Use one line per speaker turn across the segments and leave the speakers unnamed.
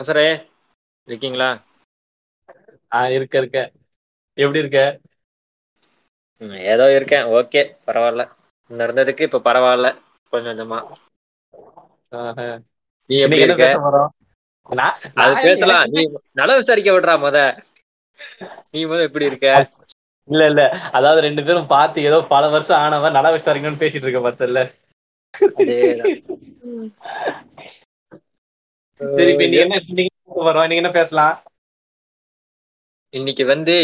சரே இருக்கீங்களா?
ஆ இருக்க இருக்க. எப்டி இருக்க?
ஏதோ இருக்கே ஓகே பரவால்ல முன்ன இருந்ததுக்கு இப்ப பரவால்ல கொஞ்ச கொஞ்சமா.
ஆஹ.
நீ
என்ன
இருக்க? அது பேசலா
எனக்கு
நீ நல விசாரிக்க விட்றா மொத. நீ மொத எப்டி இருக்க?
இல்ல இல்ல. அதாவது ரெண்டு பேரு பாத்து ஏதோ பல வருஷ ஆனவ நல விசாரிக்கணுனு பேசிட்டு இருக்க
அதேதா
சரி இன்னைக்கு என்ன? போறோ இன்னைக்கு என்ன பேசலா
இன்னைக்கு வந்து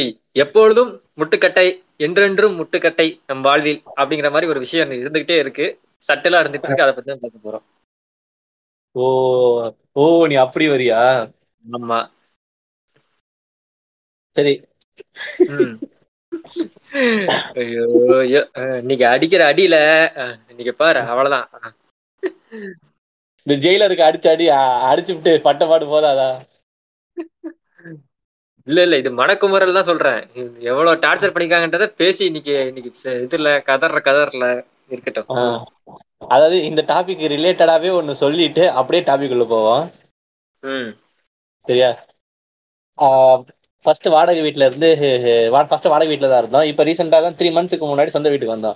எப்பொழுதும் முட்டுக்கட்டை என்றென்றும் முட்டுக்கட்டை நம் வாழ்வில் அப்டிங்கிற மாரி ஒரு விஷய இருந்துகிட்டே இருக்கு. சட்டலா இருந்துட்டு இருக்கு. அத பத்திதா பேச போறோ
ஓ ஓ நீ அப்டி வரியா?
ஆமா.
சரி.
ஐயோ இன்னைக்கு அடிக்கிற அடில அ இன்னைக்கு பாரு அவ்வளதா
இந்த ஜெயிலருக்கு அடிச்ச அடி அடிச்சுபுட்டு பட்ட பாடு போதாதா?
இல்ல இல்ல இது மனக்குமறல் தா சொல்றே எவ்வளோ டார்ச்சர் பண்ணிருக்காங்கன்றத பேசி இன்னைக்கு இன்னைக்கு இதுல கதற கதறல இருக்கட்டு
ஆ. அதாவது இந்த டாபிக் ரிலேட்டடாவே ஒன்னு சொல்லிட்டு அப்டியே டாபிக் உள்ள போவோ
ம்.
சரியா? ஃபர்ஸ்ட் வாடக வீட்ல இருந்து ஃபர்ஸ்ட் வாடக வீட்ல தா இருந்தோ இப்ப ரீசெண்டா தா த்ரீ மந்த்ஸ்க்கு முன்னாடி சொந்த வீட்டுக்கு வந்தோ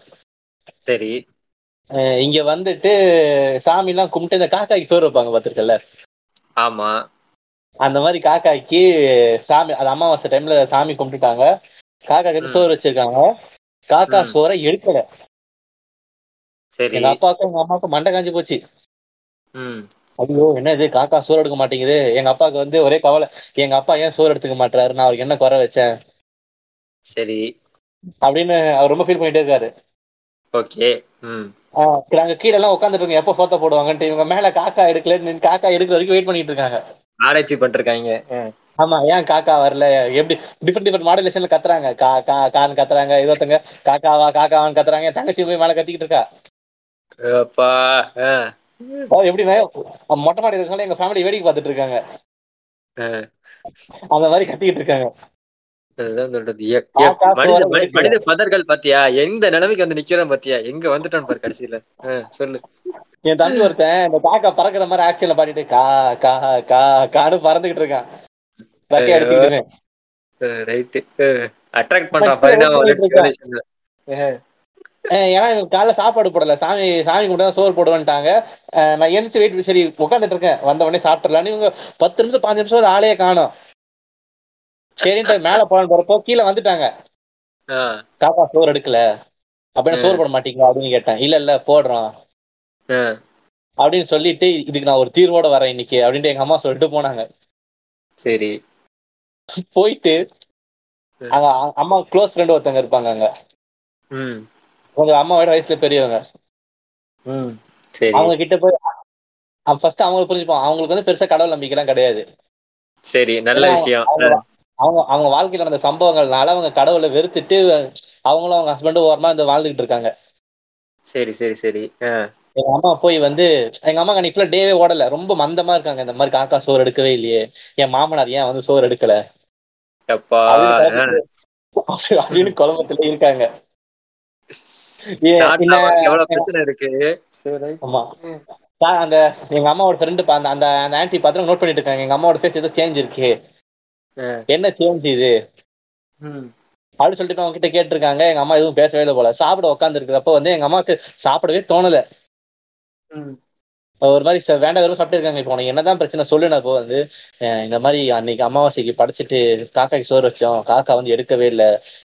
சரி.
இங்க வந்துட்டு சாமிலா கும்ட்டு இந்த காக்காய்க்கு சோறு வைப்பாங்க பாத்துருக்கல
ஆமா.
அந்த மாரி காக்காய்க்கு சாமி அது அமாவாச டைம்ல சாமி கும்ட்டுட்டாங்க காக்காக்கு
ம்.
சோறு வச்சிருக்காங்க. காக்கா சோற எடுக்கல.
சரி.
எங்க அப்பாவுக்கு எங்க அம்மாவுக்கு மண்ட காஞ்சி போச்சு. ஐயோ என்ன இது காக்கா சோறு எடுக்க மாட்டேங்குது. எங்க அப்பாவுக்கு வந்து ஒரே கவல. எங்க அப்பா ஏ சோறு எடுத்துக்க மாட்டறாரு நா அவருக்கு என்ன கொற வச்சே
சரி.
அப்டின்னு அவர் ரொம்ப ஃபீல் பண்ணிட்டே இருக்காரு.
ஓகே
நாங்க கீழ உக்காந்துட்டு இருக்கோ எப்ப சோத்த போடுவாங்கன்ட்டு. இவங்க மேல காக்கா எடுக்கல காக்கா எடுக்கற வரைக்கு வெயிட் பண்ணிட்டு இருக்காங்க.
ஆராய்ச்சி பண்ருக்காய்ங்க அ
ஆமா ஏ காக்கா வரல? எப்டி டிஃப்ரெண்ட் டிஃப்ரெண்ட் மாடுலேஷன்ல கத்துறாங்க. கா கா கான்னு கத்துறாங்க இன்னொருத்தங்க காக்காவா காக்காவான்னு கத்துறாங்க. தங்கச்சி போய் மேல கத்திக்கிட்டு இருக்கா. எப்படின்னா மொட்ட மாடில இருக்கனால எங்க ஃபேமிலிய வேடிக்க பாத்துட்டு இருக்காங்க. அந்த மாரி கத்திக்கிட்டு இருக்காங்க.
அதுதா சொல்றது எ எப்
காக்கா
மனித பதர்கள் பாத்தியா? எந்த நெலமைக்கு வந்து நிக்கிறோ பாத்தியா? எங்க வந்துட்டோ பாரு கடைசில ஆ சொல்லு.
என் தம்பி ஒருத்தன் இந்த காக்கா பறக்குற மாரி ஆக்ஷன்ல பாடிட்டு கா கா கா கானு பறந்துகிட்டு இருக்கா ரெக்கைய
ஐயோ.
அடிச்சுக்கிட்டுன்னு
ரைட்டு அட்ராக்ட்
நான்
பண்றான் பரிணாம
இருக்கேன். ஏன்னா காலைல சாப்பாடு போடல. சாமி சாமி கும்பிட்டா சோறு போடுவேன்ட்டாங்க. நா எந்திச்சு வெயிட் சரி உக்காந்துட்டு இருக்கே வந்த உடனே சாப்ட்றலான்னு இவங்க பத்து நிமிஷ பாஞ்சு நிமிஷ ஆளையே காணோ சரின்ட்டு மேல போலான்னு போறப்போ கீழ வந்துட்டாங்க. காக்கா சோறு எடுக்கல. அப்ப என்ன
அ
சோறு போட மாட்டீங்களா அப்டின்னு கேட்டே இல்ல இல்ல போடுறோ
ஆ.
அப்டின்னு சொல்லிட்டு இதுக்கு நா ஒரு தீர்வோட வரே இன்னைக்கு அப்டின்ட்டு எங்க அம்மா சொல்லிட்டு போனாங்க.
சேரி.
போயிட்டு அங்க அம்மா க்ளோஸ் ஃப்ரெண்ட் ஒருத்தங்க இருப்பாங்க அங்க.
ம்.
கொஞ்ச அம்மாவ விட வயசுல பெரியவங்க. அவங்க கிட்ட போய் ஃபர்ஸ்ட் அவங்களுக்கு புரிஞ்சுப்போ அவங்களுக்கு வந்து பெருசா கடவுள் நம்பிக்கைல்லா கெடையாது.
சரி நல்ல விஷயம்.
அவங்க அவங்க வாழ்க்கையில நடந்த சம்பவங்கள்னால அவங்க கடவுள வெறுத்துட்டு அவங்களு அவங்க ஹஸ்பண்டு ஓரமா இருந்து வாழ்ந்துட்டு இருக்காங்க.
சேரி சேரி சேரி.
எங்க அம்மா போய் வந்து எங்க அம்மாக்கு அன்னைக்கு ஃபுல்லா டேவே ஓடல. ரொம்ப மந்தமா இருக்காங்க. இந்த மாரி காக்கா சோறு எடுக்கவே இல்லையே. என் மாமனார் ஏன் வந்து சோறு எடுக்கல?
எப்பா.
அப்டின்னு
அ
குழம்பு
ம்
அப்டின்னு குழப்பத்திலே இருக்காங்க ஆமா. அந்த எங்க அம்மாவோட ஃப்ரெண்டு அந்த அந்த ஆன்டி பாத்தா நோட் பண்ணிட்டு இருக்காங்க. எங்க அம்மாவோட ஃபேஸ் ஏதோ சேஞ்ச் இருக்கு. என்ன சேஞ்ச் இது?
ம்.
அப்டின்னு சொல்லிட்டு அவங்ககிட்ட கேட்டிருக்காங்க. எங்க அம்மா எதுவும் பேசவே இல்ல போல. சாப்பிட உட்காந்து இருக்கிறப்ப வந்து எங்க அம்மாக்கு சாப்பிடவே தோணல.
ம்.
ஒரு மாரி வேண்டா வெறுப்பா சாப்ட்டே இருக்காங்க. இப்போ உனக்கு என்னதான் பிரச்சனை சொல்லு நா இப்போ வந்து இந்த மாரி அன்னைக்கு அமாவாசைக்கு படைச்சிட்டு காக்காய்க்கு சோறு வச்சோம். காக்கா வந்து எடுக்கவே இல்ல.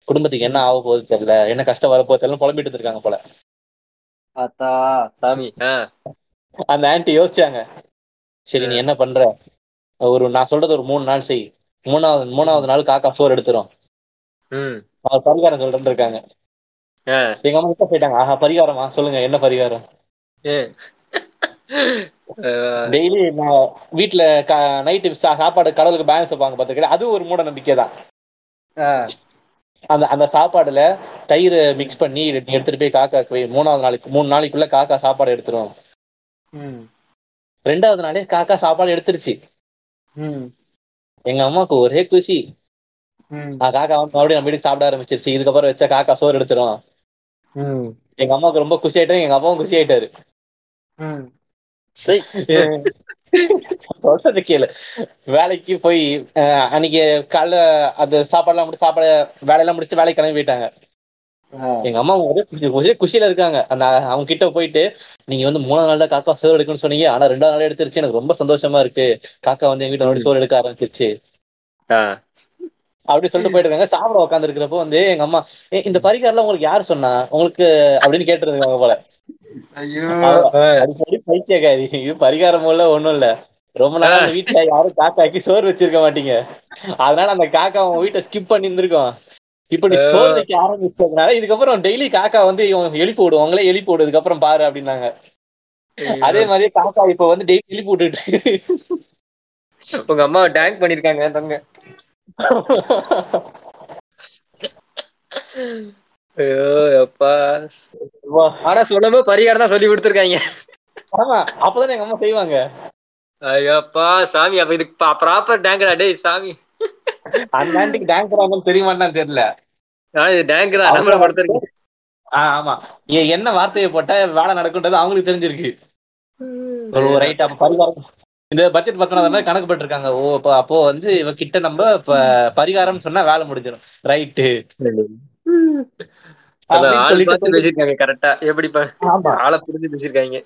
குடும்பத்துக்கு என்ன ஆக போகுது தெரியல. என்ன கஷ்டம் வர போகுது தெரியலன்னு புலம்பிட்டு இருந்திருக்காங்க போல.
ஆத்தா சாமி.
அந்த ஆன்டி யோசிச்சாங்க. சரி நீ என்ன பண்ற? ஒரு நான் சொல்றது ஒரு மூணு நாள் செய். மூணாவது மூணாவது நாள் காக்கா சோறு எடுத்துரும். அவர் பரிகாரம் சொல்றேன்னு இருக்காங்க. எங்க அம்மா கிட்ட போயிட்டாங்க. ஆஹா பரிகாரமா? சொல்லுங்க என்ன பரிகாரம்? டெய்லி நா வீட்ல நைட்டு சாப்பாடு கடவுளுக்கு பேலன்ஸ் வைப்பாங்க பாத்துக்க அது ஒரு மூட நம்பிக்கை தான். அந்த அந்த சாப்பாடுல தயிர் மிக்ஸ் பண்ணி எடுத்துட்டு போய் காக்காக்கு வை. மூணாவது நாளைக்கு மூணு நாளைக்குள்ள காக்கா சாப்பாடு எடுத்துரும். ரெண்டாவது நாளே காக்கா சாப்பாடு எடுத்துருச்சு. எங்க அம்மாக்கு ஒரே ஆ காக்கா வந்து மறுபடியும் நம்ம வீட்டுக்கு சாப்பிட ஆரம்பிச்சிருச்சு. இதுக்கப்புறம் வச்சா காக்கா சோறு எடுத்துரும்.
ம்.
எங்க அம்மாவுக்கு ரொம்ப குஷி ஆயிட்டாங்க எங்க அப்பாவும் குஷி ஆயிட்டாரு. சொல்றது கேளு. வேலைக்கு போய் அன்னைக்கு காலைல அது சாப்பாடுலாம் முடிச்சு சாப்பாடு வேலையெல்லாம் முடிச்சுட்டு வேலைக்கு கிளம்பி போயிட்டாங்க. எங்க அம்மா ஒரே குஷி- ஒரே குஷியில இருக்காங்க. அந்த அவங்க கிட்ட போயிட்டு நீங்க வந்து மூணாவது நாள் தான் காக்கா சோறு எடுக்கணும்னு சொன்னீங்க. ஆனா ரெண்டாவது நாள் எடுத்துருச்சு. எனக்கு ரொம்ப சந்தோஷமா இருக்கு. காக்கா வந்து எங்க வீட்டுல சோறு எடுக்க ஆரம்பிச்சிருச்சு. அப்படி சொல்லிட்டு போயிட்டு இருக்காங்க. சாப்பிட உட்காந்து இருக்கிறப்போ வந்து எங்க அம்மா "ஏய், இந்த பரிகாரம்லாம் உங்களுக்கு யார் சொன்னா? உங்களுக்கு அப்படின்னு கேட்டுருக்காங்க போல. பைத்தியக்காரி. இது பரிகாரம் இல்ல ஒண்ணும் இல்ல. ரொம்ப நாள் வீட்டுல யாரும் காக்காக்கு சோறு வச்சிருக்க மாட்டீங்க. அதனால அந்த காக்கா உங்க வீட்டை ஸ்கிப் பண்ணி இருந்திருக்கும் இப்ப நீ சோறு வைக்க ஆரம்பிச்சதுனால இதுக்கப்புறம் டெய்லி காக்கா வந்து இவங்க எழுப்பி விடும் உங்களே எழுப்பி விடு இதுக்கப்புறம் பாரு அப்படின்னாங்க. அதே மாதிரி காக்கா இப்ப வந்து டெய்லி எழுப்பி விட்டுட்டு.
உங்க அம்மா டேங்க் பண்ணிருக்காங்க தங்க. ஆனா சொல்லவும் பரிகாரம் தான் சொல்லி கொடுத்துருக்காங்க.
ஆமா அப்பதானே எங்க அம்மா செய்வாங்க.
ஐயோப்பா சாமி அப்ப இதுக்கு ப்ராப்பர் டேங்கடா டேய் சாமி.
அந்த ஆண்டிக்கு டேங்க் ராமன் தெரியுமான்னு தெரியல.
டேங்க் தான் நம்மள படுத்திருக்கு.
ஆஹ் ஆமா. ஏ- என்ன வார்த்தையை போட்டா வேலை நடக்குன்றது அவங்களுக்கு தெரிஞ்சிருக்கு. ஒரு ரைட் அப்ப பரிகாரம். இந்த பட்ஜெட் பத்தின கணக்கு பட்டிருக்காங்க. ஓ அப்ப அப்போ வந்து இவ கிட்ட நம்ம இப்ப பரிகாரம் சொன்னா வேலை முடிஞ்சிடும் ரைட்டு
கரெக்டா எப்படி ஆளை புரிஞ்சு பேசிருக்காங்க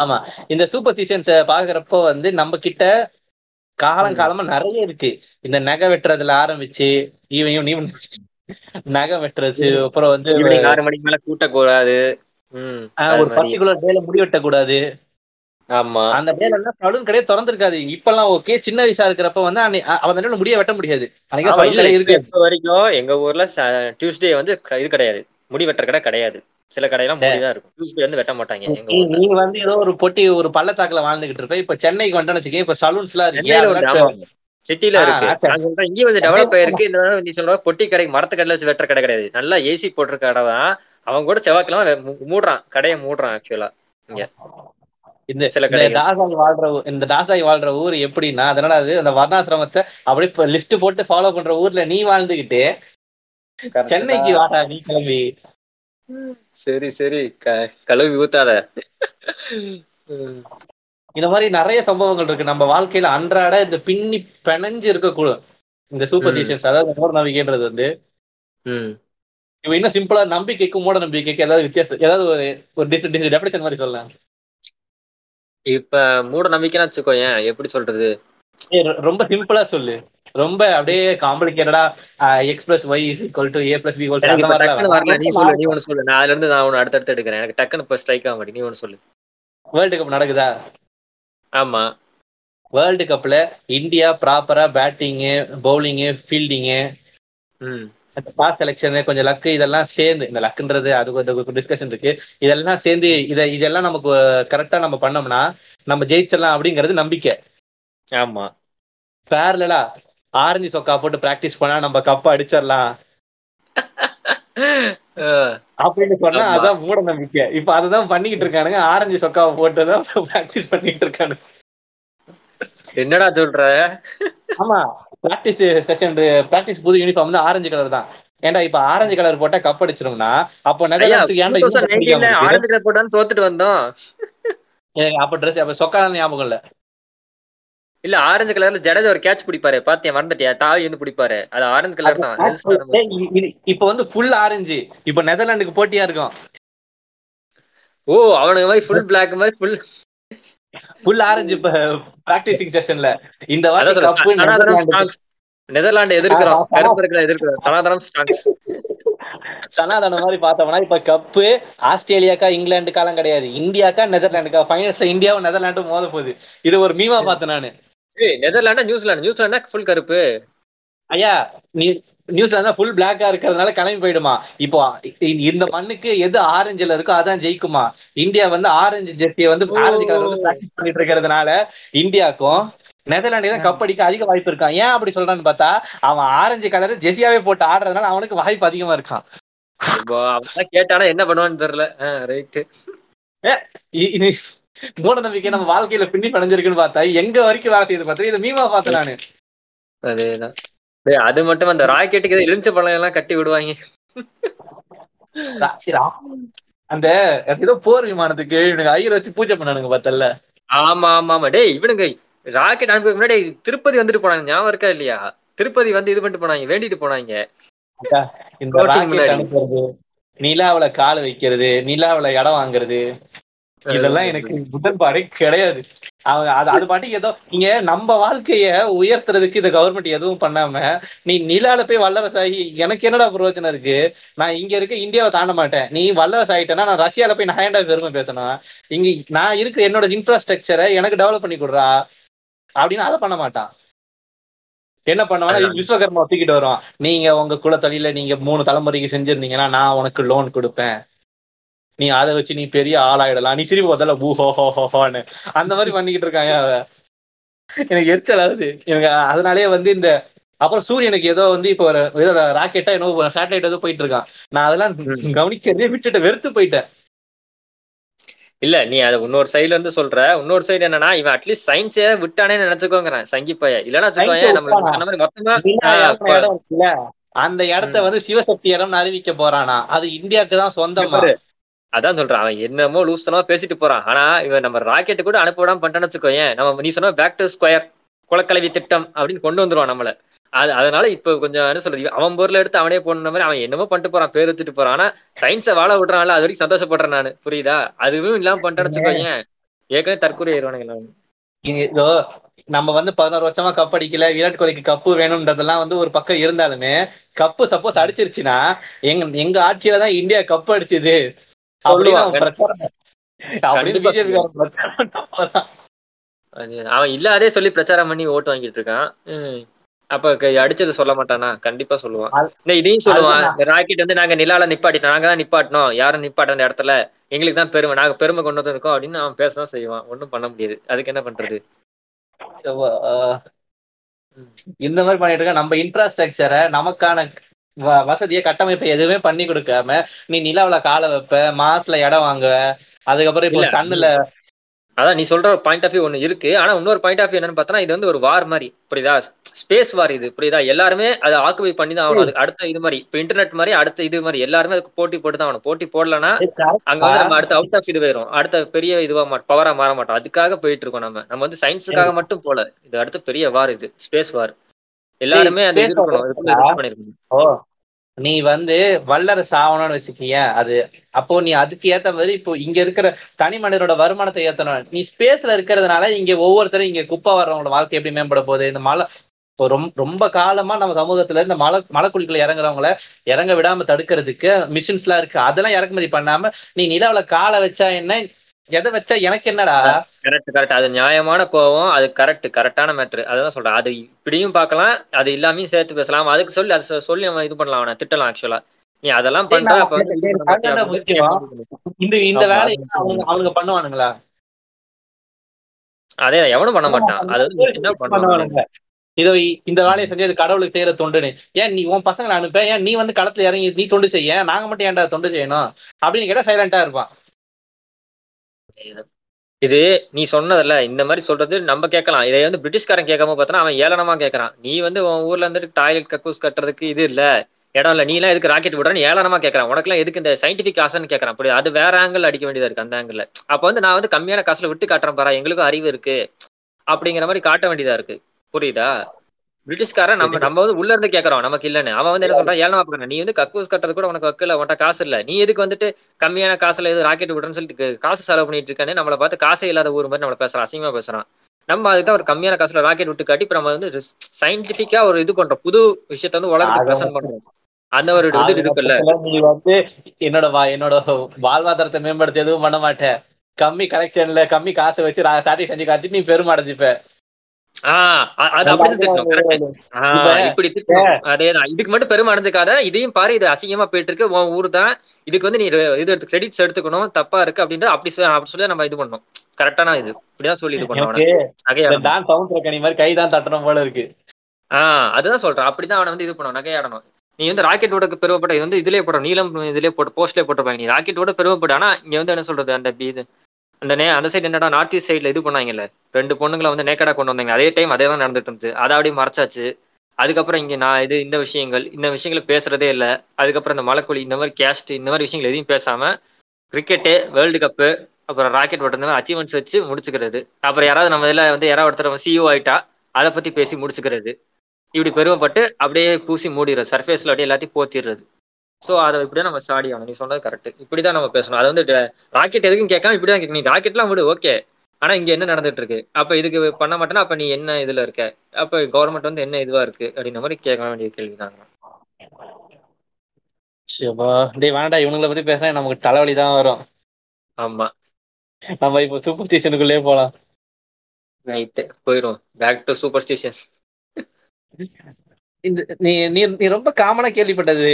ஆமா. இந்த சூப்பர் சீசன்ஸ் பாக்குறப்போ வந்து நம்ம கிட்ட காலம் காலமா நிறைய இருக்கு. இந்த நகை வெட்டுறதுல ஆரம்பிச்சு ஈவன் ஈவன் நகை வெட்டுறது அப்புறம் வந்து
ஆறு மணிக்கு மேல கூட்டக்கூடாது
ஒரு. பர்டிகுலர் டேல முடி வெட்டக்கூடாது.
ஆமா.
அந்த டேல எல்லாம் சலூன் கடையே திறந்திருக்காது. இப்பெல்லாம் ஓகே சின்ன வயசா இருக்கிறப்ப வந்து அவன் நேரம் முடிய வெட்ட முடியாது. அன்னைக்கு இருக்கு.
வரைக்கும் எங்க ஊர்ல டியூஸ்டே வந்து இது கிடையாது. முடி வெட்டுற கடை கிடையாது. சில கடையெல்லாம் மூடிதான் இருக்கும். டியூஸ்டே வந்து வெட்ட மாட்டாங்க
நீ வந்து ஏதோ ஒரு பொட்டி ஒரு பள்ளத்தாக்குல வாழ்ந்துகிட்டு இருப்ப. இப்ப சென்னைக்கு வந்துட்டேன்னு வச்சுக்கேன் இப்ப சலூன்ஸ் எல்லாம் இருக்கு.
சிட்டில இருக்கு. நான் சொல்றேன் கொஞ்சம் டெவலப் ஆயிருக்கு. இந்த நீ சொல்ற பொட்டி கடை மரத்து கடையில வச்சு வெட்டுற கடை கிடையாது. நல்லா ஏசி போட்டிருக்க கடை தான். அவன் கூட செவ்வாய்க்கிழமை வெ- மூ- மூடுறான். கடையை மூடுறான் ஆக்சுவலா
இந்த
சில கடைகள்.
தாசாய் வாழ்ற இந்த தாசாய் வாழ்ற ஊர் எப்படின்னா அதனால அது அந்த வர்ணாசிரமத்தை அப்படியே லிஸ்ட் போட்டு ஃபாலோ பண்ற ஊர்ல நீ வாழ்ந்துகிட்டு சென்னைக்கு வாடா நீ கிளம்பி.
சரி சரி கழுவி ஊத்தாத.
இந்த மாதிரி நிறைய சம்பவங்கள் இருக்கு நம்ம வாழ்க்கையில அன்றாட இந்த பின்னி பிணைஞ்சு இருக்கக்கூடும் இந்த சூப்பர். டிஷன்ஸ் அதாவது மூட நம்பிக்கைன்றது வந்து. இவன் இன்னும் சிம்பிளா நம்பிக்கைக்கும் மூட நம்பிக்கைக்கு ஏதாவது வித்தியாசம் ஏதாவது ஒரு ஒரு டெபினேஷன் மாதிரி சொல்லலாம்
இப்ப மூட நம்பிக்கைன்னு வச்சுக்கோயேன் எப்படி சொல்றது
ரொம்ப சிம்பிளா சொல்லு. ரொம்ப அப்படியே காம்ப்ளிகேட்டடா X plus Y is equal to A plus B equal
எனக்கு டக்குன்னு வரல. நீ சொல்லு நீ ஒண்ணு சொல்லு. நான் அதுல இருந்து நான் ஒண்ணு அடுத்தடுத்து எடுக்கிறேன். எனக்கு டக்குன்னு இப்ப ஸ்ட்ரைக் ஆக மாட்டேங்குது. நீ ஒண்ணு சொல்லு.
வேர்ல்டு கப் நடக்குதா?
ஆமா.
வேர்ல்டு கப்ல இந்தியா ப்ராப்பரா பேட்டிங்கு பவுலிங்கு ஃபீல்டிங்கு
ம்.
பாஸ் செலெக்ஷன் கொஞ்சம் லக்கு இதெல்லாம் சேர்ந்து இந்த லக்குன்றது அது கொஞ்சம் டிஸ்கஷன் இருக்கு. இதெல்லாம் சேர்ந்து இத இதெல்லாம் நமக்கு கரெக்டா நம்ம பண்ணோம்னா நம்ம ஜெயிச்சிடலாம் அப்படிங்கிறது நம்பிக்கை.
ஆமா.
பேரலா ஆரஞ்சு சொக்கா போட்டு பிராக்டிஸ் பண்ணா நம்ம கப்ப அடிச்சிடலாம். அப்படின்னு சொன்னா. அதான் மூட நம்பிக்கை. இப்ப அதுதான் பண்ணிக்கிட்டு இருக்கானுங்க. ஆரஞ்சு சொக்காவை போட்டு தான் பிராக்டிஸ் பண்ணிட்டு இருக்கானுங்க.
என்னடா சொல்ற?
ஆமா பிராக்டிஸ் செஷன் பிராக்டிஸ் புது யூனிஃபார்ம் வந்து ஆரஞ்சு கலர் தான். ஏன்டா இப்ப ஆரஞ்சு கலர் போட்டா கப் அடிச்சிரும்னா அப்போ?
ஆரஞ்சு கலர் போட்டான்னு தோத்துட்டு வந்தோம்.
அப்ப ட்ரெஸ் அப்ப சொக்கா ஞாபகம் இல்ல.
இல்ல ஆரஞ்சு கலர்ல ஜடேஜா ஒரு கேட்ச் பிடிப்பாரு. பாத்தியா மறந்துட்டியா? தாவி வந்து பிடிப்பாரு. அது ஆரஞ்சு கலர் தான்.
இப்ப வந்து ஃபுல் ஆரஞ்சு இப்ப நெதர்லாண்டுக்கு போட்டியா இருக்கும்?
ஓ அவனுக்கு மாதிரி ஃபுல் பிளாக் மாதிரி ஃபுல்
ஃபுல் ஆரஞ்சு இப்ப பிராக்டிசிங் செஷன்ல இந்த
சனாதனம்
நெதர்லாந்து
எதிர்க்கிறோம். கருப்பு இருக்கிற எதிர்க்கிறோம். சனாதனம் ஸ்ட்ராங்ஸ்
சனாதனம் மாதிரி பார்த்தோம்னா இப்ப கப்பு ஆஸ்திரேலியாக்கா இங்கிலாந்துக்காலாம் கிடையாது. இந்தியாக்கா நெதர்லாண்டுக்கா ஃபைனல்ஸ்ல இந்தியாவும் நெதர்லாண்டும் மோத போகுது. இது ஒரு மீமா பார்த்தேன் நானு.
நெதர்லாண்டா நியூசிலாந்து நியூசிலாண்டா ஃபுல் கருப்பு.
ஐயா நீ நியூஸ்ல ஃபுல் பிளாக்கா இருக்கிறதுனால கிளம்பி போயிடுமா? இப்போ இந்த மண்ணுக்கு எது ஆரஞ்சுல இருக்கோ அதான் ஜெயிக்குமா? இந்தியா வந்து ஆரஞ்சு ஜெர்சியை வந்து. ஆரஞ்சு கலர் வந்து பிராக்டிஸ் பண்ணிட்டு இருக்கிறதுனால இந்தியாக்கும் நெதர்லாண்டு தான் கப் அடிக்க அதிக வாய்ப்பு இருக்கான். ஏன் அப்படி சொல்றான்னு பார்த்தா அவன் ஆரஞ்சு கலர் ஜெர்சியாவே போட்டு ஆடுறதுனால அவனுக்கு வாய்ப்பு அதிகமா இருக்கான்.
கேட்டானா என்ன பண்ணுவான்னு தெரியல. ரைட்டு
மூட நம்பிக்கை நம்ம வாழ்க்கையில பின்னி படைஞ்சிருக்குன்னு பார்த்தா எங்க வரைக்கும் வேலை செய்யுது பார்த்தா இது மீமா பார்த்தேன் நானு.
அதேதான். டேய், அது மட்டும் அந்த ராக்கெட்டுக்கு எலுமிச்ச பழம் எல்லாம் கட்டி விடுவாங்க.
அந்த ஏதோ போர் விமானத்துக்கு இவனுக்கு ஐயர் வச்சு பூஜை பண்ணானுங்க பார்த்தல
ஆமா ஆமா ஆமா. டேய் இவனுங்க ராக்கெட் அனுப்புறதுக்கு முன்னாடி திருப்பதி வந்துட்டு போனாங்க. ஞாபகம் இருக்கா இல்லையா? திருப்பதி வந்து இது பண்ணிட்டு போனாங்க வேண்டிட்டு போனாங்க.
இந்த ராக்கெட். அனுப்புறது நிலாவுல கால் வைக்கிறது நிலாவுல இடம் வாங்குறது இதெல்லாம் எனக்கு உடன்பாடே கிடையாது. அவங்க அது அது பாட்டுக்கு ஏதோ நீங்க நம்ம வாழ்க்கைய உயர்த்துறதுக்கு இந்த கவர்மெண்ட் எதுவும் பண்ணாம நீ நிலால போய் வல்லரசாகி எனக்கு என்னடா பிரயோஜனம் இருக்கு? நான் இங்க இருக்க இந்தியாவை தாண்ட மாட்டேன். நீ வல்லரசு ஆயிட்டேன்னா நான் ரஷ்யால போய் நான் ஏன்டா பெருமை பேசணும் இங்க நான் இருக்கிற என்னோட இன்ஃப்ராஸ்ட்ரக்சரை எனக்கு டெவலப் பண்ணி கொடுறா? அப்படின்னு அதை பண்ண மாட்டான். என்ன பண்ணுவானா
அதான்.
விஸ்வகர்மா தூக்கிட்டு வருவான். நீங்க உங்க குலத்தொழில நீங்க மூணு தலைமுறைக்கு செஞ்சிருந்தீங்கன்னா நான் உனக்கு லோன் கொடுப்பேன். நீ அதை வச்சு நீ பெரிய ஆளாயிடலாம். நீ சிரிப்பு முதல்ல பூ ஹோ ஹோ ஹோன்னு அந்த மாதிரி பண்ணிக்கிட்டு இருக்காங்க அவ எனக்கு எரிச்சல் ஆகுது எனக்கு அதனாலேயே வந்து இந்த அப்புறம் சூரியனுக்கு ஏதோ வந்து இப்போ ஒரு ஏதோ ராக்கெட்டா ஏதோ சேட்டலைட் ஏதோ போயிட்டு இருக்கான். நான் அதெல்லாம். கவனிக்கிறதே விட்டுட்டு வெறுத்து போயிட்டேன்.
இல்ல நீ அத இன்னொரு சைடுல இருந்து சொல்ற. இன்னொரு சைடு என்னன்னா இவன் அட்லீஸ்ட் சயின்ஸே விட்டானே நினைச்சுக்கோங்கிறேன் சங்கி பைய. இல்லன்னா நம்ம மொத்தமா
இடம் அந்த இடத்த. வந்து சிவசக்தி இடம்னு அறிவிக்க போறானா? அது இந்தியாவுக்கு தான் சொந்தமா?
அதான் சொல்றான். அவன் என்னமோ லூஸ்தனமா பேசிட்டு போறான். ஆனா இவன் நம்ம ராக்கெட் கூட அனுப்ப விடாம பண்ணிட்டான்னு வச்சுக்கோயேன் நம்ம நீ சொன்ன பேக் டு ஸ்கொயர் குலக்கலவி திட்டம் அப்படின்னு கொண்டு வந்துருவான் நம்மள. அது அதனால இப்ப கொஞ்சம் என்ன சொல்றது அவன் பொருள் எடுத்து அவனே போன மாதிரி அவன் என்னமோ பண்ணிட்டு போறான் பேர் வச்சுட்டு போறான். ஆனா சயின்ஸை வாழ விடுறான்ல அது வரைக்கும் சந்தோஷப்படுறேன் நானு. புரியுதா? அதுவும் இல்லாம பண்ணிட்டான்னு வச்சுக்கோயேன் ஏற்கனவே தற்கொலை ஆயிடுவானுங்க.
இதோ நம்ம வந்து பதினோரு வருஷமா கப் அடிக்கல விராட் கோலிக்கு கப்பு வேணும்ன்றதெல்லாம் வந்து ஒரு பக்கம் இருந்தாலுமே கப்பு சப்போஸ் அடிச்சிருச்சுன்னா எங்க எங்க ஆட்சியில தான் இந்தியா கப் அடிச்சது. அவன்
இல்லாதே சொல்லி பிரச்சாரம் பண்ணி ஓட்டு வாங்கிட்டு இருக்கான். அப்ப அடிச்சது சொல்ல மாட்டானா? கண்டிப்பா சொல்லுவான். இந்த இதையும் சொல்லுவான். ராக்கெட் வந்து நாங்க நிலால நிப்பாட்டிட்டோம். நாங்க தான் நிப்பாட்டினோம் யாரும் நிப்பாட்ட அந்த இடத்துல? எங்களுக்கு தான் பெருமை. நாங்க பெருமை கொண்டு வந்து இருக்கோம் அப்படின்னு அவன் பேசதான் செய்வான். ஒண்ணும் பண்ண முடியாது. அதுக்கு என்ன பண்றது?
இந்த மாதிரி பண்ணிட்டு இருக்க. நம்ம இன்ஃப்ராஸ்ட்ரக்சரை நமக்கான வசதியை கட்டமைப்பை எதுவுமே பண்ணி கொடுக்காம நீ நிலாவுல காலை வைப்ப மாஸ்ல இடம் வாங்குவ அதுக்கப்புறம் இப்போ. சன்னுல
அதான் நீ சொல்ற பாயிண்ட் ஆஃப் வியூ ஒண்ணு இருக்கு. ஆனா இன்னொரு பாயிண்ட் ஆஃப் வியூ என்னன்னு பார்த்தா இது வந்து ஒரு வார் மாதிரி. புரியுதா? ஸ்பேஸ் வார் இது. புரியுதா? எல்லாருமே அதை ஆக்குபை பண்ணி தான் ஆகணும். அது அடுத்த இது மாதிரி. இப்ப இன்டர்நெட் மாதிரி அடுத்த இது மாதிரி. எல்லாருமே அதுக்கு போட்டி போட்டு தான் ஆகணும். போட்டி போடலன்னா அங்க வந்து நம்ம அடுத்த அவுட் ஆஃப் இது போயிரும். அடுத்த பெரிய இதுவா மாட்டோம் பவரா மாற மாட்டோம். அதுக்காக போயிட்டு இருக்கோம் நம்ம. நம்ம வந்து சயின்ஸுக்காக மட்டும் போல. இது அடுத்த பெரிய வார் இது. ஸ்பேஸ் வார் எல்லாருமே
ஓ நீ வந்து வல்லரசு ஆகணும்னு வச்சுக்கிய அது அப்போ நீ அதுக்கு ஏத்த மாதிரி இப்போ இங்க இருக்கிற தனி மனிதனோட வருமானத்தை ஏத்தணும். நீ ஸ்பேஸ்ல இருக்கிறதுனால இங்க ஒவ்வொருத்தரும் இங்க குப்பை வர்றவங்களோட வாழ்க்கை எப்படி மேம்பட போகுது? இந்த மலை இப்போ ரொம்ப ரொம்ப காலமா நம்ம சமூகத்துல இந்த மலை மலைக்குழிக்குள்ள இறங்குறவங்கள இறங்க விடாம தடுக்கிறதுக்கு மிஷின்ஸ் எல்லாம் இருக்கு. அதெல்லாம் இறக்குமதி பண்ணாம நீ நிலாவுல காலை வச்சா என்ன? எதை வச்சா எனக்கு என்னடா?
கரெக்ட் கரெக்ட் அது நியாயமான கோவம் அது கரெக்ட் கரெக்டான மேட்ரு அதுதான் சொல்றேன். அது இப்படியும் பார்க்கலாம் அது இல்லாமையும் சேர்த்து பேசலாம். அதுக்கு சொல்லி அது சொல்லி நம்ம இது பண்ணலாம் அவனை திட்டலாம் ஆக்சுவலா நீ அதெல்லாம் பண்ற.
இந்த இந்த வேலையை
அது
அவனுங்க அவனுங்க பண்ணுவானுங்களா?
அதே எவனும் பண்ண மாட்டான். அது என்ன
பண்ணுவானுங்க. இதோ இந்த வேலையை செஞ்சு அது கடவுளுக்கு செய்யற தொண்டுன்னு. ஏன் நீ உன் பசங்களை அனுப்ப ஏன் நீ வந்து களத்துல இறங்கி நீ தொண்டு செய்ய? நாங்க மட்டும் ஏன்டா தொண்டு செய்யணும்? அப்படின்னு கேட்டா சைலண்டா இருப்பான்.
இது. நீ சொன்னதுல இந்த மாதிரி சொல்றது நம்ம கேட்கலாம். இதை வந்து பிரிட்டிஷ்காரன் கேட்காம பார்த்தனா அவன் ஏளனமா கேட்கறான். நீ வந்து உன் ஊர்ல இருந்துட்டு டாய்லெட் கக்கூஸ் கட்டுறதுக்கு இது இல்ல. இடம் இல்ல. நீ எல்லாம் எதுக்கு ராக்கெட் விடுறன்னு ஏளனமா கேட்கறான். உனக்கு எதுக்கு இந்த சயின்டிபிக் ஆசைன்னு கேட்கறான். அப்படி அது வேற ஆங்கிள் அடிக்க வேண்டியதா இருக்கு அந்த ஆங்கிள் அப்ப வந்து நான் வந்து கம்மியான காசுல விட்டு காட்டுறேன் பாரா எங்களுக்கும் அறிவு இருக்கு. அப்படிங்கிற மாதிரி காட்ட வேண்டியதா இருக்கு. புரியுதா? பிரிட்டிஷ்காரன் நம்ம நம்ம வந்து உள்ள இருந்து கேட்கறோம் நமக்கு இல்லன்னு. அவன் வந்து என்ன சொல்றான்? ஏழமா பாக்குறான் நீ வந்து கக்கூஸ் கட்டுறது கூட உனக்கு வக்கல உன்ட்ட காசு இல்ல. நீ எதுக்கு வந்துட்டு கம்மியான காசுல எது ராக்கெட் விடுறேன்னு சொல்லிட்டு காசு செலவு பண்ணிட்டு இருக்கானே நம்மள பார்த்து காசே இல்லாத ஊர் மாதிரி நம்மள பேசுறான் அசிங்கமா பேசுறான். நம்ம அதுதான் ஒரு கம்மியான காசுல ராக்கெட் விட்டு காட்டி இப்ப நம்ம வந்து சயின்டிபிக்கா ஒரு இது பண்றோம். புது விஷயத்த வந்து உலகத்துக்கு பிரசன்ட் பண்றோம். அந்த ஒரு இது இருக்குல்ல.
நீ வந்து என்னோட என்னோட வாழ்வாதாரத்தை மேம்படுத்த எதுவும் பண்ண மாட்டேன். கம்மி கலெக்ஷன்ல கம்மி காசு வச்சு சாட்டி செஞ்சு காட்டி நீ பெருமடைஞ்சிப்ப
இதுக்கு மட்டும் பெருமை அடைஞ்சுக்காத இதையும் பாரு இது அசிங்கமா போயிட்டு இருக்கு உன் ஊர் தான். இதுக்கு வந்து நீ இது எடுத்து கிரெடிட்ஸ் எடுத்துக்கணும் தப்பா இருக்கு அப்படின்ட்டு அப்படி அப்படி சொல்லி நம்ம இது பண்ணணும். கரெக்டான இது. இப்படிதான் சொல்லி இது
மாதிரி கை தான் தட்டணும் போல இருக்கு.
ஆஹ் அதுதான் சொல்றேன். அப்படிதான் அவனை வந்து இது பண்ணணும் நகையாடணும் நீ வந்து ராக்கெட்டோட பெருமைப்பட்ட இது வந்து இதுலயே போடுற நீளம் இதுலயே போட்டு போஸ்ட்லயே போட்டிருப்பாங்க. நீ ராக்கெட்டோட பெருமைப்படு. ஆனா இங்க வந்து என்ன சொல்றது அந்த இது அந்த நே அந்த சைடு என்னடா நார்த் ஈஸ்ட் சைடில் இது பண்ணாங்கல்ல. ரெண்டு பொண்ணுங்களை வந்து நேக்கடா கொண்டு வந்தாங்க. அதே டைம் அதே தான் நடந்துட்டு இருந்துச்சு. அதை அப்படியே மறைச்சாச்சு. அதுக்கப்புறம் இங்கே நான் இது இந்த விஷயங்கள் இந்த விஷயங்களை பேசுறதே இல்லை. அதுக்கப்புறம் இந்த மலைக்குழி இந்த மாதிரி கேஸ்ட் இந்த மாதிரி விஷயங்கள் எதையும் பேசாமல் கிரிக்கெட்டு வேர்ல்டு கப்பு அப்புறம் ராக்கெட் ஓட்டுறது அச்சீவ்மெண்ட்ஸ் வச்சு முடிச்சுக்கிறது. அப்புறம் யாராவது நம்ம இதில் வந்து யாராவது ஒருத்தர் சிஇஓ ஆயிட்டா அதை பற்றி பேசி முடிச்சுக்கிறது. இப்படி பெருமைப்பட்டு அப்படியே பூசி மூடிடுறது. சர்ஃபேஸில் அப்படியே எல்லாத்தையும் போத்திடுறது. சோ அதை இப்படிதான் நம்ம ஸ்டாடி ஆகணும் நீ சொன்னது கரெக்ட் இப்படிதான் நம்ம பேசணும். அது வந்து ராக்கெட் எதுக்கும் கேட்காம இப்படிதான். நீ ராக்கெட்லாம் விடு ஓகே ஆனா இங்க என்ன நடந்துட்டு இருக்கு? அப்ப இதுக்கு பண்ண மாட்டேன்னா அப்ப நீ என்ன இதுல இருக்க? அப்ப கவர்மெண்ட் வந்து என்ன இதுவா இருக்கு? அப்படின்ற மாதிரி கேட்க வேண்டிய கேள்விதான்
சிவா டேய் வேண்டாம் இவனுங்களை பத்தி பேசினா நமக்கு தலைவலி தான் வரும்.
ஆமா.
நம்ம இப்போ சூப்பர் ஸ்டேஷனுக்குள்ளே போலாம்.
ரைட்டு போயிரும். பேக் டு சூப்பர் ஸ்டிஷன்ஸ்
இந்த நீ நீ நீ ரொம்ப காமனா கேள்விப்பட்டது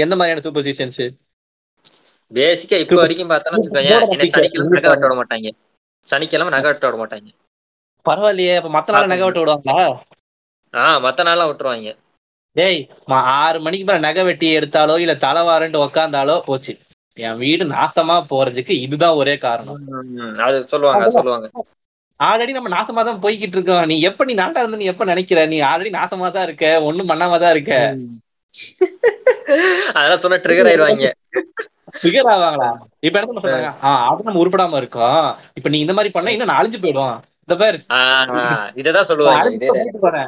எந்த மாதிரியான சூப்பர் ஸ்டிஷன்ஸ்
பேசிக்கா இப்ப வரைக்கும் பார்த்தோம்னு வச்சுக்கோங்க என்ன. சனிக்கிழமை நகை வெட்ட விட மாட்டாங்க. சனிக்கிழமை நகை வெட்ட விட மாட்டாங்க.
பரவாயில்லையே அப்ப மத்த நாள் நகை வெட்ட விடுவாங்களா?
ஆஹ் மத்த நாள்லாம் விட்டுருவாங்க.
டேய் ஆறு மணிக்கு மேல நகை வெட்டி எடுத்தாலோ இல்ல தலைவாரன்ட்டு உக்காந்தாலோ போச்சு. என் வீடு நாசமா போறதுக்கு இதுதான் ஒரே காரணம்.
அது சொல்லுவாங்க சொல்லுவாங்க.
ஆல்ரெடி நம்ம நாசமா தான் போய்கிட்டு இருக்கோம். நீ எப்ப நீ நாட்டா இருந்து நீ எப்ப நினைக்கிற? நீ ஆல்ரெடி நாசமா தான் இருக்க. ஒண்ணும் பண்ணாம தான் இருக்க
அதெல்லாம் சொன்னா ட்ரிகர் ஆயிருவாங்க
ஃபிகர் ஆவாங்களா? இப்ப என்ன சொன்னாங்க? ஆஹ் அது நம்ம உருப்படாம இருக்கோம். இப்ப நீ இந்த மாதிரி பண்ணா இன்னும் நான் அழிஞ்சு போயிடுவோம் இந்த பேர்.
இததான் சொல்லுவாங்க.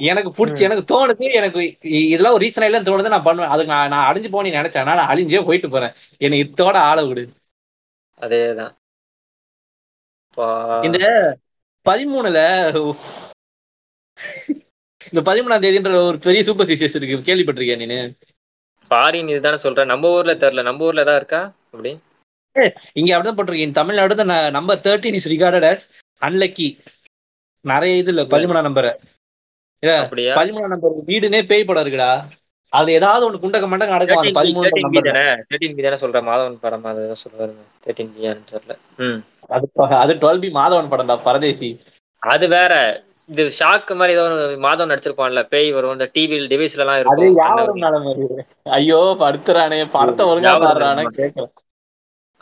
எனக்கு பிடிச்சி எனக்கு தோணுது எனக்கு இதெல்லாம் ஒரு ரீசன் இல்லைன்னு தோணுது நான் பண்ணுவேன். அதுக்கு நான் நான் அழிஞ்சு போன்னு நினைச்சேன் நான் அழிஞ்சே போயிட்டு போறேன். எனக்கு இத்தோட ஆள விடு.
அதேதான்.
இந்த பதிமூணுல இந்த பதிமூணாம் தேதின்ற ஒரு பெரிய சூப்பர் ஸ்டிஷஸ் இருக்கு. கேள்விப்பட்டிருக்கியா நீனு?
ஃபாரின் இதுதானே சொல்றேன் நம்ம ஊர்ல தெரியல. நம்ம ஊர்ல ஏதாவது இருக்கா? அப்படி?
இங்க அப்படிதான் போட்டிருக்கேன் தமிழ்நாடு தான் number thirteen is recorded as unlucky நிறைய இது இல்ல. பதிமூணாம் நம்பர் பதிமூணாம் நம்பர் வீடுனே பேய் படம் இருக்குடா. அதுல ஏதாவது ஒண்ணு குண்டக்க மண்டக்க நடக்கும்? அந்த பதிமூணு
தானே? தானே சொல்றேன். மாதவன் படம் அதை சொல்றாரு. தேர்ட்டின் பியான்னு தெரியல. ம்.
அது அது டுவெல் பி மாதவன் படம்டா பரதேசி.
அது வேற. இது ஷாக் மாதிரி ஏதோ ஒரு மாதம் நடிச்சிருப்பான்ல பேய் வரும் இந்த டிவி டிவைஸ்ல எல்லாம்
அது
இருக்கும்
ஐயோ படுத்துறானே படத்தை ஒழுங்கா பாடுறானே
நலம்.
கேட்கல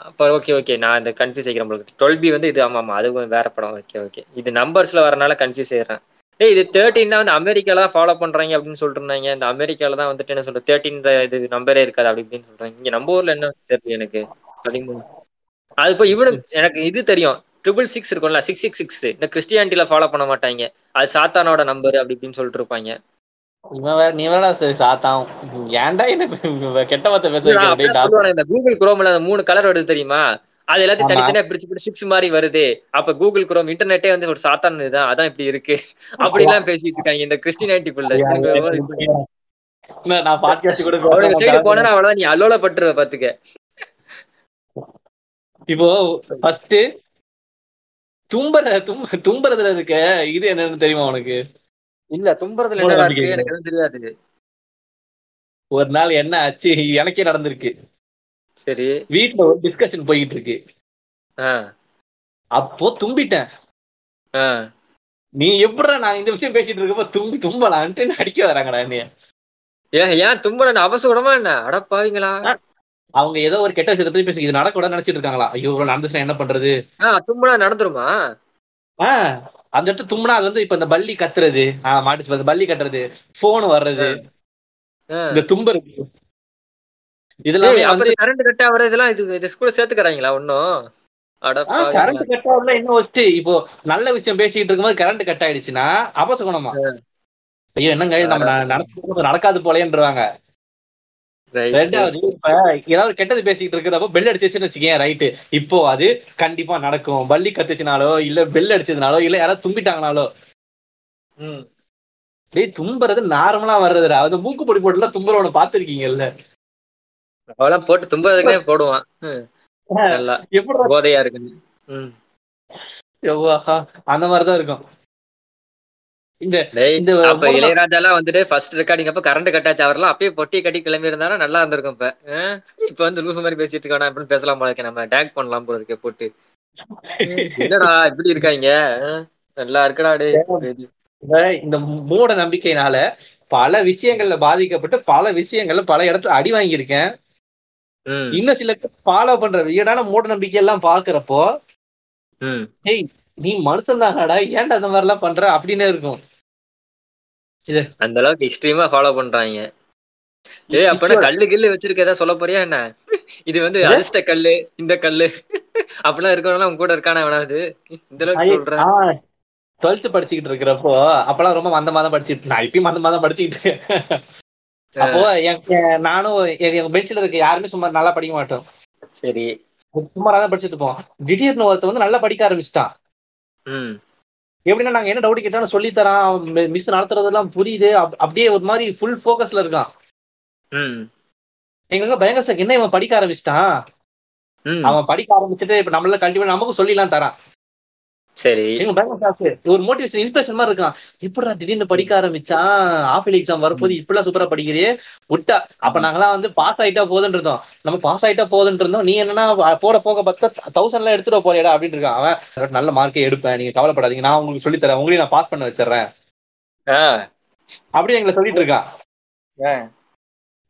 அப்ப ஓகே ஓகே நான் இந்த கன்ஃபியூஸ் ஆகிக்கிறேன் உங்களுக்கு. டுவெல் பி வந்து இது ஆமா ஆமா. அது வேற படம். ஓகே ஓகே இது நம்பர்ஸ்ல வரனால கன்ஃபியூஸ் ஆயிடுறேன். ஏய் இது தேர்ட்டின்னா வந்து அமெரிக்கால ஃபாலோ பண்றாங்க அப்படின்னு சொல்லிட்டு இருந்தாங்க இந்த அமெரிக்கால தான் வந்துட்டு என்ன சொல்றது தேர்ட்டின் இது நம்பரே இருக்காது அப்படி இப்படின்னு சொல்றாங்க. இங்க நம்ம ஊர்ல என்ன தெரியல எனக்கு? பதிமூணு. அது இப்போ இவனுக்கு எனக்கு இது தெரியும். ட்ரிபிள் சிக்ஸ் இருக்கும்ல சிக்ஸ் சிக்ஸ் சிக்ஸ் இந்த கிறிஸ்டியானிட்டில ஃபாலோ பண்ண மாட்டாங்க. அது சாத்தானோட நம்பர் அப்படி இப்படின்னு சொல்லிட்டு இருப்பாங்க.
இவன் வேற நீ வேற சரி சாத்தான். ஏன்டா என்ன கெட்ட வார்த்தை பேச
நான்
வைக்கிற டேய்
அப்படியே
டாக்டர்.
சொல்லுவானே, இந்த கூகுள் குரோம்ல அந்த மூணு கலர் வருது தெரியுமா? அது எல்லாத்தையும். தனித்தனியா பிரிச்சு பிரிச்சு சிக்ஸ் மாதிரி வருது. அப்ப கூகுள் குரோம் இன்டர்நெட்டே வந்து ஒரு சாத்தான் இதுதான் அதான் இப்படி இருக்கு. அப்படி எல்லாம் பேசிட்டு இருக்காங்க இந்த கிறிஸ்டியானிட்டி புள்ள
என்ன, நான் பாட்காஸ்ட் கூட
அவனுக்கு சைடு போனா அவ்வளவுதான். நீ அல்லோல பட்டுருவ பாத்துக்க.
இப்போ ஃபர்ஸ்ட் தும்பற தும்ப தும்பறதுல இருக்க இது என்னன்னு தெரியுமா உனக்கு?
இல்ல தும்புறதுல
நம்பிக்கை
இருக்கு? எனக்கு தெரியாது.
ஒரு நாள் என்ன ஆச்சு? எனக்கே நடந்திருக்கு.
சரி.
வீட்ல ஒரு டிஸ்கஷன் போயிட்டு இருக்கு அப்போ தும்பிட்டேன். நீ எப்படிடா நான் இந்த விஷயம் பேசிட்டு இருக்கப்ப தும்பி தும்பலான்ட்டு அடிக்க வராங்கடா என்னைய.
ஏன் ஏன் தும்புற அவசரமா என்ன? அடப்பாவீங்களா
அவங்க ஏதோ ஒரு கெட்ட விஷயத்தை பத்தி பேசி இது நடக்கூடாது நினைச்சிட்டு இருக்காங்களா? ஐயோ நடந்துச்சுன்னா என்ன பண்றது?
ஆஹ் தும்புனா நடந்துருமா?
ஆஹ் அந்த இடத்துல தும்னா அது வந்து இப்ப இந்த பள்ளி கத்துறது. ஆஹ் மாட்டுச்சு பள்ளி கட்டுறது. போன் வர்றது. இந்த தும்புறது இதெல்லாமே
கரண்ட் கட் ஆகுறது இதெல்லாம் இது இது ஸ்கூல்ல சேர்த்துக்கறாங்களா ஒன்னும்
கரண்ட் கட் ஆகல இன்னும் வச்சுட்டு இப்போ நல்ல விஷயம் பேசிட்டு இருக்கும்போது கரண்ட் கட் ஆயிடுச்சுன்னா அபசகுணமா? ஐயோ என்னங்க நம்ம ந- நடக்க நடக்காது. ரெண்டாவது இப்ப ஏதாவது ஒரு கெட்டது பேசிட்டு இருக்கிறப்போ பெல் அடிச்சிச்சுன்னு வச்சுக்கேன் ரைட்டு இப்போ அது கண்டிப்பா நடக்கும். பள்ளி கத்துச்சுனாலோ இல்ல பெல் அடிச்சதுனாலோ இல்ல யாராவது தும்பிட்டாங்கனாலோ.
ம்.
டேய் தும்புறது நார்மலா வர்றதுடா. அது மூக்கு பொடி போட்டுலாம் தும்புறவன பாத்திருக்கீங்கல்ல
அவெல்லாம் போட்டு தும்புறதுக்குனே போடுவான். நல்லா
எப்படி?
போதையா இருக்குன்னு.
அந்த மாதிரிதான் இருக்கும். இந்த
அப்ப இளையராஜா எல்லாம் வந்துட்டு ஃபர்ஸ்ட் ரெக்கார்டிங் அப்ப கரண்ட் கட்டாச்சு. அவர்லாம் அப்பயே பொட்டி கட்டி கிளம்பி இருந்தாரா நல்லா இருந்திருக்கும் இப்ப? இப்ப வந்து லூசு மாதிரி பேசிட்டு இருக்கானா அப்படின்னு பேசலாம் போல நம்ம டேக் பண்ணலாம் போல இருக்கே போட்டு. என்னடா இப்படி இருக்காங்க? நல்லா இருக்குடா டே
இந்த மூட நம்பிக்கையினால பல விஷயங்கள்ல பாதிக்கப்பட்டு பல விஷயங்கள்ல பல இடத்துல அடி வாங்கியிருக்கேன். இன்னும் சில ஃபாலோ பண்ற வீடான மூட நம்பிக்கை எல்லாம் பாக்குறப்போ ஏய் நீ மனுஷன் தானடா ஏன்டா அந்த மாதிரி எல்லாம் பண்ற? அப்படின்னு இருக்கும்.
அந்த அளவுக்கு எக்ஸ்ட்ரீமா ஃபாலோ பண்றாங்க. ஏய் அப்ப என்ன கல்லு கில்லு வச்சிருக்க ஏதாவது சொல்ல போறியா என்ன? இது வந்து
இது?
அதிர்ஷ்ட கல்லு இந்த கல்லு. அப்படிலாம் இருக்கவங்க உங்க கூட இருக்கானா எவனாவது இந்த அளவுக்கு சொல்றேன்
டுவெல்த் படிச்சுக்கிட்டு இருக்கிறப்போ அப்பெல்லாம் ரொம்ப மந்தமா தான் படிச்சுட்டு நான் இப்பயும் மந்தமா தான் படிச்சுக்கிட்டு. அப்போ நானும் எங்க பெஞ்சில் இருக்க யாருமே சும்மா நல்லா படிக்க மாட்டோம்.
சரி.
சுமாரா தான் படிச்சுட்டு இருப்போம். திடீர்னு ஒருத்தன் வந்து நல்லா படிக்க ஆரம்பிச்சிட்டான். எப்படின்னா நாங்க என்ன டவுட் கேட்டாலும் சொல்லி தரான். மிஸ் நடத்துறதெல்லாம் புரியுது. அப்- அப்படியே ஒரு மாதிரி ஃபுல் ஃபோக்கஸ்ல இருக்கான். எங்களுக்கு பயங்கர. என்ன இவன் படிக்க ஆரம்பிச்சிட்டான்? அவன் படிக்க ஆரம்பிச்சுட்டு இப்ப நம்மள கண்டிப்பா நமக்கும் சொல்லிலாம் தரான்.
சரி.
எங்க பயங்கர shock. ஒரு மோட்டிவேஷன் இன்ஸ்பிரேஷன் மாதிரி இருக்கான். எப்படா திடீர்னு படிக்க ஆரம்பிச்சான் ஆஃபில் எக்ஸாம் வரப்போது இப்படிலாம் சூப்பரா படிக்கிறியே? விட்டா. அப்ப நாங்களாம் வந்து பாஸ் ஆயிட்டா போதுன்னு இருந்தோம். நம்ம பாஸ் ஆயிட்டா போதுன்னு இருந்தோம். நீ என்னன்னா போட போக பார்த்தா தௌசண்ட் எல்லாம் எடுத்துட்டு போறியடா அப்படின்னு இருக்கான் அவன். நல்ல மார்க்கே எடுப்பேன். நீங்க கவலைப்படாதீங்க. நான் உங்களுக்கு சொல்லி தரேன். உங்களையும் நான் பாஸ் பண்ண வச்சிடுறேன்.
ஆ.
அப்படி எங்களை சொல்லிட்டு இருக்கான்.
ஆ.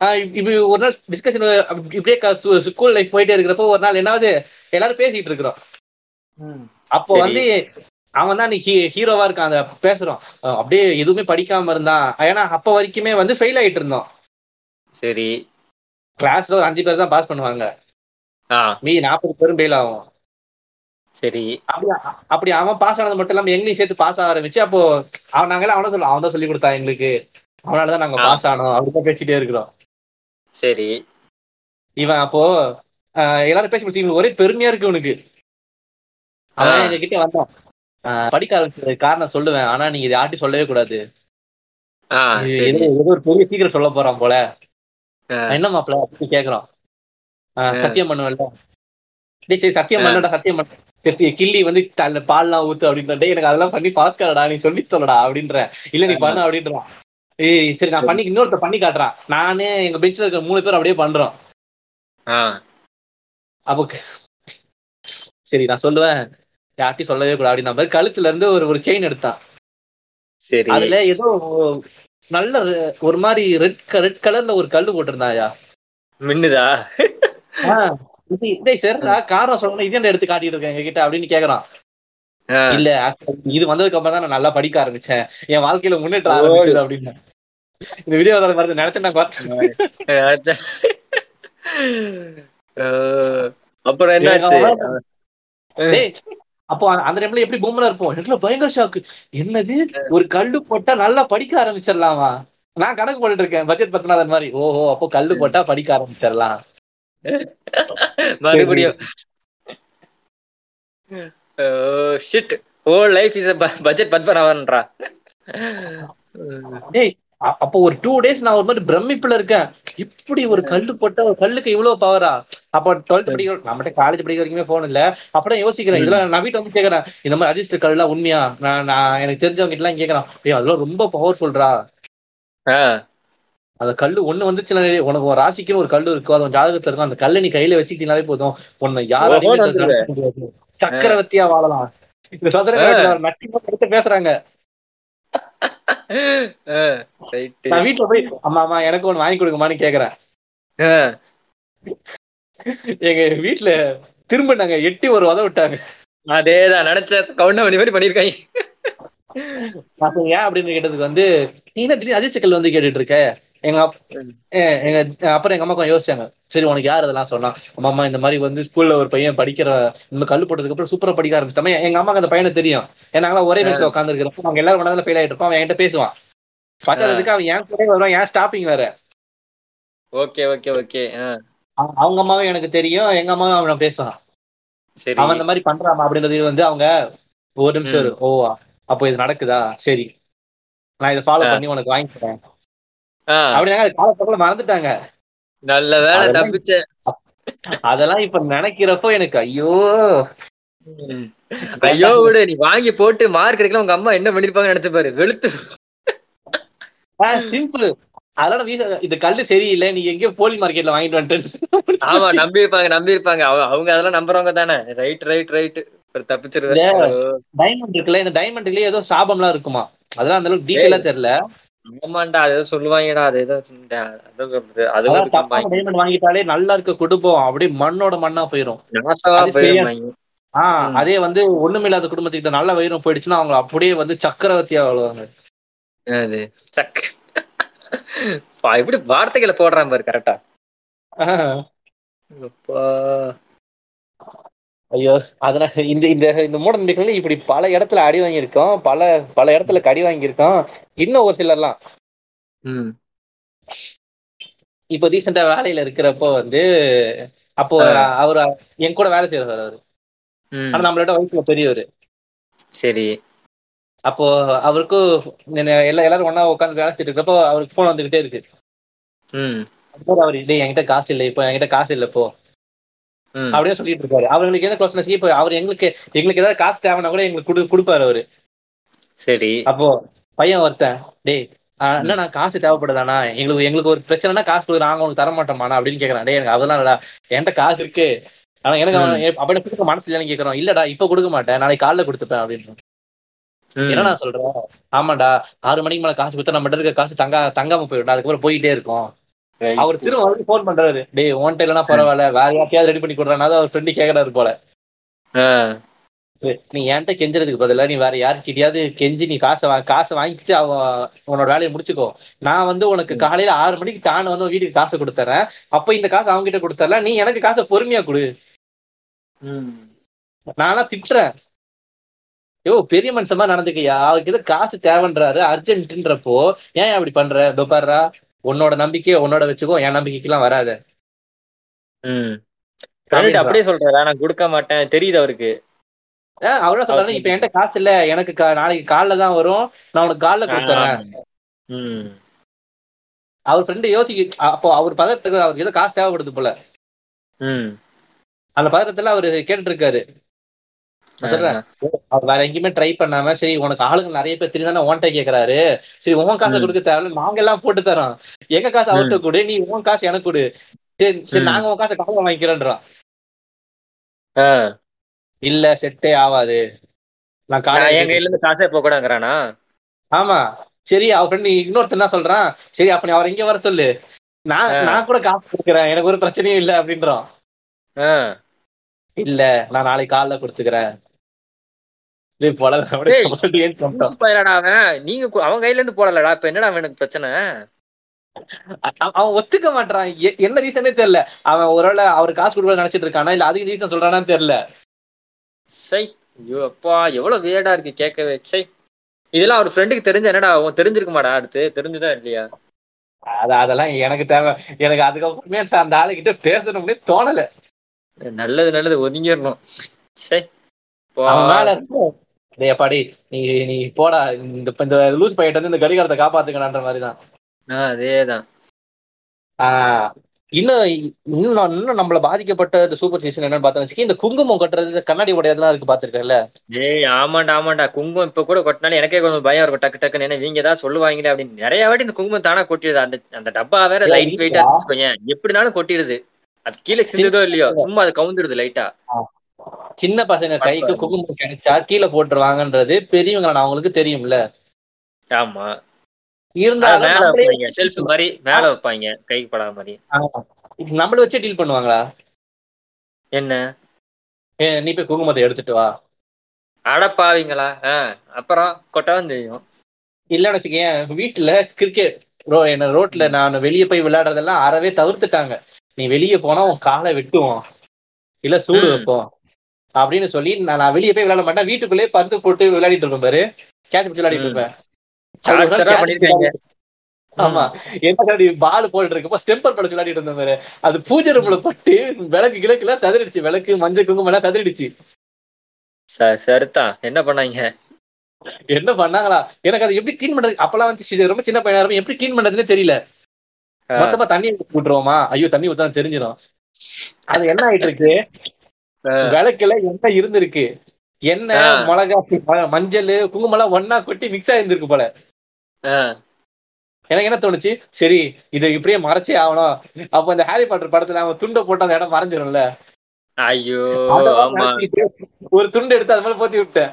ஆஹ் இப்ப இப்ப ஒரு நாள் டிஸ்கஷன் இப்படியே ஸ்கூல் லைஃப் போயிட்டே இருக்கிறப்போ ஒரு நாள் என்னாவது எல்லாரும் பேசிட்டு இருக்கிறோம். அப்போ. வந்து அவன் தான் நீ ஹீரோவா இருக்கான் அந்த பேசுறோம். அப்படியே எதுவுமே படிக்காம இருந்தான். ஏன்னா அப்ப வரைக்குமே வந்து ஃபெயில் ஆயிட்டு இருந்தோம்.
சரி.
கிளாஸ்ல ஒரு அஞ்சு பேர் தான் பாஸ் பண்ணுவாங்க. மீதி நாற்பது பேரும் ஃபெயில் ஆகும்.
சரி.
அப்படி அப்படி அவன் பாஸ் ஆனது மட்டும் இல்லாம எங்களையும் சேர்த்து பாஸ் ஆக ஆரம்பிச்சு அப்போ அவன் நாங்களாம் அவன சொல்ல அவன் தான் சொல்லி கொடுத்தான் எங்களுக்கு. அவனாலதான் நாங்க. பாஸ் ஆனோம் அப்படிதான் பேசிட்டே இருக்கிறோம்.
சரி.
இவன் அப்போ எல்லாரும் பேசி முடிச்சு ஒரே பெருமையா இருக்கு இவனுக்கு அவன். எங்க கிட்ட வந்தான். படிக்க ஆரம்பிச்சது காரணம் சொல்லுவேன். ஆனா நீங்க இதை யார்ட்டையும் சொல்லவே கூடாது. ஏதோ ஒரு பெரிய சீக்கிரம் சொல்ல போறான் போல. என்ன மாப்பிள அப்படி கேக்குறான். சத்தியம் பண்ணுவேன்ல. டேய் சரி சத்தியம். பண்ணடா சத்தியம் பண்ண. கிள்ளி வந்து பால்லாம் ஊத்து அப்படின்னு டேய் எனக்கு அதெல்லாம் பண்ணி பார்க்கலடா நீ சொல்லி சொல்லடா அப்படின்ற இல்ல நீ. பண்ண அப்படின்றான். ஏய் சரி நான். பண்ணி இன்னொருத்த பண்ணி காட்டுறான். நானே எங்க பெஞ்சில் இருக்க மூணு பேர் அப்படியே பண்றோம். அப்போ சரி நான் சொல்லுவேன். யார்ட்டையும் சொல்லவே கூடாது. அப்படின்னு மாதிரி கழுத்துல இருந்து ஒரு ஒரு செயின் எடுத்தான்.
சரி.
அதுல ஏதோ நல்ல ஒரு மாதிரி ரெட் ரெட் கலர்ல ஒரு கல்லு போட்டிருந்தாயா?
மின்னுதா?
இது சரிடா காரணம் சொல்லணும் இதே எடுத்து காட்டிட்டு இருக்கேன் எங்க கிட்ட அப்படின்னு கேக்குறான். இல்ல இது வந்ததுக்கு அப்புறம் தான் நான் நல்லா படிக்க ஆரம்பிச்சேன். என் வாழ்க்கையில முன்னேற்றம்
ஓ.
ஆரம்பிச்சது அப்படின்னு. இந்த வீடியோ மாதிரி நினைச்சு நான் பார்த்தேன்.
அப்புறம்
அப்போ அந்த- டைம்ல எப்படி பூமரா இருப்போம்? எனக்கு பயங்கர ஷாக்கு என்னது? ஒரு கல்லு போட்டா நல்லா படிக்க ஆரம்பிச்சிடலாமா? நான் கணக்கு போட்டுட்டு இருக்கேன். பட்ஜெட் பத்தினாதன் மாதிரி. ஓஹோ அப்போ கல்லு போட்டா படிக்க ஆரம்பிச்சிடலாம்.
மறுபடியும். Shit O life is budget பத்மநாபன்ரா
டேய் அப்போ ஒரு டூ டேஸ் நான் ஒரு மாதிரி பிரமிப்புல இருக்கேன். இப்படி ஒரு கல்லு போட்டா ஒரு கல்லுக்கு இவ்வளவு பவரா அப்போ டுவெல்த் படிக்கிற நம்மகிட்ட காலேஜ் படிக்கிற வரைக்குமே போன் இல்ல. அப்பதான் யோசிக்கிறேன். இதெல்லாம் நான் வீட்டை வந்து கேக்குறேன் இந்த மாதிரி அதிர்ஷ்ட கல்லாம் உண்மையா? நான் நான் எனக்கு தெரிஞ்சவங்க கிட்ட எல்லாம் கேக்குறான். ஏய் அதெல்லாம் ரொம்ப பவர்ஃபுல்ரா அந்த கல்லு ஒண்ணு வந்துச்சுன்னா உனக்கு ஒரு ராசிக்குன்னு ஒரு கல்லு இருக்கும். அது ஜாதகத்துல இருக்கும். அந்த கல்லை நீ கையில வச்சுக்கிட்டீங்கனாலே போதும். உன்னை முடியாது. சக்கரவர்த்தியா வாழலாம். இந்த சதுர நட்டிமா எடுத்து பேசுறாங்க. நான் வீட்டுல போய் அம்மா அம்மா எனக்கு ஒண்ணு வாங்கி கொடுங்கம்மான்னு கேக்குறேன். எங்க வீட்டுல திரும்ப நாங்க எட்டி ஒரு உதவ விட்டாங்க.
அதேதான். நினைச்ச கவுண்ட மணி மாதிரி பண்ணிருக்காங்க.
சொன்னேன், ஏன் அப்படின்னு கேட்டதுக்கு வந்து நீ என்ன திடீர்னு அதிர்ஷ்டக்கல் வந்து கேட்டுட்டு இருக்க? எங்க எங்க அப்புறம் எங்க அம்மா கொஞ்சம் யோசிச்சாங்க. சரி உனக்கு யார் அதெல்லாம் சொன்னா? அம்மா அம்மா இந்த மாதிரி வந்து ஸ்கூல்ல ஒரு பையன் படிக்கிற இந்த கல்லு போட்டதுக்கு அப்புறம் சூப்பரா படிக்க ஆரம்பிச்சிட்டாம எங்க அம்மாக்கு அந்த பையனை தெரியும். ஏன்னா ஒரே பெஞ்சில் உட்காந்து இருக்கிறப்ப அவங்க எல்லாரும் மனதில் ஃபெயில் ஆயிட்டு இருப்போம் அவன் என்கிட்ட பேசுவான். பத்தாததுக்கு அவன் ஏன் கூட வருவான். ஏன் ஸ்டாப்பிங் வேற.
Okay okay okay.
அவ- அவங்க அம்மாவும் எனக்கு தெரியும் எங்க அம்மாவும் அவனை பேசுவான். அவன் இந்த மாதிரி பண்றாமா அப்படின்றது வந்து அவங்க ஒரு நிமிஷம். ஓ அப்போ இது நடக்குதா? சரி. நான் இதை ஃபாலோ. பண்ணி உனக்கு வாங்கி தரேன். அப்படின்னாங்க அது காலப்போக்கில மறந்துட்டாங்க.
நல்ல வேலை
அதெல்லாம்
தப்பிச்ச
அதெல்லாம் இப்ப நினைக்கிறப்போ எனக்கு ஐயோ.
ஐயோ விடு நீ வாங்கி போட்டு மார்க் எடுக்கலாம் உங்க அம்மா என்ன பண்ணிருப்பாங்கன்னு நினைச்சு பாரு வெளுத்து.
சிம்பிள் அதெல்லாம் வீச இந்த கல்லு சரியில்லை நீ எங்கேயோ போலி மார்க்கெட்ல வாங்கிட்டு
ஆமா
வந்துட்டு
நம்பி இருப்பாங்க நம்பி இருப்பாங்க அவ- அவங்க அதெல்லாம் நம்புறவங்க தானே. ரைட் ரைட் ரைட் தப்பிச்சிருவேன்
டைமண்ட் இருக்குல்ல இந்த டைமண்ட்லயே ஏதோ சாபம்லாம் இருக்குமா? அதெல்லாம் அந்த அளவுக்கு டீட்டெயிலா தெரியல.
ஆமாண்டா அது சொல்லுவாங்கடா அது ஏதோ. அது
டைமண்ட் வாங்கிட்டாலே நல்லா இருக்க குடும்பம். அப்படியே மண்ணோட மண்ணா போயிரும். ஆஹ். அதே வந்து ஒண்ணுமில்லாத குடும்பத்துக்கிட்ட நல்ல வயிறும் போயிடுச்சுன்னா அவங்க அப்படியே வந்து சக்கரவர்த்தியா வாழ்வாங்க
அது சக் பா, எப்படி வார்த்தைகளை போடுறான் பாரு கரெக்டா
ஐயோ அதனால இந்த இந்த இந்த மூட நம்பிக்கைகள் இப்படி பல இடத்துல அடி வாங்கியிருக்கோம் பல பல இடத்துல கடி வாங்கியிருக்கோம் இன்னும் ஒரு சிலர்லாம். இப்போ ரீசெண்டா வேலையில இருக்கிறப்போ வந்து அப்போ. அவர் என் கூட வேலை செய்யறாரு அவரு. ஆனா நம்மளோட வயசுல பெரியவர்.
சரி.
அப்போ அவருக்கும் எல்லா எல்லாரும் ஒண்ணா உட்காந்து வேலை இருக்கிறப்போ அவருக்கு போன் வந்துகிட்டே இருக்கு. அவர் டேய் என்கிட்ட காசு இல்லை இப்போ என்கிட்ட காசு இல்லை இப்போ அப்படின்னு சொல்லிட்டு இருக்காரு அவங்களுக்கு எந்த க்ளோஸ்னஸ் இப்போ அவர் எங்களுக்கு எங்களுக்கு ஏதாவது காசு தேவைன்னா கூட எங்களுக்கு கொடு கொடுப்பாரு அவரு.
சரி.
அப்போ பையன் ஒருத்தன் டேய் நான் காசு தேவைப்படுதாண்ணா எங்களுக்கு எங்களுக்கு ஒரு பிரச்சனைனா காசு கொடு நாங்க உனக்கு தர மாட்டோமாண்ணா அப்படின்னு கேக்குறான். டேய் எனக்கு அதெல்லாம் இல்லடா. என்கிட்ட காசு இருக்கு. ஆனா எனக்கு அவன் எ- அப்ப கொடுக்க மனசு இல்லைன்னு கேக்குறோம்? இல்லடா இப்ப கொடுக்க மாட்டேன். நாளைக்கு காலைல கொடுத்துப்பேன் அப்படின்னு என்னடா சொல்றேன் ஆமாண்டா ஆறு மணிக்கு மேல காசு கொடுத்தா நம்ம இருக்க காசு தங்கா தங்காம போயிடும். அதுக்கப்புறம் போயிட்டே இருக்கும். அவர் திரும்ப வந்து ஃபோன் பண்றாரு. டேய் உன்ட்ட இல்லைன்னா பரவாயில்ல வேற யார்ட்டையாவது ரெடி பண்ணி கொடுறானா அவர் ஃப்ரெண்டு கேக்குறாரு போல. நீ என்கிட்ட கெஞ்சறதுக்கு பதிலா நீ வேற யாருக்கிட்டயாவது கெஞ்சி நீ காசை வா காசை வாங்கிட்டு அவன் உன்னோட வேலையை முடிச்சுக்கோ. நான் வந்து உனக்கு. காலையில ஆறு மணிக்கு தானே வந்து வீட்டுக்கு காசு கொடுத்துறேன். அப்ப இந்த காசு அவங்க கிட்ட கொடுத்தரல நீ எனக்கு காசை பொறுமையா கொடு.
ம்.
நானா திட்டுறேன். யோ பெரிய மனுஷன் மாதிரி நடந்துக்கையா? அவருக்கு ஏதோ காசு தேவைன்றாரு அர்ஜென்ட்ன்றப்போ ஏன் அப்படி பண்ற? பாருடா உன்னோட நம்பிக்கையை உன்னோட வச்சுக்கோ என் நம்பிக்கைக்கெல்லாம் வராத.
ம். அப்படியே சொல்றாரா. நான் கொடுக்க மாட்டேன். தெரியுது அவருக்கு.
ஏன் அவரும் சொல்றாரு இப்ப என்கிட்ட காசு இல்ல. எனக்கு நாளைக்கு காலைல தான் வரும். நான் உனக்கு காலைல கொடுத்துறேன். அவர் ஃப்ரெண்டு யோசிக்க அப்போ அவர் பதத்துக்கு அவருக்கு ஏதோ காசு தேவைப்படுது போல. அந்த பதட்டத்துல அவரு கேட்டுட்டு இருக்காரு. அவர் வேற எங்கேயுமே ட்ரை பண்ணாம சரி உனக்கு ஆளுங்க நிறைய பேர் தெரியுதானே உன்கிட்ட கேக்குறாரு. சரி உன் காசை. கொடுக்க தேவையில்ல நாங்க எல்லாம் போட்டு தரோம். எங்க காசு அவர்கிட்ட கொடு. நீ உன் காசு எனக்கு கொடு. சரி. நாங்க உன் காசை காலைல வாங்கிக்கிறோன்றோம்.
ஆ.
இல்ல செட்டே ஆகாது நான்
என் கையில இருந்து காசே போக கூடாங்கிறானா
ஆமா. சரி அவ ஃப்ரெண்டு இன்னொருத்தன் என்ன சொல்றான்? சரி அப்ப நீ அவர் இங்க வர சொல்லு. நான். நான் கூட காசு கொடுக்குறேன். எனக்கு ஒரு பிரச்சனையும் இல்ல அப்படின்றோம். இல்ல நான் நாளைக்கு காலைல கொடுத்துக்கிறேன் டேய், போடா, அப்படியே
டேய்.
அப்படியே சொல்லிட்டோம்.
லூசு பயலடா அவன் நீங்க அவன் கையில இருந்து போடலடா. இப்ப என்னடா அவனுக்கு பிரச்சனை?
அவ- அவன் ஒத்துக்க மாட்டான் என்ன ரீசனே தெரியல. அவன் ஒருவேளை அவர் காசு கொடுக்க நினைச்சிட்டு இருக்கானா? இல்ல அதுக்கு ரீசன் சொல்றானான்னு தெரியல.
சை ஐயோ அப்பா எவ்வளவு வேடா இருக்கு கேட்கவே. சை இதெல்லாம் அவர் ஃப்ரெண்டுக்கு தெரிஞ்ச என்னடா அவன் தெரிஞ்சிருக்குமாடா அடுத்து? தெரிஞ்சுதா இல்லையா?
அது அதெல்லாம் எனக்கு தேவை. எனக்கு அதுக்கப்புறமே அந்த ஆளுகிட்ட பேசணும்னே தோணல.
நல்லது நல்லது. ஒதுங்கிடணும். சை
அப்பாடி நீ நீ போடா இந்த இந்த லூஸ் பையிட்ட வந்து இந்த கடிகாரத்தை காப்பாத்துக்கணுன்ற மாதிரிதான்.
ஆ, அதேதான்.
இன்னும் இன்னும் இன்னும் நம்மள பாதிக்கப்பட்ட இந்த சூப்பர் சீசன் என்னன்னு பார்த்தோம்னு இந்த குங்குமம் கட்டுறது கண்ணாடி உடையதெல்லாம் இருக்கு பாத்துருக்கல
ஏய் ஆமாண்டா ஆமாண்டா. குங்குமம் இப்ப கூட கொட்டினாலும் எனக்கே கொஞ்சம் பயம் இருக்கும். டக்கு டக்குன்னு என்ன நீங்க ஏதாவது சொல்லுவாங்களே அப்படின்னு. நிறைய வாட்டி இந்த குங்குமம் தானா கொட்டிடுது. அந்த அந்த டப்பா வேற லைட் வெயிட்டா எப்படினாலும் கொட்டிடுது. அது கீழே சிந்துதோ இல்லையோ சும்மா அது கவுந்துடுது லைட்டா
சின்ன பசங்க கைக்கு குங்குமம் கிடைச்சா கீழே போட்டுருவாங்கன்றது பெரியவங்க நான் அவங்களுக்கு தெரியும்ல.
ஆமா.
இருந்தாலும்
மேல
நம்மளே
வைப்பாங்க. செல்ஃப் மாதிரி மேல வைப்பாங்க கைக்கு படாத மாதிரி.
நம்மள வச்சே டீல் பண்ணுவாங்களா?
என்ன?
நீ போய் குங்குமத்தை எடுத்துட்டு வா.
அடப்பாவீங்களா அப்புறம் கொட்டவும் தெரியும்.
இல்லன்னு வச்சுக்கேன் வீட்டுல கிரிக்கெட் ரோ என்ன ரோட்ல நான் வெளியே போய் விளையாடுறதெல்லாம் அறவே தவிர்த்துட்டாங்க. நீ வெளியே போனா உன் காலை வெட்டுவோம் இல்ல சூடு. வைப்போம் அப்படின்னு சொல்லி நான் வெளியே போய் விளையாட மாட்டேன். வீட்டுக்குள்ளேயே பந்து போட்டு விளையாடிட்டு இருப்பேன் பாரு. கேட்ச் பிடிச்சு விளையாடிட்டு. இருப்பேன். ஆமா. என்ன பால் போட்டு இருக்கப்போ ஸ்டெம்பர் படம் விளையாடிட்டு இருந்தேன் பாரு. அது பூஜை ரூம்ல பட்டு விளக்கு கிழக்கு எல்லாம் சதுரிடுச்சு. விளக்கு மஞ்சள் குங்குமம் எல்லாம் சதுரிடுச்சு.
ச- சரிதான் என்ன பண்ணாங்க?
என்ன பண்ணாங்களா? எனக்கு அது எப்படி க்ளீன் பண்றது? அப்பெல்லாம் வந்து ரொம்ப சின்ன பையனா இருக்கும் எப்படி க்ளீன் பண்றதுன்னு தெரியல. மொத்தமா தண்ணி விட்டுருவோமா? ஐயோ தண்ணி ஊத்தா தெரிஞ்சிடும் அது என்ன ஆயிட்டு இருக்கு. விளக்குல எண்ணெய் இருந்திருக்கு. எண்ணெய். மிளகா மஞ்சள் குங்குமம் ஒன்னா கொட்டி மிக்ஸ் ஆயிருந்திருக்கு போல. எனக்கு என்ன தோணுச்சு? சரி இதை இப்படியே மறைச்சே ஆகணும். அப்ப இந்த ஹாரி பாட்டர் படத்துல அவன் துண்டை போட்டு அந்த இடம் மறைஞ்சிரும்ல.
ஐயோ
ஒரு துண்டு எடுத்து அது மேல போத்தி விட்டேன்.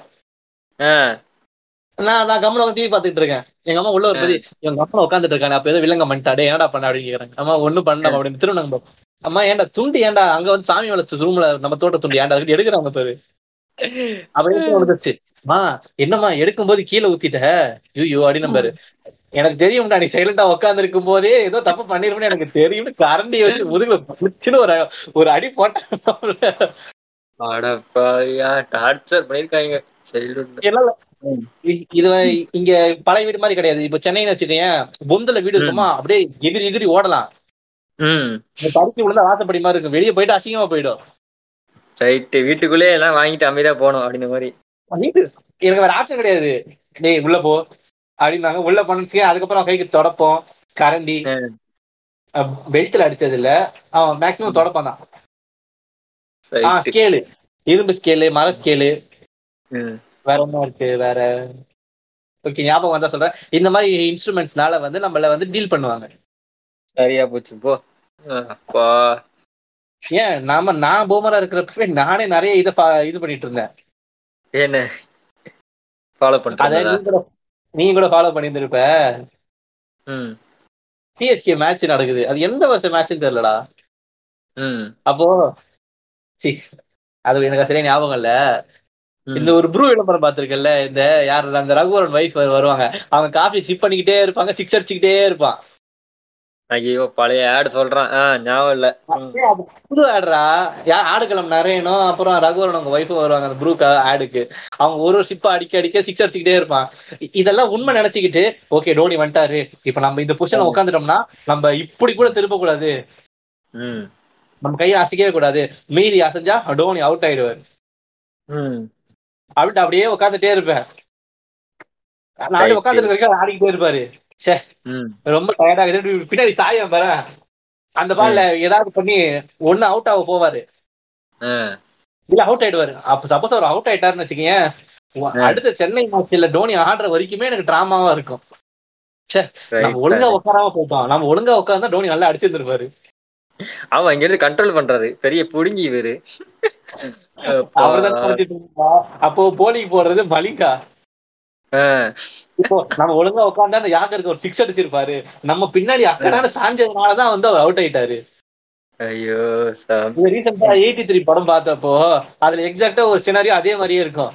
நான் நான் கம்மல டிவி பாத்துட்டு இருக்கேன். எங்க அம்மா உள்ள ஒரு பதி எங்க அம்மா உட்காந்துட்டு இருக்காங்க. அப்ப ஏதோ வில்லங்க பண்ணிட்டாடே என்னடா பண்ண அப்படின்னு கேக்குறாங்க. அம்மா ஒண்ணும் பண்ணல அப்படின்னு திருவண்ணாங்க அம்மா ஏன்டா துண்டு ஏன்டா? அங்க வந்து சாமி வளர்த்து ரூம்ல நம்ம தோட்ட துண்டு ஏன்டா? எடுக்கிறாங்க பாரு. அப்படின்னு வந்துச்சு மா என்னம்மா எடுக்கும்போது கீழே ஊத்திட்ட? ஐயோ அப்படின்னு பாரு. எனக்கு தெரியும்டா நீ சைலண்டா உட்கார்ந்து இருக்கும் போதே ஏதோ தப்பு பண்ணிருப்பேன்னு எனக்கு தெரியும்னு கரண்டி வச்சு முதுகுல புடிச்சுன்னு ஒரு ஒரு அடி போட்டேன்.
டார்ச்சர் பண்ணிருக்காங்க.
இது இங்க பழைய வீடு மாதிரி கிடையாது. இப்ப சென்னைன்னு வச்சுக்கேன் பொந்துல வீடு இருக்குமா? அப்படியே எதிரி எதிரி ஓடலாம். பருத்தி உள்ள வாசப்படி மாதிரி இருக்கும். வெளியே போயிட்டு அசிங்கமா போயிடும்.
ரைட்டு வீட்டுக்குள்ளே எல்லாம் வாங்கிட்டு அமைதியா போகணும் அப்படின்ற மாதிரி.
வீட்டு எனக்கு வேற ஆப்ஷன் கிடையாது. டேய் உள்ள போ. அப்படின்னாங்க உள்ள பண்ணுச்சு அதுக்கப்புறம் கைக்கு தொடப்போம். கரண்டி. பெல்ட்ல அடிச்சது இல்ல. அவன் மேக்ஸிமம் தொடப்பான் தான். ஸ்கேலு இரும்பு ஸ்கேலு மர ஸ்கேலு வேற என்ன இருக்கு. வேற. ஓகே ஞாபகம் வந்தா சொல்றேன். இந்த மாதிரி இன்ஸ்ட்ருமெண்ட்ஸ்னால வந்து நம்மள வந்து டீல் பண்ணுவாங்க.
சரியா போச்சு போ. அப்பா
ஏன் நாம நான் பூமரா இருக்கிறப்பவே நானே நிறைய இதை இது பண்ணிட்டு இருந்தேன்
என்ன ஃபாலோ
அத
பண்றதா
நீ கூட ஃபாலோ பண்ணியிருந்திருப்ப.
ம்.
சிஎஸ்கே மேட்ச் நடக்குது. அது எந்த வருஷம் மேட்ச்னு தெரியலடா.
ம்.
அப்போ சி அது எனக்கு சரியா ஞாபகம் இல்ல. இந்த ஒரு ப்ரூ விளம்பரம் பார்த்திருக்கல இந்த யார் அந்த ரகுவரன் வைஃப் வருவாங்க. அவங்க காஃபி சிப் பண்ணிக்கிட்டே இருப்பாங்க சிக்ஸ் அடிச்சுக்கிட்டே இருப்பான்.
ஐயோ பழைய ஆட் சொல்றான். ஆ ஞாபகம் இல்ல.
புது ஆடுறா யா ஆடுகளம் நிறையனும் அப்புறம் ரகுவரன் அவங்க ஒய்ஃபும் வருவாங்க அந்த ப்ரூ ஆடுக்கு அவங்க ஒரு ஒரு சிப்பா அடிக்க அடிக்க சிக்ஸ் அடிச்சுக்கிட்டே இருப்பான். இதெல்லாம் உண்மை நினைச்சுக்கிட்டு ஓகே டோனி வந்துட்டாரு. இப்ப நம்ம இந்த பொசிஷன்ல உட்காந்துட்டோம்னா நம்ம இப்படி கூட திருப்ப கூடாது நம்ம கையை அசைக்கவே கூடாது. மீறி அசைஞ்சா டோனி அவுட் ஆயிடுவாரு. அப்படின்ட்டு அப்படியே உட்காந்துட்டே இருப்பேன். நான். உட்காந்துட்டு இருக்க ஆடிக்கிட்டே இருப்பாரு.
ம்.
ரொம்ப டயர்டா பின்னாடி சாயம் பாரு. அந்த பால்ல ஏதாவது பண்ணி ஒண்ணு அவுட் ஆக போவாரு. இல்ல அவுட் ஆயிடுவாரு. அப்ப சப்போஸ் அவர் அவுட் ஆயிட்டாருன்னு வச்சுக்கேன் அடுத்த சென்னை மேட்ச்ல டோனி ஆடுற வரைக்குமே எனக்கு டிராமாவா இருக்கும். நம்ம
ரைட்
ஒழுங்கா உட்காராம போயிட்டோம் நம்ம ஒழுங்கா உட்கார்ந்தா டோனி நல்லா அடிச்சிருந்திருப்பாரு.
ஆமா இங்க இருந்து கண்ட்ரோல் பண்றாரு. பெரிய புடுங்கி இவரு. அப்பா.
போலிங் போடுறது மலிங்கா. இப்போ நம்ம ஒழுங்கா உட்காந்தா அந்த யாக்கருக்கு ஒரு சிக்ஸ் அடிச்சிருப்பாரு. நம்ம பின்னாடி அக்கடான சாஞ்சதுனாலதான் வந்து அவர் அவுட் ஆயிட்டாரு.
ஐயோ
ரீசெண்டா எயிட்டி த்ரீ படம் பார்த்தப்போ அதுல எக்ஸாக்டா ஒரு சினாரியோ அதே மாதிரியே இருக்கும்.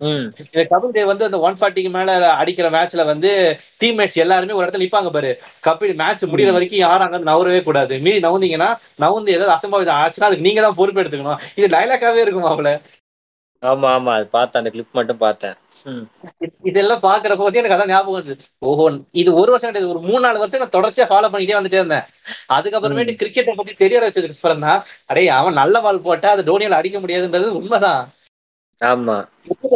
ம்.
இந்த கபில் தேவ் வந்து அந்த ஒன் ஃபார்ட்டிக்கு மேல அடிக்கிற மேட்ச்ல வந்து டீம்மேட்ஸ் எல்லாருமே ஒரு இடத்துல நிப்பாங்க பாரு. கபில் மேட்ச் முடியற வரைக்கும் யாரும் அங்க நவரவே கூடாது. மீறி நவுந்தீங்கன்னா நவுந்து ஏதாவது அசம்பாவிதம் ஆச்சுன்னா அதுக்கு நீங்க தான் பொறுப்பு எடுத்துக்கணும். இது டைலாக்காவே இருக்கும் அவள?
ஆமா ஆமா. அது பார்த்தேன். அந்த கிளிப் மட்டும் பார்த்தேன்.
இதெல்லாம் பாக்குறப்ப வந்து எனக்கு அதான் ஞாபகம் வருது ஓஹோ இது ஒரு வருஷம் கிடையாது. ஒரு மூணு நாலு வருஷம் நான் தொடர்ச்சியா ஃபாலோ பண்ணிட்டே வந்துட்டே இருந்தேன். அதுக்கப்புறமேட்டு கிரிக்கெட்டை பத்தி தெரிய வச்சதுக்கு அப்புறம் தான். அடே அவன் நல்ல பால் போட்டா அது டோனியால அடிக்க முடியாதுன்றது உண்மைதான்.
ஆமா.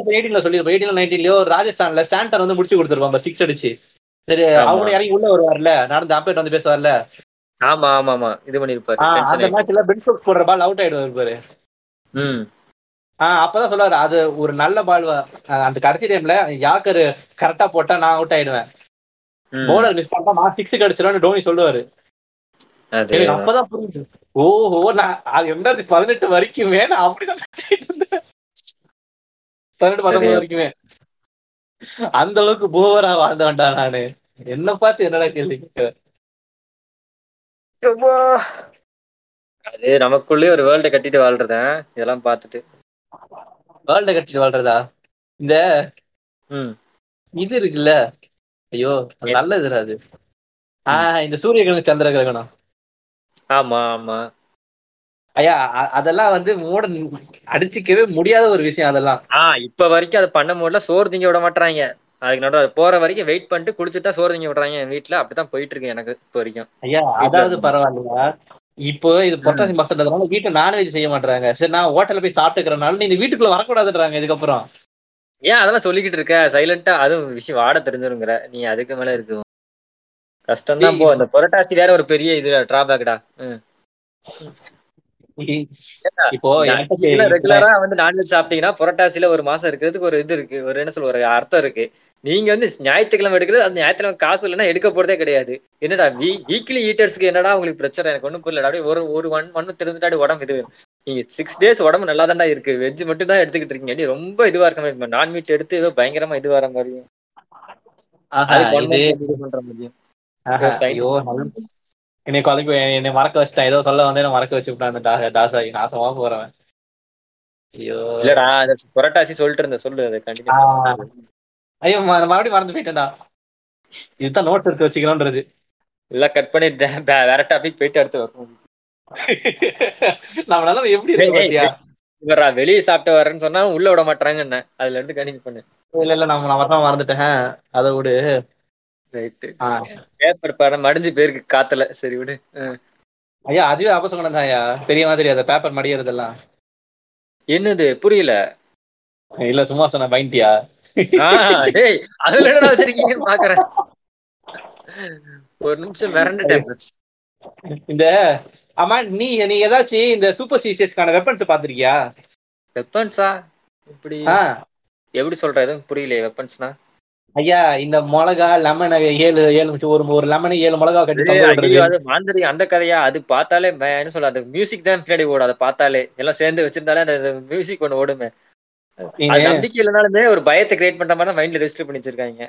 எயிட்டீன்ல சொல்லிருப்போம் எயிட்டீன்ல நைன்டீன்லயோ ராஜஸ்தான்ல ஸ்டாண்டன் வந்து முடிச்சு கொடுத்துருப்பான் சிக்ஸ் அடிச்சு. சரி. அவங்க இறங்கி உள்ள வருவார்ல? நடந்து அம்பேட் வந்து பேசுவார்ல?
ஆமா ஆமா ஆமா. இது பண்ணிருப்பாரு
அந்த. மேட்ச்ல பென் ஸ்டோக்ஸ் போடுற பால் அவுட் ஆயிடுவாரு பாரு.
ம்.
ஆஹ் அப்பதான் சொல்லுவாரு அது ஒரு நல்ல பால் அந்த கடைசி டைம்ல யாக்கர் கரெக்டா போட்டா நான் அவுட் ஆயிடுவேன்.
ம்.
பவுலர் மிஸ் பண்ணா நான் சிக்ஸ் அடிச்சிருவேன் டோனி சொல்லுவாரு. அப்பதான் புரியுது ஓஹோ நான் அது ரெண்டாயிரத்தி பதினெட்டு வரைக்குமே நான் அப்படிதான் பதினெட்டு பத்தொன்பது. வரைக்குமே. அந்த அளவுக்கு போவரா வாழ்ந்தவன்டா நானு. என்ன பார்த்து என்னடா கேள்வி.
அது நமக்குள்ளே ஒரு வேர்ல்ட கட்டிட்டு வாழ்றதேன் இதெல்லாம் பார்த்துட்டு.
வேர்ல்ட கட்டிட்டு வாழ்றதா? இந்த இது இருக்குல்ல? ஐயோ? நல்ல இதுடா அது. ஆஹ் இந்த சூரிய கிரகணம் சந்திர கிரகணம்.
ஆமா ஆமா.
ஐயா அதெல்லாம் வந்து மூட அடிச்சுக்கவே முடியாத ஒரு விஷயம் அதெல்லாம்.
ஆ இப்ப வரைக்கும் அதை பண்ண முடியல சோறு திங்க விட மாட்டாங்க அதுக்கு நடுவு போற வரைக்கும் வெயிட் பண்ணிட்டு குளிச்சுட்டு சோறு திங்க விடுறாங்க. என் வீட்டுல அப்படித்தான் போயிட்டு இருக்கு எனக்கு இப்போ வரைக்கும்.
ஐயா அதாவது. பரவாயில்லையா? இப்போ இது பொட்டாசி மாசம்ன்றதுனால வீட்டுல நான்வெஜ் செய்ய மாட்டாங்க சரி நான் ஹோட்டல்ல போய் சாப்பிட்டுக்கிறனால நீ இந்த வீட்டுக்குள்ள வரக்கூடாதுன்றாங்க இதுக்கப்புறம்.
ஏன் அதெல்லாம் சொல்லிக்கிட்டு இருக்க? சைலண்டா அதுவும் விஷயம் வாட தெரிஞ்சிருங்கிற. நீ அதுக்கு மேல இருக்கு. கஷ்டம் தான் போ. அந்த புரட்டாசி வேற ஒரு பெரிய இது டிராபேக்டா
இப்போ.
ரெகுலரா வந்து நான்வெஜ் சாப்பிட்டீங்கன்னா புரட்டாசியில ஒரு மாசம் இருக்கிறதுக்கு ஒரு இது இருக்கு. ஒரு என்ன சொல்ல ஒரு அர்த்தம் இருக்கு. நீங்க வந்து ஞாயிற்றுக்கிழமை எடுக்கிறது அந்த ஞாயிற்றுக்கிழமை காசு இல்லைன்னா எடுக்க போறதே கிடையாது. என்னடா வீ வீக்லி ஈட்டர்ஸ்க்கு என்னடா உங்களுக்கு பிரச்சனை? எனக்கு ஒண்ணும் புரியல அப்படியே ஒரு ஒரு ஒன் ஒன்னு தெரிஞ்சுட்டாடி உடம்பு இது. நீங்க சிக்ஸ் டேஸ் உடம்பு நல்லா தான்டா இருக்கு. வெஜ் மட்டும் தான் எடுத்துக்கிட்டு இருக்கீங்க. ரொம்ப இதுவா இருக்க மாதிரி நான் மீட் எடுத்து ஏதோ பயங்கரமா இது வர
என்னை குழம்பி என்னை மறக்க வச்சுட்டான். ஏதோ சொல்ல வந்து என்ன மறக்க வச்சு விட்டான் அந்த டா- டாசாகி நாசமா போறவன். ஐயோ.
இல்லடா புரட்டாசி சொல்லிட்டு இருந்த சொல்லு அதை
ஆ.
கண்டிப்பா
ஐயோ மறுபடியும் மறந்து போயிட்டேன்டா. இதுதான் நோட் எடுத்து வச்சுக்கிறோன்றது.
எல்லாம் கட் பண்ணி வேற டாபிக் போயிட்டு அடுத்து வரும்
நம்மளால எப்படி
இவரா வெளியே சாப்பிட்டு வரேன்னு சொன்னா உள்ள விட மாட்டாங்க என்ன அதுல இருந்து கணிப்பு பண்ணு.
இல்ல இல்ல நம்ம நான் தான் மறந்துட்டேன். அதை விடு.
பேப்பர் படம் மடிஞ்சு பேருக்கு காத்தல. சரி விடு.
ஐயா அதுவே அபசகுணம் தான் ஐயா தெரிய மாதிரி அதை பேப்பர் மடியறதெல்லாம்.
என்னது? புரியல.
இல்ல சும்மா சொன்ன பைண்டியா
டேய் அதுல என்னடா வச்சிருக்கீங்கன்னு பாக்குறேன். ஒரு நிமிஷம் மிரண்டுட்டேன்.
இந்த ஆமா நீ நீ ஏதாச்சும் இந்த சூப்பர் சீசியஸ்க்கான வெப்பன்ஸ் பாத்திருக்கியா
வெப்பன்ஸா இப்படி எப்படி சொல்ற எதுவும் புரியலையே வெப்பன்ஸ்னா
ஐயா இந்த மிளகா லெமன் ஏழு ஏழு ஒரு ஒரு லெமன் ஏழு மிளகா கட்டி
அது மாந்திரி அந்த கதையா? அது பார்த்தாலே என்ன சொல்ல அது மியூசிக் தான் பின்னாடி ஓடும் அதை பார்த்தாலே. எல்லாம் சேர்ந்து வச்சிருந்தாலே அந்த மியூசிக் ஒண்ணு ஓடுமே. அது நம்பிக்கை இல்லைனாலுமே ஒரு பயத்தை கிரியேட் பண்ற மாதிரி மைண்ட்ல ரெஜிஸ்டர் பண்ணி வச்சிருக்காங்க.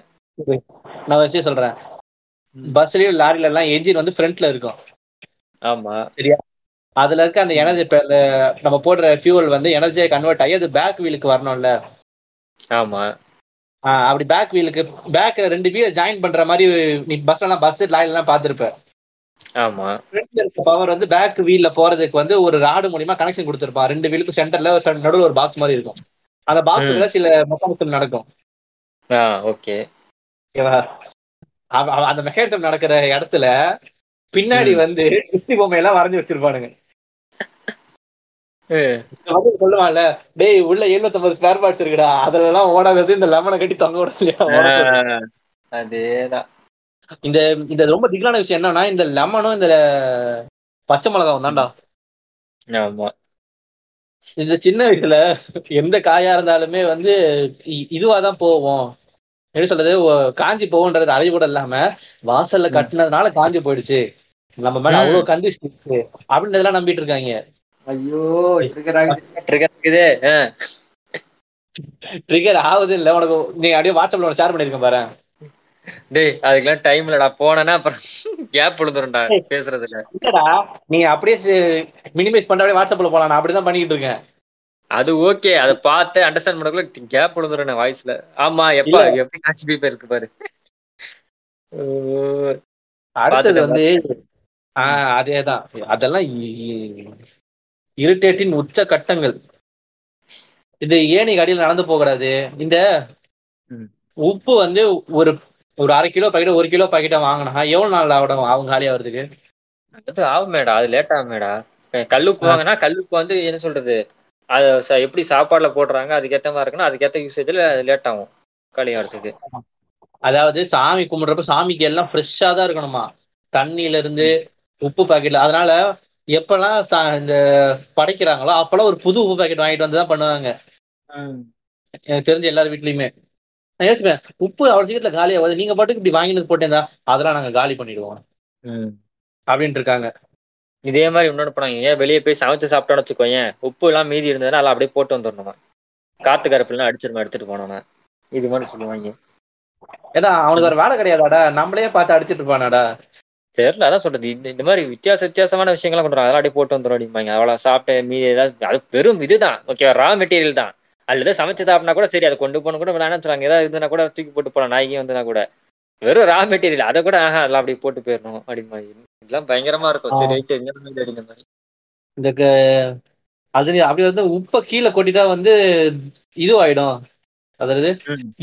நான் வச்சு சொல்றேன். பஸ்லயும் லாரில எல்லாம் என்ஜின் வந்து ஃப்ரண்ட்ல இருக்கும்.
ஆமா.
அதுல இருக்க அந்த எனர்ஜி நம்ம போடுற ஃபியூவல் வந்து எனர்ஜியை கன்வெர்ட் ஆகி அது பேக் வீலுக்கு வரணும்ல.
ஆமா.
அப்படி பேக் வீலுக்கு பேக் ரெண்டு வீல் ஜாயின் பண்ற மாதிரி நீ பஸ்ல எல்லாம் பஸ் லாரில எல்லாம் பாத்திருப்ப
ஆமா.
ஃப்ரண்ட்ல இருக்க பவர் வந்து பேக் வீல்ல போறதுக்கு வந்து ஒரு ராடு மூலியமா கனெக்ஷன் கொடுத்திருப்பான் ரெண்டு வீலுக்கு சென்டர்ல நடுவுல ஒரு பாக்ஸ் மாதிரி இருக்கும். அந்த பாக்ஸ்ல சில மெக்கானிசம் நடக்கும்.
ஓகே
அந்த மெக்கானிசம் நடக்கிற இடத்துல பின்னாடி. வந்து கிறிஸ்டி பொம்மை எல்லாம் வரைஞ்சு வச்சிருப்பானுங்க. வந்து சொல்லுவான்ல டேய் உள்ள 750 ஸ்பேர் பார்ட்ஸ் இருக்குடா. அதுல எல்லாம் ஓடாதது இந்த லெமனை கட்டி தொங்க விடலையா?
அதேதான்.
இந்த இந்த ரொம்ப திகிலான விஷயம் என்னன்னா இந்த லெமனும் இந்த பச்சை மிளகாவும் தான்டா.
ஆமா.
இந்த சின்ன வயசுல எந்த காயா இருந்தாலுமே வந்து இதுவாதான் போவோம். எப்படி சொல்றது? காஞ்சி போகுன்றது அறிவு கூட இல்லாம வாசல்ல. கட்டினதுனால காஞ்சி போயிடுச்சு. நம்ம மேல. அவ்வளவு கந்திச்சு இருக்கு. அப்படின்றதெல்லாம் நம்பிட்டு இருக்காங்க.
ஐயோ ட்ரிகர் ஆகுதே. ஆ.
ட்ரிகர் ஆகுது இல்ல உனக்கு நீ அப்படியே வாட்ஸ்அப்ல ஷேர் பண்ணிருக்கேன் பாரு.
டேய் அதுக்கெல்லாம் டைம் இல்லடா போனேன்னா அப்புறம் கேப் விழுந்துரும்டா பேசுறதுல.
இல்லடா நீங்க அப்படியே மினிமைஸ் பண்ண அப்படியே வாட்ஸ்அப்ல போலாம் நான் அப்படிதான் பண்ணிட்டு இருக்கேன்.
அது ஓகே அதை பார்த்து அண்டர்ஸ்டாண்ட் பண்ணக்குள்ள கேப் விழுந்துரும் வாய்ஸ்ல ஆமா எப்பா எப்படி காட்சி இருக்கு பாரு. ஓ,
அடுத்தது
பார்த்துட்டேன்,
வந்து ஆஹ் அதேதான். அதெல்லாம் இரிட்டேட்டின் உச்ச கட்டங்கள். இது ஏணி அடியில் நடந்து போகக்கூடாது? இந்த. உப்பு வந்து ஒரு ஒரு அரை கிலோ பாக்கெட் ஒரு கிலோ பாக்கெட்டா வாங்கினா எவ்வளவு நாள் ஆகணும் அவங்க காலி ஆகுறதுக்கு?
அது ஆகுமேடா அது லேட் ஆகுமேடா. இப்ப கல்லுப்பு வாங்கினா கல்லுப்பு வந்து என்ன சொல்றது? அது எப்படி சாப்பாடுல போடுறாங்க அதுக்கேத்த மாதிரி இருக்குன்னா அதுக்கேத்த யூசேஜ்ல லேட் ஆகும் களி ஆகிறதுக்கு.
அதாவது சாமி கும்பிடுறப்ப சாமிக்கு எல்லாம் ஃப்ரெஷ்ஷா தான் இருக்கணுமா? தண்ணியில இருந்து உப்பு பாக்கெட்ல அதனால எப்பெல்லாம் இந்த படைக்கிறாங்களோ அப்பெல்லாம் ஒரு புது உப்பு பாக்கெட் வாங்கிட்டு வந்து தான் பண்ணுவாங்க எனக்கு தெரிஞ்ச எல்லார் வீட்லயுமே. நான் யோசிப்பேன் உப்பு அவ்வளவு சீக்கிரத்துல காலி ஆகாது நீங்க பாட்டுக்கு இப்படி வாங்கினது போட்டேன் அதெல்லாம் நாங்க காலி பண்ணிடுவோம்.
ம்.
அப்படின்ட்டு இருக்காங்க.
இதே மாதிரி இன்னொன்று பண்ணாங்க ஏன் வெளியே போய் சமைச்சு சாப்பிட்டோம்னு வச்சுக்கோயேன் உப்பு எல்லாம் மீதி இருந்ததுன்னா அதெல்லாம் அப்படியே போட்டு வந்துடணுமா காத்து கருப்புலாம் அடிச்சிருமா எடுத்துட்டு போனோம்னா இது மாதிரி சொல்லுவாங்க.
ஏடா அவனுக்கு ஒரு வேலை கிடையாதாடா. நம்மளே பார்த்து அடிச்சிட்டு இருப்பானாடா.
தெரியல அதான் சொல்றது. இந்த இந்த மாதிரி வித்தியாச வித்தியாசமான விஷயங்கள்லாம் கொண்டு அதெல்லாம் அப்படியே போட்டு வந்துடும் அப்படிம்பாங்க. அவ்வளவு சாப்பிட்ட மீதி ஏதாவது அது வெறும் இதுதான். ஓகே ரா மெட்டீரியல் தான். அல்லது சமைச்சு சாப்பிட்டா கூட சரி அதை கொண்டு போன கூட வேணாம்னு சொல்றாங்க ஏதாவது இருந்ததுன்னா கூட தூக்கி போட்டு போலாம் நாய்க்கு வந்ததுனா கூட. வெறும் ரா மெட்டீரியல் அதை கூட ஆஹா அதெல்லாம் அப்படியே போட்டு போயிடணும் அப்படிம்பாங்க. இதெல்லாம் பயங்கரமா இருக்கும். சரி ரைட்டு அடிக்கிற மாதிரி.
இந்த அது அப்படி வந்து உப்பை கீழே கொட்டிட்டா வந்து இதுவாயிடும். அதாவது.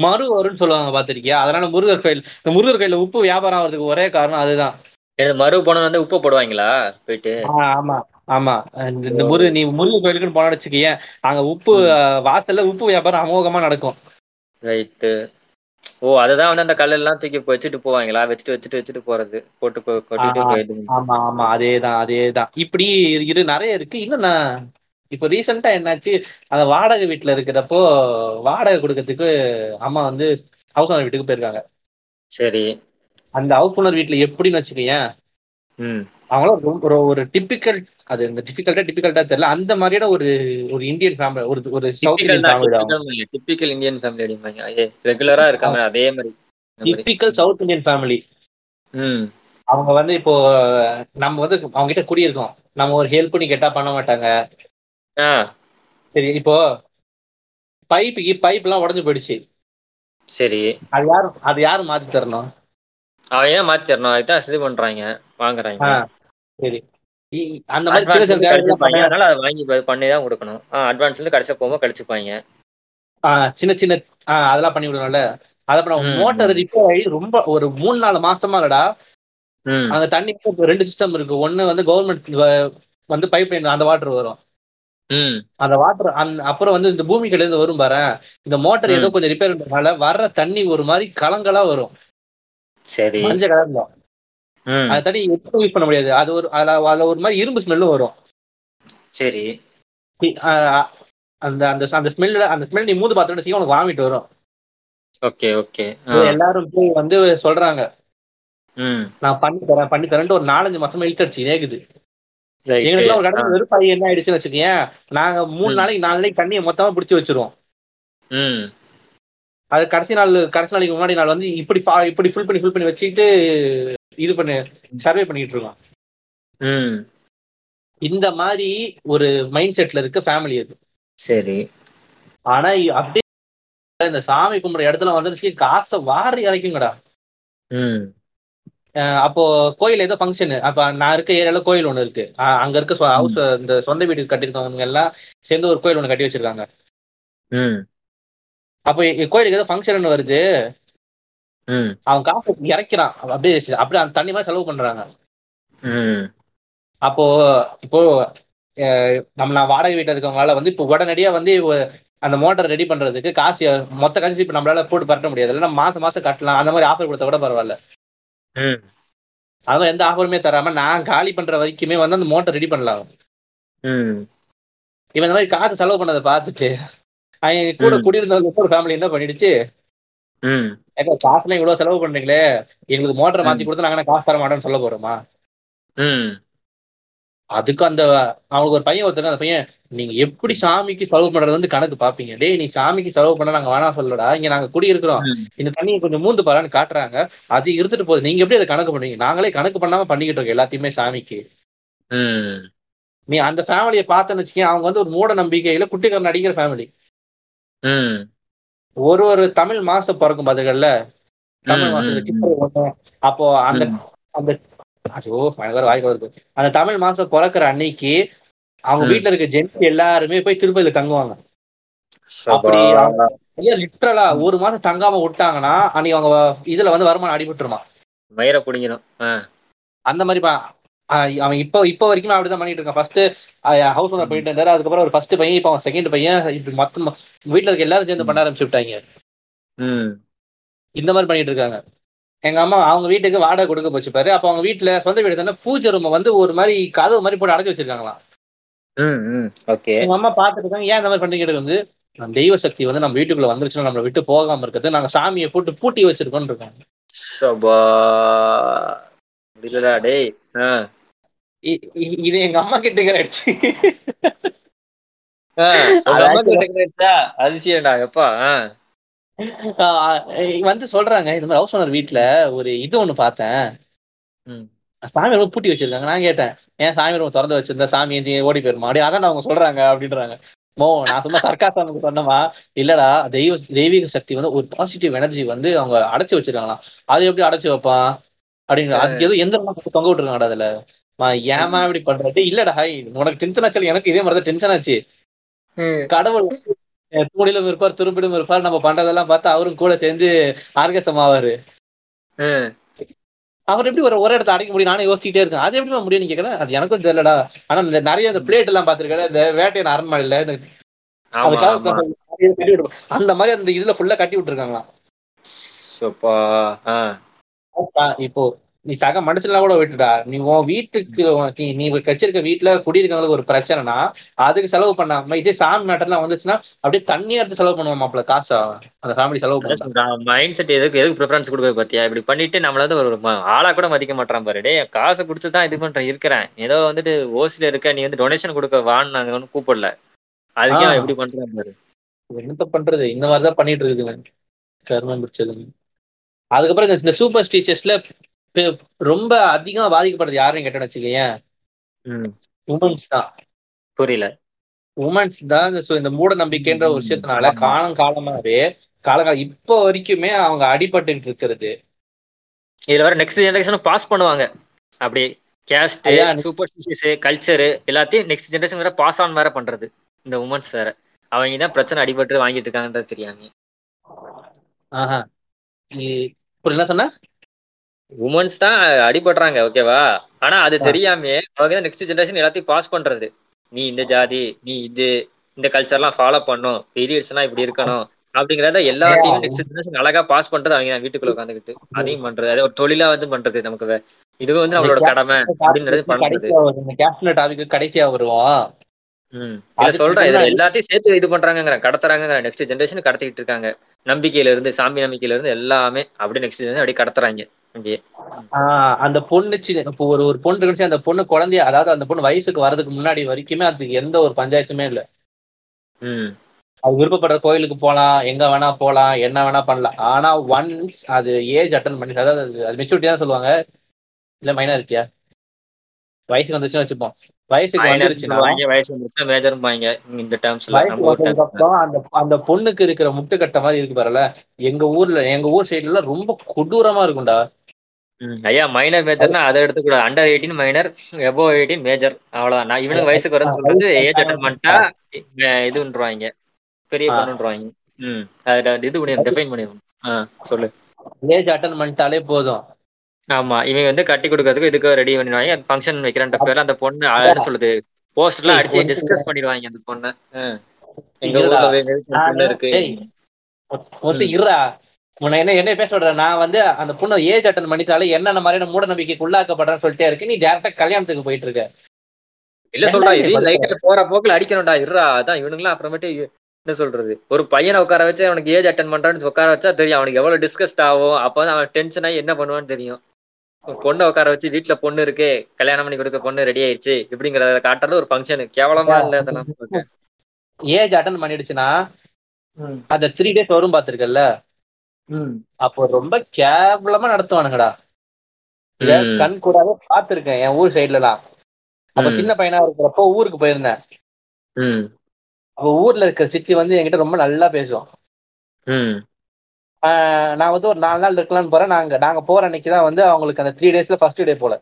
மறு வரும்னு சொல்லுவாங்க பாத்திருக்கியா அதனால முருகர் கோயில் இந்த முருகர் கோயில்ல உப்பு வியாபாரம் ஆகிறதுக்கு ஒரே காரணம் அதுதான்.
எனக்கு மறு போன வந்து உப்பு போடுவாங்களா? போயிட்டு.
ஆமா ஆமா. இந்த முரு நீ முருகர் கோயிலுக்குன்னு போன வச்சுக்கேன் அங்க உப்பு வாசல்ல உப்பு வியாபாரம் அமோகமா நடக்கும்.
ரைட்டு. ஓ அதுதான் வந்து அந்த கல்லெல்லாம் தூக்கி வச்சுட்டு போவாங்களா? வச்சுட்டு வச்சுட்டு வச்சுட்டு போறது. போட்டு கொட்டிட்டு
ஆஹா.
போயிட்டு
ஆமா ஆமா. அதேதான் அதேதான். இப்படி இரு நிறைய இருக்கு. இல்லண்ணா இப்ப ரீசெண்டா என்னாச்சு அந்த வாடகை வீட்டுல இருக்கிறப்போ வாடகை கொடுக்கறதுக்கு அம்மா வந்து ஹவுஸ் வீட்டுக்கு போயிருக்காங்க.
சரி.
அந்த ஹவுஸ் ஓனர் வீட்டுல எப்படின்னு வச்சுக்கோயேன்
ம்.
அவங்களும் ஒரு ஒரு டிபிக்கல் அது இந்த டிபிகல்ட்டா டிபிகல்ட்டா தெரியல. அந்த மாதிரியான ஒரு ஒரு இந்தியன் ஃபேமிலி ஒரு ஒரு south
typical
Indian family
typical Indian family அடிப்பாங்க ரெகுலரா இருக்காம அதே மாதிரி.
டிபிக்கல் சவுத் இந்தியன் ஃபேமிலி
ம்.
அவங்க வந்து இப்போ நம்ம வந்து அவங்க கிட்ட குடியிருக்கோம். நம்ம ஒரு ஹெல்ப் பண்ணி கேட்டா பண்ண மாட்டாங்க. சரி இப்போ பைப்புக்கு பைப் எல்லாம் உடஞ்சு போயிடுச்சு.
சரி.
அது யாரு அது யாரு மாத்தி தரணும்?
அவன் ஏன் மாத்திரணும்? அதுதான் இது பண்றாங்க வாங்குறாங்க.
சரி. அந்த மாதிரி
அதனால அதை வாங்கி பண்ணி தான் கொடுக்கணும். அட்வான்ஸ் வந்து கடைசியா போகும்போது கழிச்சுப்பாங்க.
சின்ன சின்ன அதெல்லாம் பண்ணி விடணும்ல. அதை பண்ண
ம்,
மோட்டார் ரிப்பேர் ஆகி ரொம்ப ஒரு மூணு நாலு மாசமா இல்லடா. அந்த தண்ணி ரெண்டு சிஸ்டம் இருக்கு. ஒண்ணு வந்து கவர்மெண்ட் வந்து பைப் லைன் அந்த வாட்டர் வரும். அந்த வாட்டர் அந்த அப்புறம் வந்து இந்த பூமி இருந்து வரும் பாரு இந்த மோட்டர் ஏதோ. கொஞ்சம் ரிப்பேர் பண்றதுனால வர்ற தண்ணி ஒரு மாதிரி கலங்கலா வரும்.
சரி.
மஞ்சள் கலர்ல அந்த தண்ணி எப்பவும் யூஸ் பண்ண முடியாது. அது ஒரு அதுல அதுல ஒரு மாதிரி இரும்பு ஸ்மெல்லும் வரும்.
சரி.
அந்த அந்த அந்த ஸ்மெல்ல அந்த ஸ்மெல் நீ மூந்து பார்த்தோன்னு வச்சுக்கோ, உனக்கு வாமிட் வரும்.
Okay okay.
எல்லாரும் போய் வந்து சொல்றாங்க. நான் பண்ணி தரேன் பண்ணி தரேன்ட்டு ஒரு நாலஞ்சு மாசமா இழுத்தடிச்சு நேக்குது
ரைட்
எங்களுக்கு ஒரு கடமை வெறுப்பாயி என்ன ஆயிடுச்சுன்னு வச்சுக்கேன் நாங்க மூணு. நாளைக்கு நாலு நாளைக்கு தண்ணியை மொத்தமா பிடிச்சி வச்சிருவோம். அது கடைசி நாள் கடைசி நாளைக்கு முன்னாடி நாள் வந்து இப்படி இப்படி ஃபுல் பண்ணி ஃபுல் பண்ணி வச்சுக்கிட்டு இது பண்ணி சர்வே பண்ணிட்டு இருக்கோம். இந்த மாதிரி ஒரு மைண்ட் செட்ல இருக்க ஃபேமிலி அது.
சரி.
ஆனா அப்படியே இந்த சாமி கும்பிடுற இடத்துல வந்துருச்சு காசை வாரி இறக்குங்கடா. அப்போ கோயில் ஏதோ ஃபங்க்ஷன் அப்ப நான் இருக்க ஏரியால கோயில் ஒண்ணு இருக்கு. அங்க இருக்க ஹவுஸ் இந்த சொந்த வீடு கட்டிருக்கவங்க எல்லாம் சேர்ந்து ஒரு கோயில் ஒண்ணு கட்டி வச்சிருக்காங்க. அப்போ கோயிலுக்கு ஏதோ ஃபங்க்ஷன் வருது.
ம்.
அவன் காசு இறக்கிறான். அப்படியே அப்படியே அந்த தண்ணி மாதிரி செலவு பண்றாங்க.
ம்.
அப்போ இப்போ நம்ம நான் வாடகை வீட்டில் இருக்கவங்களால வந்து இப்போ உடனடியா வந்து அந்த மோட்டர் ரெடி பண்றதுக்கு காசு மொத்த காசு இப்போ நம்மளால போட்டு பரட்ட முடியாது. இல்லைன்னா மாசம் மாசம் கட்டலாம். அந்த மாதிரி ஆஃபர் கொடுத்தா கூட பரவாயில்ல.
ம்.
அதான் எந்த ஆஃபருமே தராம நான் காலி பண்ற வரைக்குமே வந்து அந்த மோட்டர் ரெடி பண்ணலாம்.
ம்.
இவன் இந்த மாதிரி காசு செலவு பண்ணதை பார்த்துட்டு அவங்க கூட. குடியிருந்தவங்க ஒரு ஃபேமிலி என்ன பண்ணிடுச்சு?
ம்.
ஏக்கா காசுலாம் இவ்வளவு செலவு பண்றீங்களே? எங்களுக்கு மோட்டர் மாத்தி கொடுத்து நாங்க காசு தர மாட்டோம்னு சொல்ல போறோமா? அதுக்கு அந்த அவனுக்கு ஒரு பையன் ஒருத்தர் அந்த பையன் நீங்க எப்படி சாமிக்கு செலவு பண்றது வந்து கணக்கு பாப்பீங்க? டேய் நீ சாமிக்கு செலவு பண்ண நாங்க வேணாம் சொல்லடா இங்க நாங்க குடி இருக்கிறோம்
ம்.
இந்த தண்ணியை கொஞ்சம் மூந்து பாரான்னு காட்டுறாங்க. அது இருந்துட்டு போகுது. நீங்க எப்படி அதை கணக்கு பண்ணுவீங்க? நாங்களே கணக்கு பண்ணாம பண்ணிக்கிட்டு இருக்கோம் எல்லாத்தையுமே சாமிக்கு. நீ அந்த ஃபேமிலியை பார்த்தேன்னு வச்சுக்கேன் அவங்க வந்து ஒரு மூட நம்பிக்கையில குட்டிக்காரன் நடிக்கிற ஃபேமிலி ஒரு ஒரு தமிழ் மாசம் பிறக்கும் தமிழ் சித்திரை ஒண்ணு. அப்போ அந்த. அந்த வேற வாய்க்கு வருது. அந்த தமிழ் மாசம் பிறக்கிற அன்னைக்கு அவங்க. வீட்டுல இருக்க ஜென்ஸ் எல்லாருமே போய் திருப்பதியில தங்குவாங்க. அப்படி லிட்டரலா ஒரு மாசம் தங்காம விட்டாங்கன்னா அன்னைக்கு அவங்க இதுல வந்து வருமானம் அடிபட்டுருமா.
பிடிங்கணும் ஆ.
அந்த மாதிரி அவன் இப்போ இப்போ வரைக்கும் அப்படிதான் பண்ணிட்டு இருக்கான். ஃபர்ஸ்ட் ஹவுஸ் ஓனர் பண்ணிட்டு இருந்தாரு. அதுக்கப்புறம் ஒரு ஃபர்ஸ்ட் பையன் இப்போ அவன் செகண்ட் பையன். மொத்தம் வீட்டுல இருக்க எல்லாரும் சேர்ந்து பண்ண ஆரம்பிச்சு விட்டாங்க
ம்.
இந்த மாதிரி பண்ணிட்டு இருக்காங்க. எங்க அம்மா அவங்க வீட்டுக்கு வாடகை கொடுக்க போச்சு பாரு. அப்ப அவங்க வீட்டுல சொந்த வீடு தானே? பூஜை ரூம் வந்து ஒரு மாதிரி கதவு மாதிரி போட்டு அடைச்சு வச்சிருக்காங்களாம். எங்க அம்மா பாத்துட்டு இருக்காங்க. ஏன் இந்த மாதிரி பண்றீங்க வந்து நம்ம தெய்வ சக்தி வந்து நம்ம வீட்டுக்குள்ள வந்துருச்சுன்னா நம்மளை விட்டு போகாம இருக்கிறது நாங்க சாமியை போட்டு பூட்டி வச்சிருக்கோம்னு இருக்காங்க. இது எங்க அம்மா கிட்ட
உங்க அம்மா கிட்ட கிடைச்சா அதிசயம்டா எப்பா
வந்து சொல்றாங்க இந்த மாதிரி ஹவுஸ் ஓனர் வீட்டுல ஒரு இது ஒண்ணு பார்த்தேன். சாமி ரூம் பூட்டி வச்சிருக்காங்க நான் கேட்டேன். ஏன் சாமி ரூம் திறந்து வச்சிருந்தா சாமி எஞ்சி ஓடி போயிருமா? அப்படி அதான் அவங்க சொல்றாங்க அப்படின்றாங்க. மோ நான் சும்மா சர்க்காசம் சொன்னமா இல்லடா தெய்வ தெய்வீக சக்தி வந்து ஒரு பாசிட்டிவ் எனர்ஜி வந்து அவங்க அடைச்சு வச்சிருக்காங்களாம். அது எப்படி அடைச்சு வைப்பான்? அப்படிங்கிற அதுக்கு ஏதோ எந்த தொங்க விட்டுருக்காங்கடா அதுல. மா, ஏம்மா இப்படி பண்றது? இல்லடா ஹாய் உனக்கு டென்ஷன் ஆச்சு எனக்கு இதே மாதிரி டென்ஷன் ஆச்சு. கடவுள் தூணிலும் இருப்பார் துரும்பிலும் இருப்பார் நம்ம பண்றதெல்லாம் பார்த்து அவரும் கூட சேர்ந்து ஆர்கசம் ஆவாரு. அவர் எப்படி ஒரு ஒரு இடத்த அடைக்க முடியும்? நானே யோசிச்சுட்டே இருக்கேன். அது எப்படி முடியும் நீ கேட்கறேன் அது எனக்கும் தெரியலடா. ஆனா இந்த நிறைய இந்த பிளேட் எல்லாம் பாத்திருக்கேன் இந்த வேட்டையன் அரண்மனையில அந்த மாதிரி அந்த இதுல ஃபுல்லா கட்டி சா- இப்போ நீ சக மனுஷன்லாம் கூட விட்டுடா. நீ உன் வீட்டுக்கு நீ வச்சிருக்க வீட்டுல குடியிருக்கவங்களுக்கு ஒரு பிரச்சனைனா அதுக்கு செலவு பண்ணாம இதே சாமி மேட்டர்லாம் வந்துச்சுன்னா அப்படியே தண்ணி எடுத்து செலவு பண்ணுவோம் மாப்பிள காசா அந்த ஃபேமிலி செலவு பண்ணா
மைண்ட் செட் எதுக்கு எதுக்கு ப்ரிஃபரன்ஸ் கொடுக்க பாத்தியா? இப்படி பண்ணிட்டு நம்மள வந்து ஒரு ஆளா கூட மதிக்க மாட்டான் பாரு. டேய் காசை கொடுத்து தான் இது பண்றேன் இருக்கிறேன். ஏதோ வந்துட்டு ஓசில இருக்க நீ வந்து டொனேஷன் கொடுக்க வான்னு நாங்க கூப்பிடல. அதுக்கே. எப்படி பண்றான் பாரு.
என்னத்த பண்றது? இந்த மாதிரிதான் பண்ணிட்டு இருக்குதுங்க கர்மம் பிடிச்சதுங்க அதுக்கப்புறம் இந்த- இந்த சூப்பர் ஸ்டீச்சர்ஸ்ல ரொம்ப அதிகமா பாதிக்கப்படுறது யாருன்னு கேட்டேன்னு வச்சுக்கேன்
ம்.
உமன்ஸ் தான்.
புரியல.
உமன்ஸ் தான் இந்த சு- இந்த மூட நம்பிக்கைன்ற ஒரு விஷயத்தினால. காலம் காலமாவே காலகாலம் இப்போ வரைக்குமே அவங்க அடிபட்டுட்டு இருக்கிறது.
இதுல வர நெக்ஸ்ட் ஜெனரேஷன் பாஸ் பண்ணுவாங்க. அப்படியே கேஸ்ட் சூப்பர்ஸ்டிஷியஸ் கல்ச்சர் எல்லாத்தையும் நெக்ஸ்ட் ஜெனரேஷன் வேற பாஸ் ஆன் வேற பண்றது. இந்த உமன்ஸ் வேற. அவங்க தான் பிரச்சனை அடிபட்டு வாங்கிட்டு இருக்காங்கன்றது தெரியாம.
ஆஹா. என்ன சொன்ன?
உமன்ஸ் தான் அடிபடுறாங்க ஓகேவா ஆனா அது. தெரியாம அவங்க தான் நெக்ஸ்ட் ஜெனரேஷன் எல்லாத்தையும் பாஸ் பண்றது. நீ இந்த ஜாதி நீ இது இந்த கல்ச்சர்லாம் ஃபாலோ பண்ணும். பீரியட்ஸ் எல்லாம் இப்படி இருக்கணும். அப்படிங்கறத எல்லாத்தையும் நெக்ஸ்ட் ஜெனரேஷன் அழகா பாஸ் பண்றது அவங்க தான் வீட்டுக்குள்ள உட்காந்துக்கிட்டு அதையும் பண்றது. அதை ஒரு தொழிலா வந்து பண்றது நமக்கு. இதுவும் வந்து நம்மளோட கடமை அப்படின்றது பண்றது
கேப்டன் டாபிக் கடைசியா வருவோம். அதுக்கு
சொல்றேன். இதுல எல்லாத்தையும் சேர்த்து இது பண்றாங்க கடத்துறாங்க நெக்ஸ்ட் ஜெனரேஷன் கடத்திட்டு இருக்காங்க. நம்பிக்கையில இருந்து சாமி நம்பிக்கையில இருந்து எல்லாமே அப்படியே நெக்ஸ்ட் ஜெனரேஷன் அப்படியே கடத்துறாங்க.
அந்த பொண்ணு இப்போ ஒரு ஒரு பொண்ணு இருந்துச்சு அந்த பொண்ணு குழந்தைய அதாவது அந்த பொண்ணு வயசுக்கு வர்றதுக்கு முன்னாடி வரைக்குமே அதுக்கு எந்த ஒரு பஞ்சாயத்துமே இல்ல. அது விருப்பப்படுற கோயிலுக்கு போலாம் எங்க வேணா போலாம் என்ன வேணா பண்ணலாம். ஆனா ஒன்ஸ் அது ஏஜ் அட்டன் பண்ணி அதாவது அது- மெச்சூரிட்டி தான் சொல்லுவாங்க. இல்ல மைனாரிட்டியா வயசுக்கு வந்துச்சுன்னு வச்சுப்போம். வயசுக்கு வந்துருச்சுன்னா அந்த அந்த பொண்ணுக்கு இருக்கிற முட்டுக்கட்ட மாதிரி இருக்கு பாருல. எங்க ஊர்ல எங்க ஊர் சைடுல எல்லாம் ரொம்ப கொடூரமா இருக்கும்டா.
ஐயா மைனர் மேஜர்னா அதை எடுத்துக்கூடாது. அண்டர் எயிட்டீன் மைனர் எபோ எயிட்டீன் மேஜர் அவ்வளவுதான். நான் இவனுக்கு வயசுக்கு வரது சொல்றது ஏஜ் அட்டன் பண்ணிட்டா பெரிய
ஆ.
பொண்ணுன்றுவாங்க. ம். அதுல இது பண்ணி டிஃபைன் பண்ணிடுவோம் ஆ சொல்லு.
ஏஜ் அட்டன் பண்ணிட்டாலே போதும்.
ஆமா. இவங்க வந்து கட்டி கொடுக்கறதுக்கு இதுக்கு ரெடி பண்ணிடுவாங்க. ஃபங்க்ஷன் வைக்கிறன்ற பேர்ல அந்த பொண்ணு என்ன சொல்லுது போஸ்டர்லாம் அடிச்சு டிஸ்கஸ் பண்ணிடுவாங்க அந்த பொண்ணை. எங்க. ஊர்ல இருக்கு.
இருடா. உன்னை என்ன என்ன பேச சொல்ற நான் வந்து அந்த பொண்ணு ஏஜ் அட்டன் பண்ணிட்டாலே என்னென்ன மாதிரியான மூட நம்பிக்கைக்கு உள்ளாக்கப்படுறேன்னு சொல்லிட்டே இருக்கு. நீ டேரக்டா கல்யாணத்துக்கு போயிட்டு இருக்க.
இல்ல சொல்றா இது. லைட்டா போற போக்குல அடிக்கணும்டா இருடா. அதான் இவனுங்களாம் அப்புறமேட்டு என்ன சொல்றது? ஒரு பையனை உட்கார வச்சு அவனுக்கு ஏஜ் அட்டன் பண்றான்னு உட்கார வச்சா தெரியும். அவனுக்கு எவ்வளவு டிஸ்கஸ்ட் ஆகும் அப்பதான் அவன் டென்ஷன் ஆகி என்ன பண்ணுவான்னு தெரியும். பொண்ணை உட்கார வச்சு வீட்டுல பொண்ணு இருக்கு கல்யாணம் பண்ணி கொடுக்க பொண்ணு ரெடி ஆயிடுச்சு இப்படிங்கறத காட்டுறது ஒரு ஃபங்க்ஷன் கேவலமா இல்ல அதெல்லாம்.
ஏஜ் அட்டன் பண்ணிடுச்சுன்னா அந்த த்ரீ டேஸ் வரும் பாத்துருக்கல அப்போ ரொம்ப கேவலமா நடத்துவானுங்கடா. கண் கூடாவே பாத்துருக்கேன் என் ஊர் சைடுலலாம் அப்ப
ம்.
சின்ன பையனா இருக்கிறப்போ ஊருக்கு போயிருந்தேன்.
ம்,
அப்ப ஊர்ல இருக்கிற சித்தி வந்து என்கிட்ட ரொம்ப நல்லா பேசும்
ம்,
ஆஹ் நான் வந்து ஒரு நாலு நாள் இருக்கலாம்னு போறேன். நாங்க நாங்க போற அன்னைக்கு தான் வந்து அவங்களுக்கு அந்த த்ரீ டேஸ்ல ஃபர்ஸ்ட் டே போல.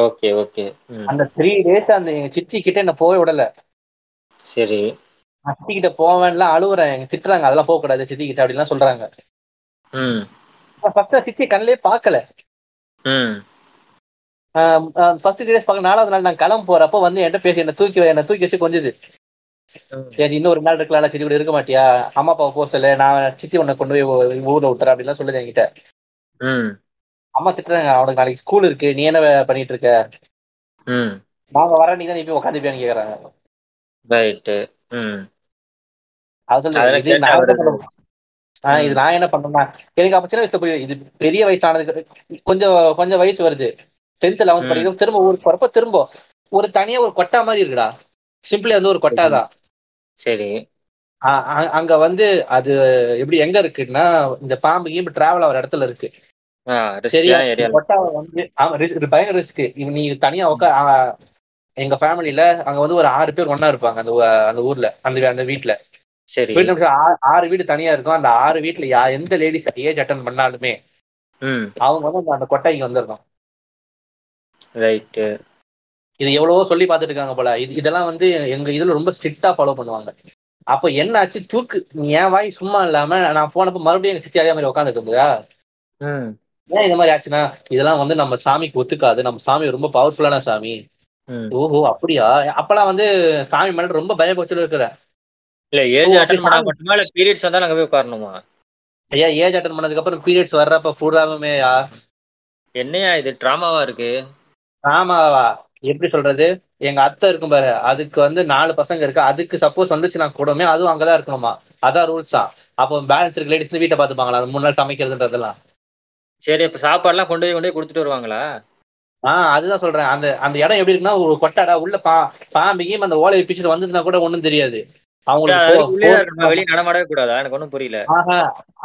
Okay okay.
அந்த த்ரீ டேஸ் அந்த எங்க சித்தி கிட்ட என்ன போக விடல.
சரி.
நான் சித்தி கிட்ட போவேன்லாம் அழுவுறேன் திட்டுறாங்க. அதெல்லாம் போக கூடாது சித்தி கிட்ட அப்படிலாம் சொல்றாங்க ஃபர்ஸ்ட் சித்தி கண்ணிலே பார்க்கல. ஃபர்ஸ்ட் த்ரீ டேஸ் பார்க்க நாலாவது நாள் நான் கிளம்ப போறப்போ வந்து என்கிட்ட பேசி என்ன தூக்கி என்ன தூக்கி வச்சு கொஞ்சது. சரி இன்னும் ஒரு நாள் இருக்கலாம் சித்தி கூட இருக்க மாட்டியா? அம்மா அப்பா போக சொல்லு நான் சித்தி உன்னை கொண்டு போய் ஊர்ல விட்டுறேன் அப்படிலாம் சொல்லுது என்கிட்ட.
ம்,
அம்மா திட்டுறாங்க அவனுக்கு நாளைக்கு ஸ்கூல் இருக்கு நீ என்ன பண்ணிட்டு இருக்க?
ம்.
நாங்க வர நீ தான் நீ போய் உட்காந்துப்பியான்னு கேக்குறாங்க.
ரைட்டு ம்
அது சொல்லு
அதெல்லாம்
இது நான் என்ன பண்ணேன்னா எனக்கு அப்ப சின்ன வயசுல போய் இது பெரிய வயசு ஆனதுக்கு கொஞ்சம் கொஞ்சம் வயசு வருது. டென்த் லெவன்த்
ம்.
படிக்கும் திரும்ப ஊருக்கு போறப்ப திரும்ப ஒரு தனியா ஒரு கொட்டா மாதிரி இருக்குடா. சிம்பிளி வந்து ஒரு கொட்டா தான்.
சரி.
அங்க வந்து அது எப்படி எங்க இருக்குன்னா இந்த பாம்பு கீம்பு டிராவல் ஆகிற இடத்துல இருக்கு. வந்து ஆமா ரிஸ்க் இது பயங்கர ரிஸ்க் நீ தனியா உட்கா எங்க ஃபேமிலில அங்க வந்து ஒரு ஆறு பேர் ஒண்ணா இருப்பாங்க அந்த அந்த ஊர்ல அந்த அந்த வீட்ல.
சரி.
ஆ- ஆறு வீடு தனியா இருக்கும். அந்த ஆறு வீட்டுல யா எந்த லேடிஸ் ஏஜ் அட்டன் பண்ணாலுமே அவங்க வந்து அந்த- கொட்டைக்கு வந்துடணும்
ரைட்டு
இது எவ்வளவோ சொல்லி பார்த்துட்டு இருக்காங்க போல. இது இதெல்லாம் வந்து எங்க இதுல ரொம்ப ஸ்ட்ரிக்டா ஃபாலோ பண்ணுவாங்க. அப்போ என்ன ஆச்சு தூக்கு என் வாய் சும்மா இல்லாம நான் போனப்ப மறுபடியும் எங்க சித்தி அதே மாதிரி உட்காந்துட்டு இருந்ததா ஏன் இந்த மாதிரி ஆச்சுன்னா இதெல்லாம் வந்து நம்ம சாமிக்கு ஒத்துக்காது. நம்ம சாமி ரொம்ப பவர்ஃபுல்லான சாமி. ஓஹோ அப்படியா? அப்பெல்லாம் வந்து சாமி மேல ரொம்ப பயபக்தியில இருக்கிற
இல்ல ஏஜ் அட்டன் பண்ணா மட்டுமா? இல்ல பீரியட்ஸ் வந்தா அங்க போய் உட்காரணுமா?
ஐயா ஏஜ் அட்டன் பண்ணதுக்கு அப்புறம் பீரியட்ஸ் வர்றப்ப ஃபுல்லாமேயா
என்னையா இது? டிராமாவா இருக்கு.
ஆமாவா எப்படி சொல்றது? எங்க அத்தை இருக்கும் பாரு அதுக்கு வந்து நாலு பசங்க இருக்கு. அதுக்கு சப்போஸ் வந்துச்சுன்னா கூடமே அதுவும் அங்கதான் இருக்கணுமா? அதான் ரூல்ஸ் தான். அப்போ பேலன்ஸ் இருக்க லேடிஸ் வீட்டை பாத்துப்பாங்களா அது மூணு நாள் சமைக்கிறதுன்றதெல்லாம்.
சரி இப்ப சாப்பாடுலாம் கொண்டு போய் கொண்டு போய் கொடுத்துட்டு வருவாங்களா?
ஆஹ் அதுதான் சொல்றேன். அந்த அந்த இடம் எப்படி இருக்குன்னா ஒரு கொட்டாடா உள்ள பா பாம்பியும் அந்த ஓலை பிச்சுட்டு வந்துச்சுன்னா கூட ஒண்ணும் தெரியாது. அவங்களுக்கு?
வெளிய நடமாடவே கூடாதா? எனக்கு ஒண்ணும் புரியல.
ஆஹா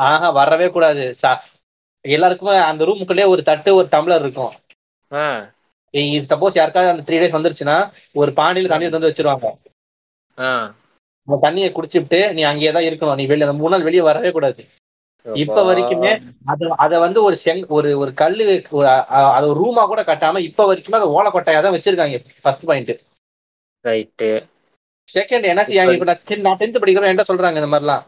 ஆஹா வரவே கூடாது சா- எல்லாருக்குமே அந்த ரூமுக்குள்ளே ஒரு தட்டு ஒரு டம்ளர் இருக்கும். சப்போஸ் யாருக்காவது அந்த த்ரீ டேஸ் வந்துருச்சுன்னா ஒரு பானையில தண்ணி வந்து வச்சிருவாங்க. தண்ணியை குடிச்சிட்டு நீ அங்கேயே தான் இருக்கணும். நீ வெளியே அந்த மூணு நாள் வெளியே வரவே கூடாது. இப்ப வரைக்குமே அது அத வந்து ஒரு செங் ஒரு ஒரு கல்லு அது ஒரு ரூமா கூட கட்டாம இப்ப வரைக்குமே அதை ஓலக்கொட்டையா தான் வச்சிருக்காங்க ஃபர்ஸ்ட் பாயிண்ட்
ரைட்டு
செகண்ட் என்ன செய்யாங்க இப்ப நான் நான் டென்த் படிக்கிறோம் என்ன சொல்றாங்க இந்த மாதிரிலாம்.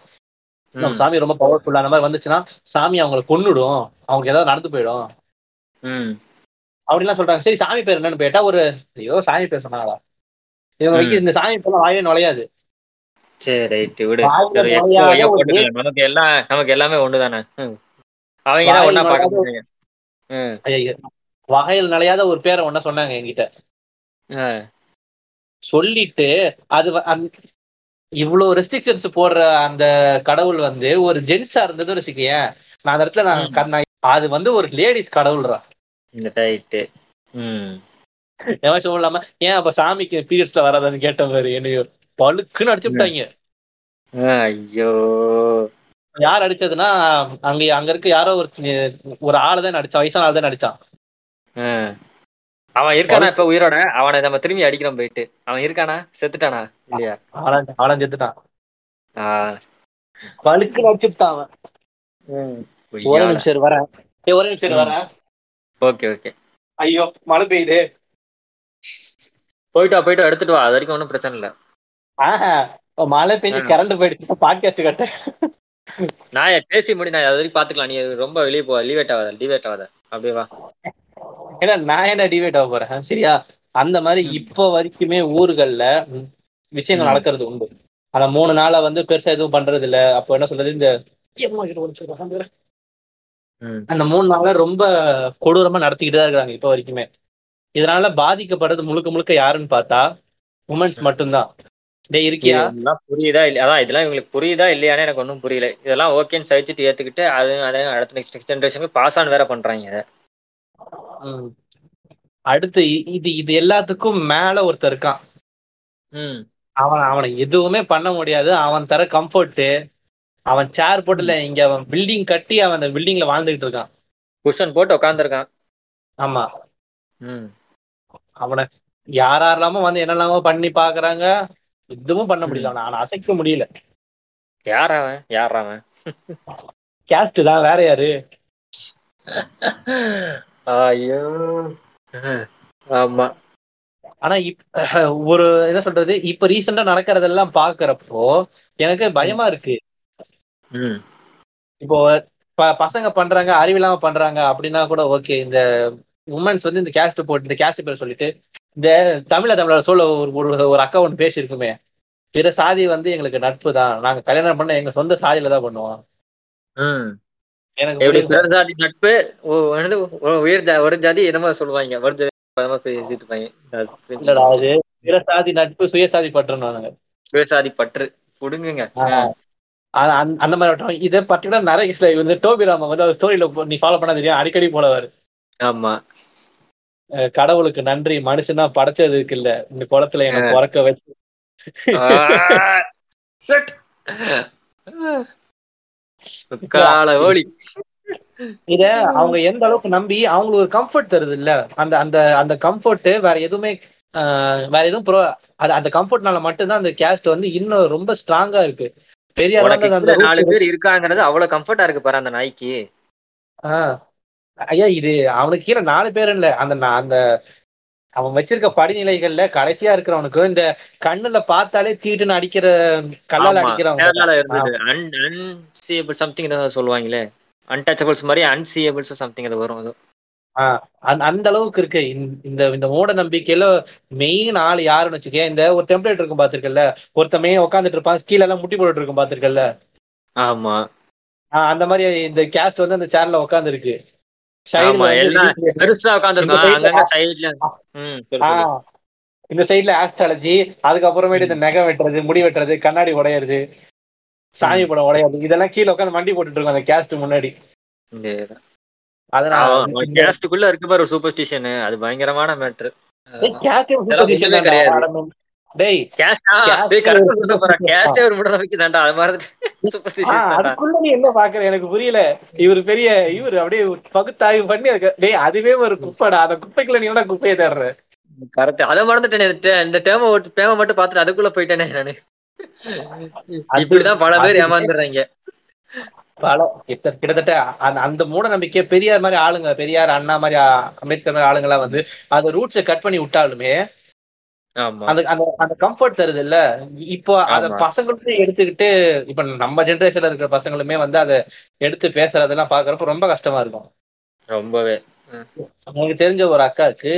நம்ம சாமி ரொம்ப பவர்ஃபுல்லா அந்த மாதிரி வந்துச்சுன்னா சாமி அவங்களை கொன்னுடும். அவங்களுக்கு ஏதாவது நடந்து போயிடும். அப்படிலாம் சொல்றாங்க. சரி சாமி பேர் என்னன்னு கேட்டா ஒரு ஏதோ சாமி பேர் சொன்னாங்களா? இவங்க. வைக்க இந்த சாமி பேர்லாம் வாயே நுழையாது.
சரி ரைட்டு விடு.
வாயில
நமக்கு எல்லாம் நமக்கு எல்லாமே ஒண்ணுதானே. அவங்க தான்
வாயில்
ஒண்ணா பாக்க.
வகையில் நுழையாத ஒரு பேரை ஒன்ன சொன்னாங்க என்கிட்ட. சொல்லிட்டு அது இவ்வளவு ரெஸ்ட்ரிக்ஷன்ஸ் போடுற அந்த கடவுள் வந்து ஒரு ஜென்ஸா இருந்தது வச்சுக்கேன் நான் அந்த இடத்துல நான் அது வந்து ஒரு லேடிஸ் கடவுள்ரா.
ரைட்டு ம்.
எவன் சொல்லலாம ஏன் அப்ப சாமிக்கு பீரியட்ஸ்ல வராதான்னு கேட்ட மாதிரி என்னையோ பழுக்குன்னு அடிச்சு விட்டாங்க.
ஐயோ.
யார் அடிச்சதுன்னா அங்க அங்க இருக்க யாரோ ஒரு ஒரு ஆளு தான் நடிச்சான் வயசான ஆள் தான் நடிச்சான்
ஆ. அவன் இருக்கானா இப்ப உயிரோட? அவனை நம்ம திரும்பி அடிக்கிறோம் போயிட்டு. அவன் இருக்கானா? செத்துட்டானா? இல்லையா?
அவன் செத்துட்டான். விட்டான் அவன். ஒரே. நிமிஷம் வரேன். ஒரே நிமிஷம். வரேன்.
Okay okay.
ஐயோ மழை பெய்யுது.
போயிட்டு வா போயிட்டு எடுத்துட்டு வா. அது வரைக்கும் ஒன்றும் பிரச்சனை இல்ல.
ஆஹா. மழை பெஞ்சு
ஆ.
கரண்ட் போயிடுச்சு. பாட்காஸ்ட் கட்ட.
நான் பேசி முடி நான் அது வரைக்கும் பாத்துக்கலாம். நீ ரொம்ப வெளியே போ. லீவேட் ஆகாத லீவேட் ஆகாத. அப்படியே வா.
ஏன்னா நான் என்ன டிவேட் ஆக போறேன்? சரியா? அந்த மாதிரி. இப்ப வரைக்குமே ஊர்கள்ல விஷயங்கள். நடக்கிறது உண்டு. ஆனா மூணு நாளா வந்து பெருசா எதுவும் பண்றது இல்ல அப்போ என்ன சொல்றது? இந்த. அந்த மூணு நாளா ரொம்ப கொடூரமா நடத்திக்கிட்டு தான் இருக்காங்க இப்ப வரைக்குமே. இதனால பாதிக்கப்படுறது முழுக்க முழுக்க யாருன்னு பார்த்தா உமன்ஸ். மட்டும்தான். டேய் இருக்கியா?
புரியுதா இல்ல அதான் இதெல்லாம் இவங்களுக்கு புரியுதா இல்லையானே எனக்கு ஒன்றும் புரியல. இதெல்லாம் ஓகேன்னு சகிச்சுட்டு ஏத்துக்கிட்டு அது அதை அடுத்த நெக்ஸ்ட் நெக்ஸ்ட் ஜென்ரேஷனுக்கு பாஸ் ஆன் வேற பண்றாங்க இதை.
அடுத்து இது இது எல்லாத்துக்கும் மேல ஒருத்தர் இருக்கான். அவன் அவனை எதுவுமே பண்ண முடியாது. அவன் தர கம்ஃபர்ட் அவன் சேர் போட்டுல இங்க அவன் பில்டிங் கட்டி அவன் அந்த பில்டிங்ல வாழ்ந்துகிட்டு இருக்கான்.
குஷன் போட்டு உட்காந்துருக்கான்
ஆமா. அவனை யாரெல்லாமோ வந்து என்னெல்லாமோ பண்ணி பாக்குறாங்க. எதுவும் பண்ண முடியல. அவனை அவனை அசைக்க முடியல.
யார் அவன்? யார் அவன்?
கேஸ்ட் தான். வேற யாரு?
ஐயோ ஆமா.
ஆனா இப் ஒரு என்ன சொல்றது? இப்ப ரீசெண்டா நடக்கிறதெல்லாம் பாக்குறப்போ எனக்கு பயமா இருக்கு. இப்போ பசங்க பண்றாங்க அறிவில்லாம பண்றாங்க அப்படின்னா கூட ஓகே இந்த உமன்ஸ் வந்து இந்த கேஸ்ட் போட்டு இந்த கேஸ்ட் பேர் சொல்லிட்டு இந்த தமிழ தமிழர் சொல்ல ஒரு ஒரு- அக்கா ஒன்று பேசியிருக்குமே. பிற சாதி வந்து எங்களுக்கு நட்பு தான் நாங்க கல்யாணம் பண்ண எங்க சொந்த சாதியில தான் பண்ணுவோம் எனக்கு.
பிறர் ஜாதி நட்பு உயர் ஜா ஒரு ஜாதி என்னமோ சொல்லுவாங்க ஒரு ஜாதி பேசிட்டு இருப்பாங்க. அது
நட்பு சுயசாதி பற்றுனாங்க
சுயசாதி பற்று புடுங்குங்க.
அந்த மாதிரி வட்டம். இதை பர்டிகுலர் நிறைய வந்து டோபி ராமன் வந்து அவர் ஸ்டோரியில நீ ஃபாலோ பண்ண தெரியும்? அடிக்கடி போலவாரு.
ஆமா.
கடவுளுக்கு நன்றி மனுஷனா படைச்சதுக்கு இல்ல. இந்த குளத்துல என்ன பிறக்க வச்சு. இத அவங்க எந்த அளவுக்கு நம்பி அவங்களுக்கு ஒரு கம்ஃபர்ட் தருது இல்ல அந்த அந்த அந்த கம்ஃபர்ட் வேற எதுவுமே வேற எதுவும் ப்ரோ அது அந்த கம்ஃபர்ட்னால மட்டும்தான் அந்த கேஸ்ட் வந்து இன்னும் ரொம்ப ஸ்ட்ராங்கா இருக்கு.
கீழ நாலு பேர் இருக்காங்கிறது அவ்வளவு கம்ஃபர்ட்டா இருக்கு பாரு அந்த நாய்க்கு.
ஐயா இது அவனுக்கு கீழே நாலு பேர் இல்ல. அந்த அந்த அவன் வச்சிருக்க படிநிலைகள்ல கடைசியா இருக்கிறவனுக்கு இந்த கண்ணுல பார்த்தாலே தீட்டுன்னு அடிக்கிற கல்லால அடிக்கிறவங்க
சம்திங் சொல்லுவாங்களே. அன்டச்சபிள்ஸ் மாதிரி அன்சியபிள்ஸ் சம்திங் அது வரும் அது.
அந்த- அளவுக்கு இருக்கு. இந்த- இந்த மூட நம்பிக்கையில மெயின் ஆள் யாருன்னு வச்சுக்கேன். இந்த ஒரு டெம்ப்ளேட் இருக்கும் பாத்திருக்கல ஒருத்த மெயின் உட்காந்துட்டு இருப்பான். கீழ எல்லாம் முட்டி போட்டுட்டு இருக்கும் பாத்திருக்கல
ஆமா.
அந்த மாதிரி இந்த கேஸ்ட் வந்து அந்த சேர்ல உட்காந்து இந்த
சைடுல
ஆஸ்ட்ராலஜி அதுக்கப்புறமேட்டு இந்த நகை வெட்டுறது முடி வெட்டுறது கண்ணாடி உடையறது சாமி படம் உடையாது இதெல்லாம் கீழே உட்காந்து மண்டி போட்டுட்டு இருக்கும் அந்த கேஸ்ட் முன்னாடி. அதனால
கேஸ்டுக்குள்ள இருக்கு பாரு சூப்பர்ஸ்டிஷன் அது பயங்கரமான மேட்ரு
டேய், என்ன பாக்குற? எனக்கு புரியல. இவர் பெரிய இவர் அப்படியே பகுத்தாய்வு பண்ணி டேய் அதுவே ஒரு குப்பைடா. அந்த குப்பைக்குள்ள நீ என்ன குப்பையை தேடுற.
கரெக்ட் அதை மறந்துட்டேனே இந்த டேம டேம மட்டும் பாத்துட்டு அதுக்குள்ள போயிட்டேனே நானு. இப்படிதான் பல பேர் ஏமாந்துடுறாங்க.
பல கிட்ட- கிட்டத்தட்ட அந்த அந்த மூட நம்பிக்கை பெரியார் மாதிரி ஆளுங்க பெரியார் அண்ணா மாதிரி அம்பேத்கர் மாதிரி ஆளுங்கெல்லாம் வந்து அது ரூட்ஸை கட் பண்ணி விட்டாலுமே அந்த அந்த அந்த கம்ஃபர்ட் தருது இல்ல இப்போ அத. பசங்களுமே எடுத்துக்கிட்டு இப்ப நம்ம ஜெனரேஷன்ல இருக்கிற பசங்களுமே வந்து அதை எடுத்து பேசுறதெல்லாம் பாக்குறப்ப ரொம்ப கஷ்டமா இருக்கும்.
ரொம்பவே.
எனக்கு தெரிஞ்ச ஒரு அக்காவுக்கு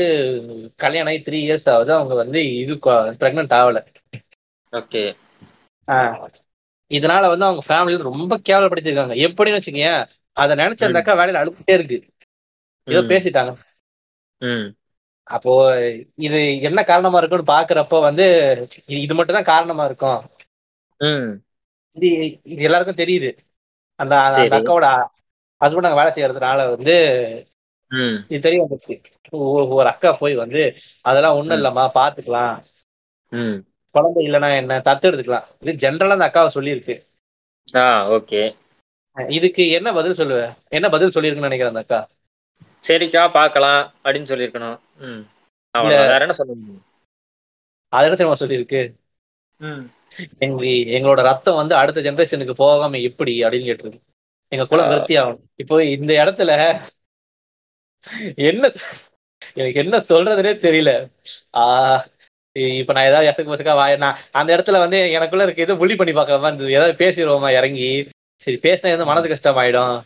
கல்யாணம் ஆகி த்ரீ இயர்ஸ் ஆகுது. அவங்க வந்து இது பிரெக்னென்ட் ஆகல.
ஓகே.
இதனால வந்து அவங்க ஃபேமிலியில ரொம்ப கேவலப்படுத்திருக்காங்க எப்படின்னு வச்சுக்கீங்க அதை நினைச்ச அந்த. அக்கா வேலையில அழுப்பிட்டே இருக்கு. ஏதோ. பேசிட்டாங்க. அப்போ இது என்ன காரணமா இருக்குன்னு பாக்குறப்போ வந்து இது- மட்டும் தான் காரணமா இருக்கும். இது இது எல்லாருக்கும் தெரியுது. அந்த அந்த. அக்காவோட ஹஸ்பண்ட் அங்க வேலை செய்யறதுனால வந்து இது தெரிய வந்துச்சு. ஒரு அக்கா போய் வந்து அதெல்லாம் ஒண்ணும். இல்லம்மா பாத்துக்கலாம். குழந்தை இல்லைன்னா என்ன தத்து எடுத்துக்கலாம். இது ஜென்ரலா அந்த அக்காவை சொல்லியிருக்கு.
ஓகே.
இதுக்கு என்ன பதில் சொல்லுவ? என்ன பதில் சொல்லியிருக்குன்னு நினைக்கிறேன் அந்த அக்கா?
சரிக்கா பார்க்கலாம் அப்படின்னு சொல்லியிருக்கணும். ம். வேற என்ன சொல்ல முடியும்?
அதை என்ன தெரியுமா சொல்லியிருக்கு?
ம்.
எங்க எங்களோட ரத்தம் வந்து அடுத்த ஜெனரேஷனுக்கு போகாம எப்படி அப்படின்னு கேட்டிருக்கு. எங்க குலம். விருத்தி ஆகணும். இப்போ இந்த இடத்துல என்ன எனக்கு என்ன சொல்றதுனே தெரியல. ஆஹ் இப்ப நான் ஏதாவது எசக்கு பசக்கா நான் அந்த இடத்துல வந்து எனக்குள்ள இருக்க ஏதோ புள்ளி பண்ணி பார்க்காம ஏதாவது பேசிடுவோமா இறங்கி. சரி பேசினா எதுவும் மனது கஷ்டம் ஆயிடும்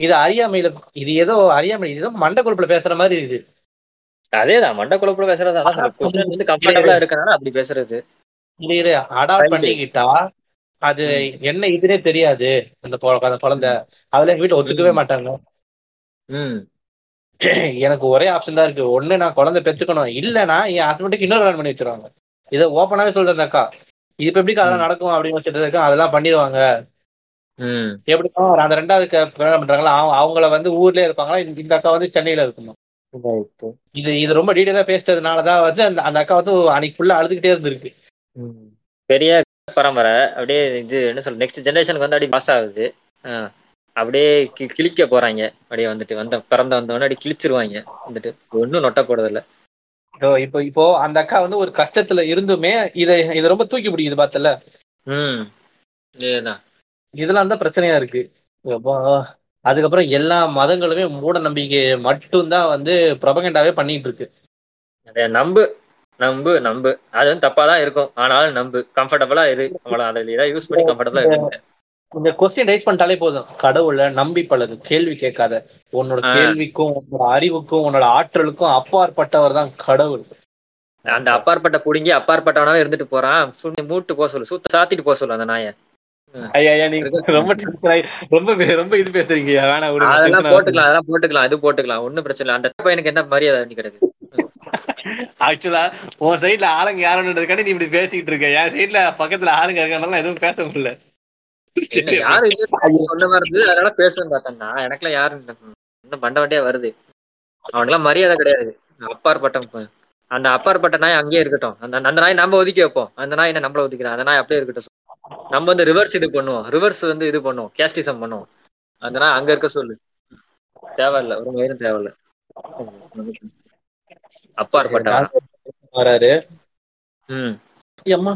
இது அறியாமையில இது ஏதோ அறியாமை இது ஏதோ மண்டை கொழுப்புல பேசுற மாதிரி இருக்குது.
அதேதான் மண்டை குழப்பம் பேசுறது கொஸ்டின் வந்து கம்ஃபர்டபுளா இருக்கனால அப்படி பேசுறது.
இது இது அடாப்ட். பண்ணிக்கிட்டா அது. என்ன இதுனே தெரியாது. அந்த அந்த குழந்தை. அதுல எங்க வீட்டுல ஒத்துக்கவே. மாட்டாங்க.
ம்.
எனக்கு ஒரே ஆப்ஷன் தான் இருக்கு. ஒண்ணு நான் குழந்தை பெத்துக்கணும். இல்லைன்னா என் ஹஸ்பண்டுக்கு இன்னொரு கல்யாணம் பண்ணி வச்சிருவாங்க. இதை ஓப்பனாவே அந்த அக்கா. இது இப்ப எப்படி அதெல்லாம். நடக்கும் அப்படின்னு வச்சுட்டு இருக்கேன். அதெல்லாம் பண்ணிடுவாங்க. எப்படின்னா அந்த ரெண்டாவது கல்யாணம் பண்றாங்களா அவங்க- அவங்கள வந்து ஊர்லயே இருப்பாங்களா? இந்த- அக்கா வந்து சென்னையில இருக்கணும். இது இது ரொம்ப டீடைலா பேசிட்டதுனாலதான் வந்து அந்த அந்த அக்கா வந்து அன்னைக்கு ஃபுல்லா அழுதுகிட்டே இருந்திருக்கு.
பெரிய பரம்பரை. அப்படியே இது என்ன சொல்ற நெக்ஸ்ட் ஜெனரேஷனுக்கு வந்து அப்படியே பாஸ் ஆகுது. அப்படியே கிழிக்க போறாங்க. அப்படியே வந்துட்டு வந்த பிறந்த வந்தவொடனே அப்படியே கிழிச்சிருவாங்க. வந்துட்டு ஒன்னும் நொட்ட போறது இல்ல
இப்போ இப்போ இப்போ அந்த அக்கா வந்து ஒரு கஷ்டத்துல இருந்துமே இதை இதை ரொம்ப தூக்கி பிடிக்குது பார்த்தல
ம். இதேதான்.
இதெல்லாம் தான் பிரச்சனையா இருக்கு. அதுக்கப்புறம் எல்லா மதங்களுமே மூட நம்பிக்கையை மட்டும்தான் வந்து பிரபகண்டாவே பண்ணிட்டு இருக்கு.
அதை நம்பு நம்பு நம்பு. அது வந்து தப்பா தான் இருக்கும். ஆனாலும் நம்பு. கம்ஃபர்டபுளா இரு. அவ்வளவு அதை ஏதாவது யூஸ் பண்ணி கம்ஃபர்டபுளா இருக்கு
இந்த கொஸ்டின் ரைஸ் பண்ணிட்டாலே போதும். கடவுளை நம்பி பழகு. கேள்வி கேட்காத. உன்னோட. கேள்விக்கும் உன்னோட அறிவுக்கும் உன்னோட ஆற்றலுக்கும் அப்பாற்பட்டவர் தான் கடவுள்.
அந்த அப்பாற்பட்ட புடுங்கி அப்பாற்பட்டவனாவே இருந்துட்டு போறான். மூட்டு போக சொல்லு. சுத்த சாத்திட்டு போக சொல்லு அந்த நாயை.
ஐயா ஐயா நீங்க ரொம்ப இது பேசுறீங்க.
அதெல்லாம் போட்டுக்கலாம் அதெல்லாம் போட்டுக்கலாம் இது போட்டுக்கலாம். ஒண்ணும் பிரச்சனை இல்லை. அந்த பையனுக்கு என்ன மரியாதை நீ
ஆக்சுவலா உன் சைடுல ஆளுங்க யாருன்றதுக்காண்டி நீ இப்படி பேசிக்கிட்டு இருக்க. என் சைடுல பக்கத்துல ஆளுங்க இருக்கனால எதுவும் பேச முடியல.
யாரும் சொன்ன இருந்தது அதனால பேசுவேன் பார்த்தேன்னா எனக்குலாம் யாரும். இன்னும் மண்ட வண்டியா வருது. அவனுக்குலாம் மரியாதை கிடையாது. அப்பாற்பட்ட ப- அந்த அப்பாற்பட்ட நாய் அங்கேயே இருக்கட்டும். அந்த அந்த நாய் நம்ம ஒதுக்கி வைப்போம். அந்த நாய் என்ன நம்மள ஒதுக்கிறோம் அந்த நாய் அப்படியே இருக்கட்டும். நம்ம வந்து ரிவர்ஸ் இது பண்ணுவோம். ரிவர்ஸ் வந்து இது பண்ணுவோம். கேஸ்டிசம் பண்ணுவோம். நாய் அங்க இருக்க சொல்லு. தேவையில்ல. ஒரு மயிரும் தேவையில்ல. அப்பாற்பட்டவன்
வராரு.
ம்.
அம்மா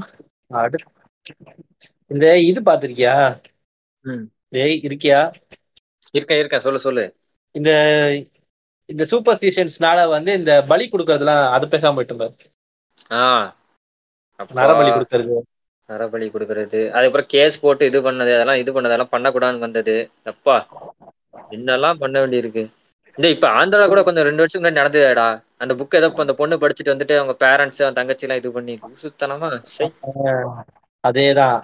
இந்த இது பாத்திருக்கியா
ம்.
டேய் இருக்கியா?
இருக்கேன் இருக்கேன். சொல்லு சொல்லு.
இந்த இந்த சூப்பர் ஸ்டிஷன்ஸ்னால வந்து இந்த பலி கொடுக்கறதுலாம் அது பேசாம போயிட்டு நரபலி
அப்பா.
கொடுக்கறது.
நரபலி கொடுக்கறது. அதுக்கப்புறம் கேஸ் போட்டு இது பண்ணது அதெல்லாம் இது பண்ணது அதெல்லாம் பண்ணக்கூடாதுன்னு வந்தது. அப்பா என்னெல்லாம் பண்ண வேண்டியிருக்கு? இந்த இப்ப ஆந்திரா கூட கொஞ்சம் ரெண்டு வருஷத்துக்கு முன்னாடி நடந்ததுடா. அந்த புக் ஏதோ அந்த பொண்ணு படிச்சுட்டு வந்துட்டு அவங்க பேரண்ட்ஸ் அவங்க தங்கச்சி எல்லாம் இது பண்ணி சுத்தனமா
அதேதான்.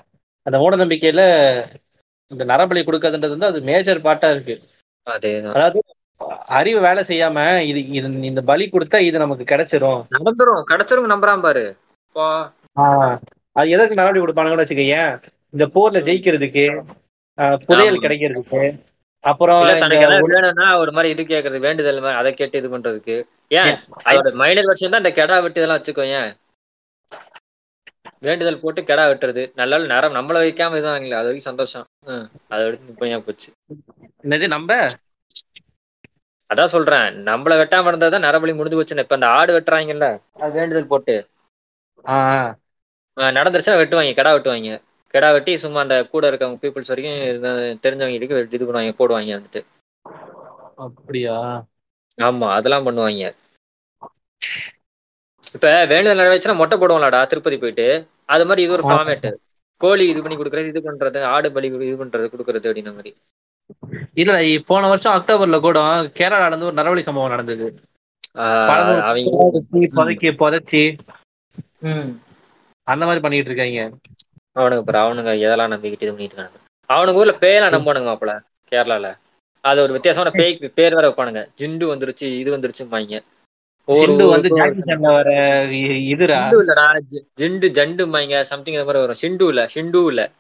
அந்த மூட நம்பிக்கையில இந்த நரபலி கொடுக்கறதுன்றது வந்து அது மேஜர் பார்ட்டா இருக்கு.
அதேதான்.
அதாவது அறிவு வேலை செய்யாம இது இது இந்த பலி கொடுத்தா இது நமக்கு கிடைச்சிரும்.
நடந்துரும். கிடைச்சிருங்க நம்புறான் பாரு.
அது எதற்கு நடவடிக்கை கொடுப்பானுங்கன்னு வச்சுக்கேன் இந்த போர்ல ஜெயிக்கிறதுக்கு புதையல். கிடைக்கிறதுக்கு அப்புறம் இந்த
ஒரு மாதிரி இது கேக்குறது வேண்டுதல் மாதிரி அதை கேட்டு இது பண்றதுக்கு. ஏன்? அதோட மைனர் வருஷம் தான் இந்த கெடா வெட்டு இதெல்லாம் வச்சுக்கோ ஏன் வேண்டுதல் போட்டு கெடா வெட்டுறது. நல்ல நேரம் நம்மள வைக்காம வாங்கல. அது வரைக்கும் சந்தோஷம். ஹம், அதை விட்டு இப்ப போச்சு
என்னது நம்ம?
அதான் சொல்றேன். நம்மள வெட்டாம இருந்தாதான் நரபலி முடிஞ்சு போச்சுன்னு. இப்ப அந்த ஆடு வெட்டுறாங்கல்ல அது வேண்டுதல் போட்டு. நடந்துருச்சுன்னா வெட்டுவாங்க கடா வெட்டுவாங்க கெடா வெட்டி சும்மா அந்த கூட இருக்கவங்க பீப்புள்ஸ் வரைக்கும் தெரிஞ்சவங்க வெட்டி இது பண்ணுவாங்க போடுவாங்க வந்துட்டு
அப்படியா
ஆமா அதெல்லாம் பண்ணுவாங்க இப்ப வேண்டுதல் நிறைவேச்சுனா மொட்டை போடுவோம்லடா திருப்பதி போயிட்டு அது மாதிரி இது ஒரு. ஃபார்மேட் கோழி இது பண்ணி கொடுக்கறது இது பண்றது ஆடு பலி இது பண்றது கொடுக்கறது அப்படின்ற மாதிரி
இல்ல போன வருஷம் அக்டோபர்ல கூட கேரளால இருந்து ஒரு நரவழி சம்பவம் நடந்தது
அவங்க
புதைச்சி. அந்த மாதிரி பண்ணிட்டு இருக்காங்க.
அவனுக்கு அப்புறம் அவனுங்க எதெல்லாம் நம்பிக்கிட்டு இது பண்ணிட்டு இருக்கானுங்க. அவனுங்க ஊர்ல பேயெல்லாம் நம்பானுங்க மாப்பிள கேரளால. அது ஒரு வித்தியாசமான பேய்க்கு பேர் வேற வைப்பானுங்க. ஜிண்டு வந்துருச்சு இது வந்துருச்சும்பாங்க. ஒவ்வொரு
சிண்டு வந்து
ஊருக்கும்
ஜாக்கி சான்ல வர இ- இதுரா?
ஜிண்டு ஜிண்டு ஜண்டும்பாங்க சம்திங் அது மாதிரி வரும். ஷிண்டு இல்ல ஷிண்டு இல்ல.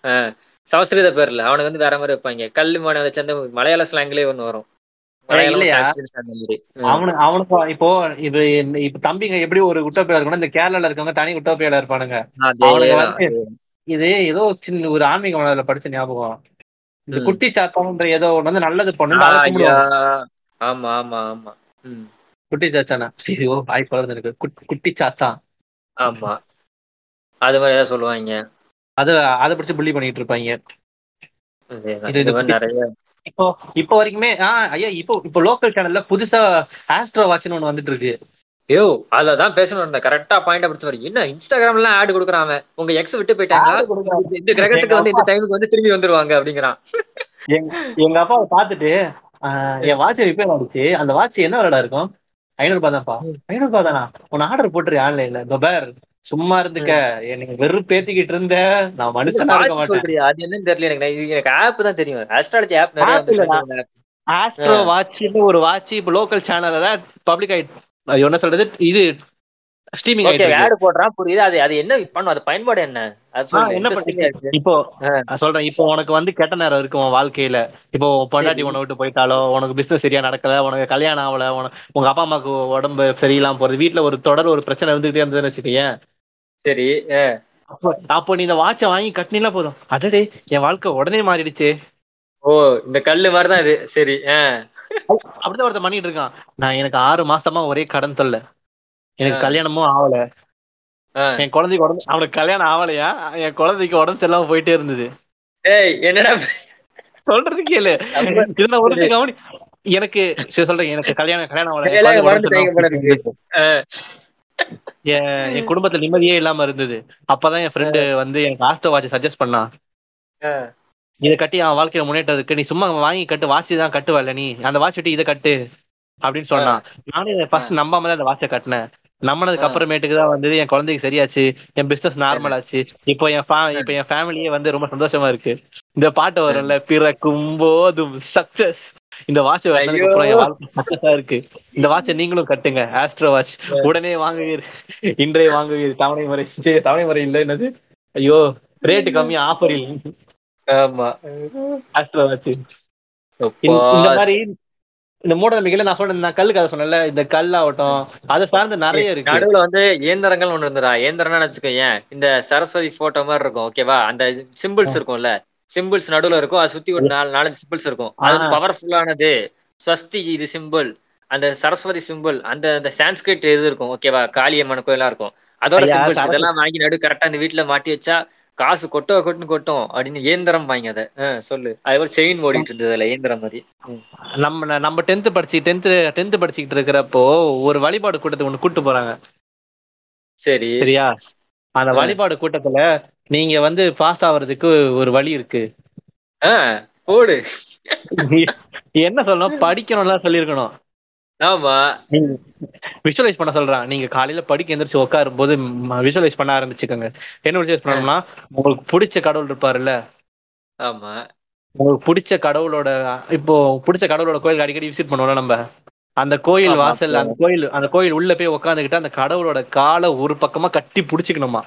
சமஸ்கிருத பேர்ல அவனுக்கு வந்து வேற மாதிரி வைப்பாங்க. மான வச்சு அந்த மலையாள ஸ்லாங்லயே ஒண்ணு வரும். மலையாளம்
இல்லையா?
சான்ஸ்கிரிட் slang மாதிரி. ம்.
அவனு அவனுக்கு இப்போ இது இப்ப தம்பிங்க எப்படி ஒரு உட்டோப்பியா இருக்கணும் இந்த கேரளால இருக்கவங்க தனி உட்டோப்பியால இருப்பானுங்க. அவனுக்கு இது ஏதோ சின்ன ஒரு ஆன்மீக மலர்ல படிச்ச ஞாபகம். இந்த. குட்டி சாத்தான்ற ஏதோ ஒண்ணு வந்து நல்லது பண்ணு
ஆமா ஆமா ஆமா.
குட்டி சாத்தானா? சரி ஓ வாய் பழந்து எனக்கு குட்- குட்டி சாத்தா.
ஆமா. அது மாதிரி ஏதாவது சொல்லுவாங்க.
அத அதை பிடிச்சு புள்ளி பண்ணிட்டு இருப்பாங்க.
நிறைய
இப்போ இப்போ வரைக்குமே ஆ ஐயா இப்போ இப்போ லோக்கல் சேனல்ல புதுசா ஆஸ்ட்ரோ வாட்ச்னு ஒண்ணு வந்துட்டு இருக்கு
யோ அததான் பேசணும் கரெக்டா பாயிண்ட் பிடிச்ச மாதிரி என்ன இன்ஸ்டாகிராம்ல ஆட் கொடுக்குறான் உங்க எக்ஸ் விட்டு போயிட்டாங்களா. இந்த கிரகத்துக்கு வந்து இந்த டைமுக்கு வந்து திரும்பி வந்துருவாங்க அப்படிங்கிறான்.
எங்க பார்த்துட்டு ஆ, என் வாட்ச் ரிப்பேர் ஆயிடுச்சு. அந்த வாட்ச் என்ன விலைடா இருக்கும்? ஐநூறு ரூபாய் தான்ப்பா. ஐநூறு ரூபாய் தானா? உன்னை ஆர்டர் போட்டுரு ஆன்லைன்ல தொபர் சும்மா இருந்துக்க. எனக்கு வெறும் பேத்திக்கிட்டு இருந்த. நான் மனுஷனா இருக்க மாட்டேன்
அது என்னன்னு தெரியல எனக்கு. நான் இது எனக்கு ஆப் தான் தெரியும். ஆஸ்ட்ராலஜி ஆப் நிறைய
ஆஸ்ட்ரோ வாட்ச்னு ஒரு வாட்ச் இப்போ லோக்கல் சேனல்ல பப்ளிக் ஆயிட்டு என்ன சொல்றது? இது ஸ்ட்ரீமிங்
ஓகே ஆட் போடுறான் புரியுது. அது அது என்ன பண்ணும்? அது பயன்பாடு என்ன? அது
என்ன
இருக்கு.
இப்போ சொல்றேன். இப்போ உனக்கு வந்து கெட்ட நேரம் இருக்கு உன் வாழ்க்கையில. இப்போ உன் பொண்டாட்டி. உன்னை விட்டு போயிட்டாலோ உனக்கு பிசினஸ் சரியா நடக்கல உனக்கு கல்யாணம் ஆகல உன- உங்க அப்பா அம்மாக்கு உடம்பு சரியில்லாம போறது வீட்ல ஒரு தொடர் ஒரு பிரச்சனை இருந்துகிட்டே இருந்ததுன்னு வச்சுக்கேன்
சரி.
அப்போ நீ இந்த வாட்சை வாங்கி கட்டினா போதும். அடடே என் வாழ்க்கை உடனே மாறிடுச்சு.
ஓ இந்த கல்லு மாதிரிதான் இது. சரி.
அப்படிதான் ஒருத்தன் பண்ணிட்டு இருக்கான். நான் எனக்கு ஆறு மாசமா ஒரே கடன் தொல்லை. எனக்கு. கல்யாணமும் ஆகல. என் குழந்தைக்கு உடம்பு அவனுக்கு கல்யாணம் ஆகலையா என் குழந்தைக்கு உடம்பு சரியில்லாம போயிட்டே இருந்தது.
ஏய் என்னடா
சொல்றது கேளு.
நம்ம-
இது நான் ஒரு கவனி. எனக்கு சரி சொல்றேன். எனக்கு கல்யாணம் கல்யாணம் ஆகல. என் குடும்பத்துல நிம்மதியே இல்லாம இருந்தது. அப்பதான் என் ஃப்ரெண்டு வந்து எனக்கு ஆஸ்டோ வாட்ச் சஜஸ்ட் பண்ணான். இதை கட்டி அவன் வாழ்க்கையில முன்னேற்றம் இருக்கு நீ சும்மா வாங்கி கட்டு வாட்ச் தான் கட்டுவல்ல நீ? அந்த வாட்ச் விட்டு இதை கட்டு அப்படின்னு சொன்னான் நானும் இதை ஃபர்ஸ்ட் நம்பாம தான் அந்த வாட்சை கட்டினேன். நம்பினதுக்கு. அப்புறமேட்டுக்கு தான் வந்து என் குழந்தைக்கு சரியாச்சு என் பிசினஸ் நார்மல் ஆச்சு. இப்போ என் ஃபா இப்போ என் ஃபேமிலியே வந்து ரொம்ப சந்தோஷமா இருக்கு. இந்த பாட்டு வரும்ல பிறக்கும் போதும் சக்சஸ் இந்த வாட்ச் சக்சஸா இருக்கு. இந்த வாட்சை நீங்களும் கட்டுங்க ஆஸ்ட்ரோ வாட்ச் உடனே வாங்குவீர். இன்றைய வாங்குவீர். தவணை முறை. தவணை முறை இல்ல என்னது? ஐயோ ரேட்டு கம்மி ஆஃபரில்
ஆமா.
Astro watch. இந்த மாதிரி இந்த மூட நம்பிக்கையில நான் சொன்ன நான் கல்லு கதை சொன்னேன்ல இந்த கல் ஆகட்டும் அதை சார்ந்து நிறைய இருக்கு.
நடுவுல வந்து இயந்திரங்கள் ஒண்ணு இருந்ததா இயந்திரம்னா வச்சுக்கோயேன் இந்த சரஸ்வதி போட்டோ மாதிரி இருக்கும் ஓகேவா அந்த சிம்பிள்ஸ் இருக்கும்ல. சிம்பிள்ஸ் நடுவுல இருக்கும். அது சுத்தி ஒரு நாலு நாலஞ்சு சிம்பிள்ஸ் இருக்கும். அது. பவர்ஃபுல்லானது. ஸ்வஸ்தி இது சிம்பிள். அந்த சரஸ்வதி சிம்பிள். அந்த அந்த சான்ஸ்கிரிட் இது இருக்கும். ஓகேவா காளியம்மன் கோயிலா இருக்கும். அதோட சிம்பிள்ஸ். இதெல்லாம் வாங்கி நடு கரெக்டா அந்த வீட்டுல மாட்டி வச்சா காசு கொட்டோ கொட்டுன்னு கொட்டும். அப்படின்னு இயந்திரம் வாங்கி அதை. சொல்லு. அது ஒரு செயின் ஓடிட்டு இருந்தது அதுல இயந்திரம் மாதிரி.
நம்ம நம்ம டென்த் படிச்சு டென்த் டென்த் படிச்சுக்கிட்டு இருக்கிறப்போ ஒரு வழிபாடு கூட்டத்துக்கு ஒண்ணு கூட்டு போறாங்க.
சரி.
சரியா? அந்த. வழிபாடு கூட்டத்துல நீங்க வந்து பாஸ் ஆவறதுக்கு ஒரு வழி இருக்கு.
போடு.
என்ன சொல்லணும்? படிக்கணும்லாம் சொல்லியிருக்கணும்.
ஆமா.
விஷுவலைஸ் பண்ண சொல்றான். நீங்க காலையில படிக்க எந்திரிச்சு உட்காரும் போது விஷுவலைஸ் பண்ண ஆரம்பிச்சுக்கோங்க. என்ன விஷுவலைஸ் பண்ணணும்னா உங்களுக்கு பிடிச்ச கடவுள் இருப்பாருல்ல?
ஆமா.
உங்களுக்கு பிடிச்ச கடவுளோட இப்போ பிடிச்ச கடவுளோட கோயில் அடிக்கடி விசிட் பண்ணுவோம்ல நம்ம? அந்த கோயில்
ஆமா,
வாசல்ல அந்த கோயில் அந்த கோயில் உள்ள போய் உட்காந்துக்கிட்டு அந்த கடவுளோட காலை ஒரு பக்கமா கட்டி பிடிச்சிக்கணுமா?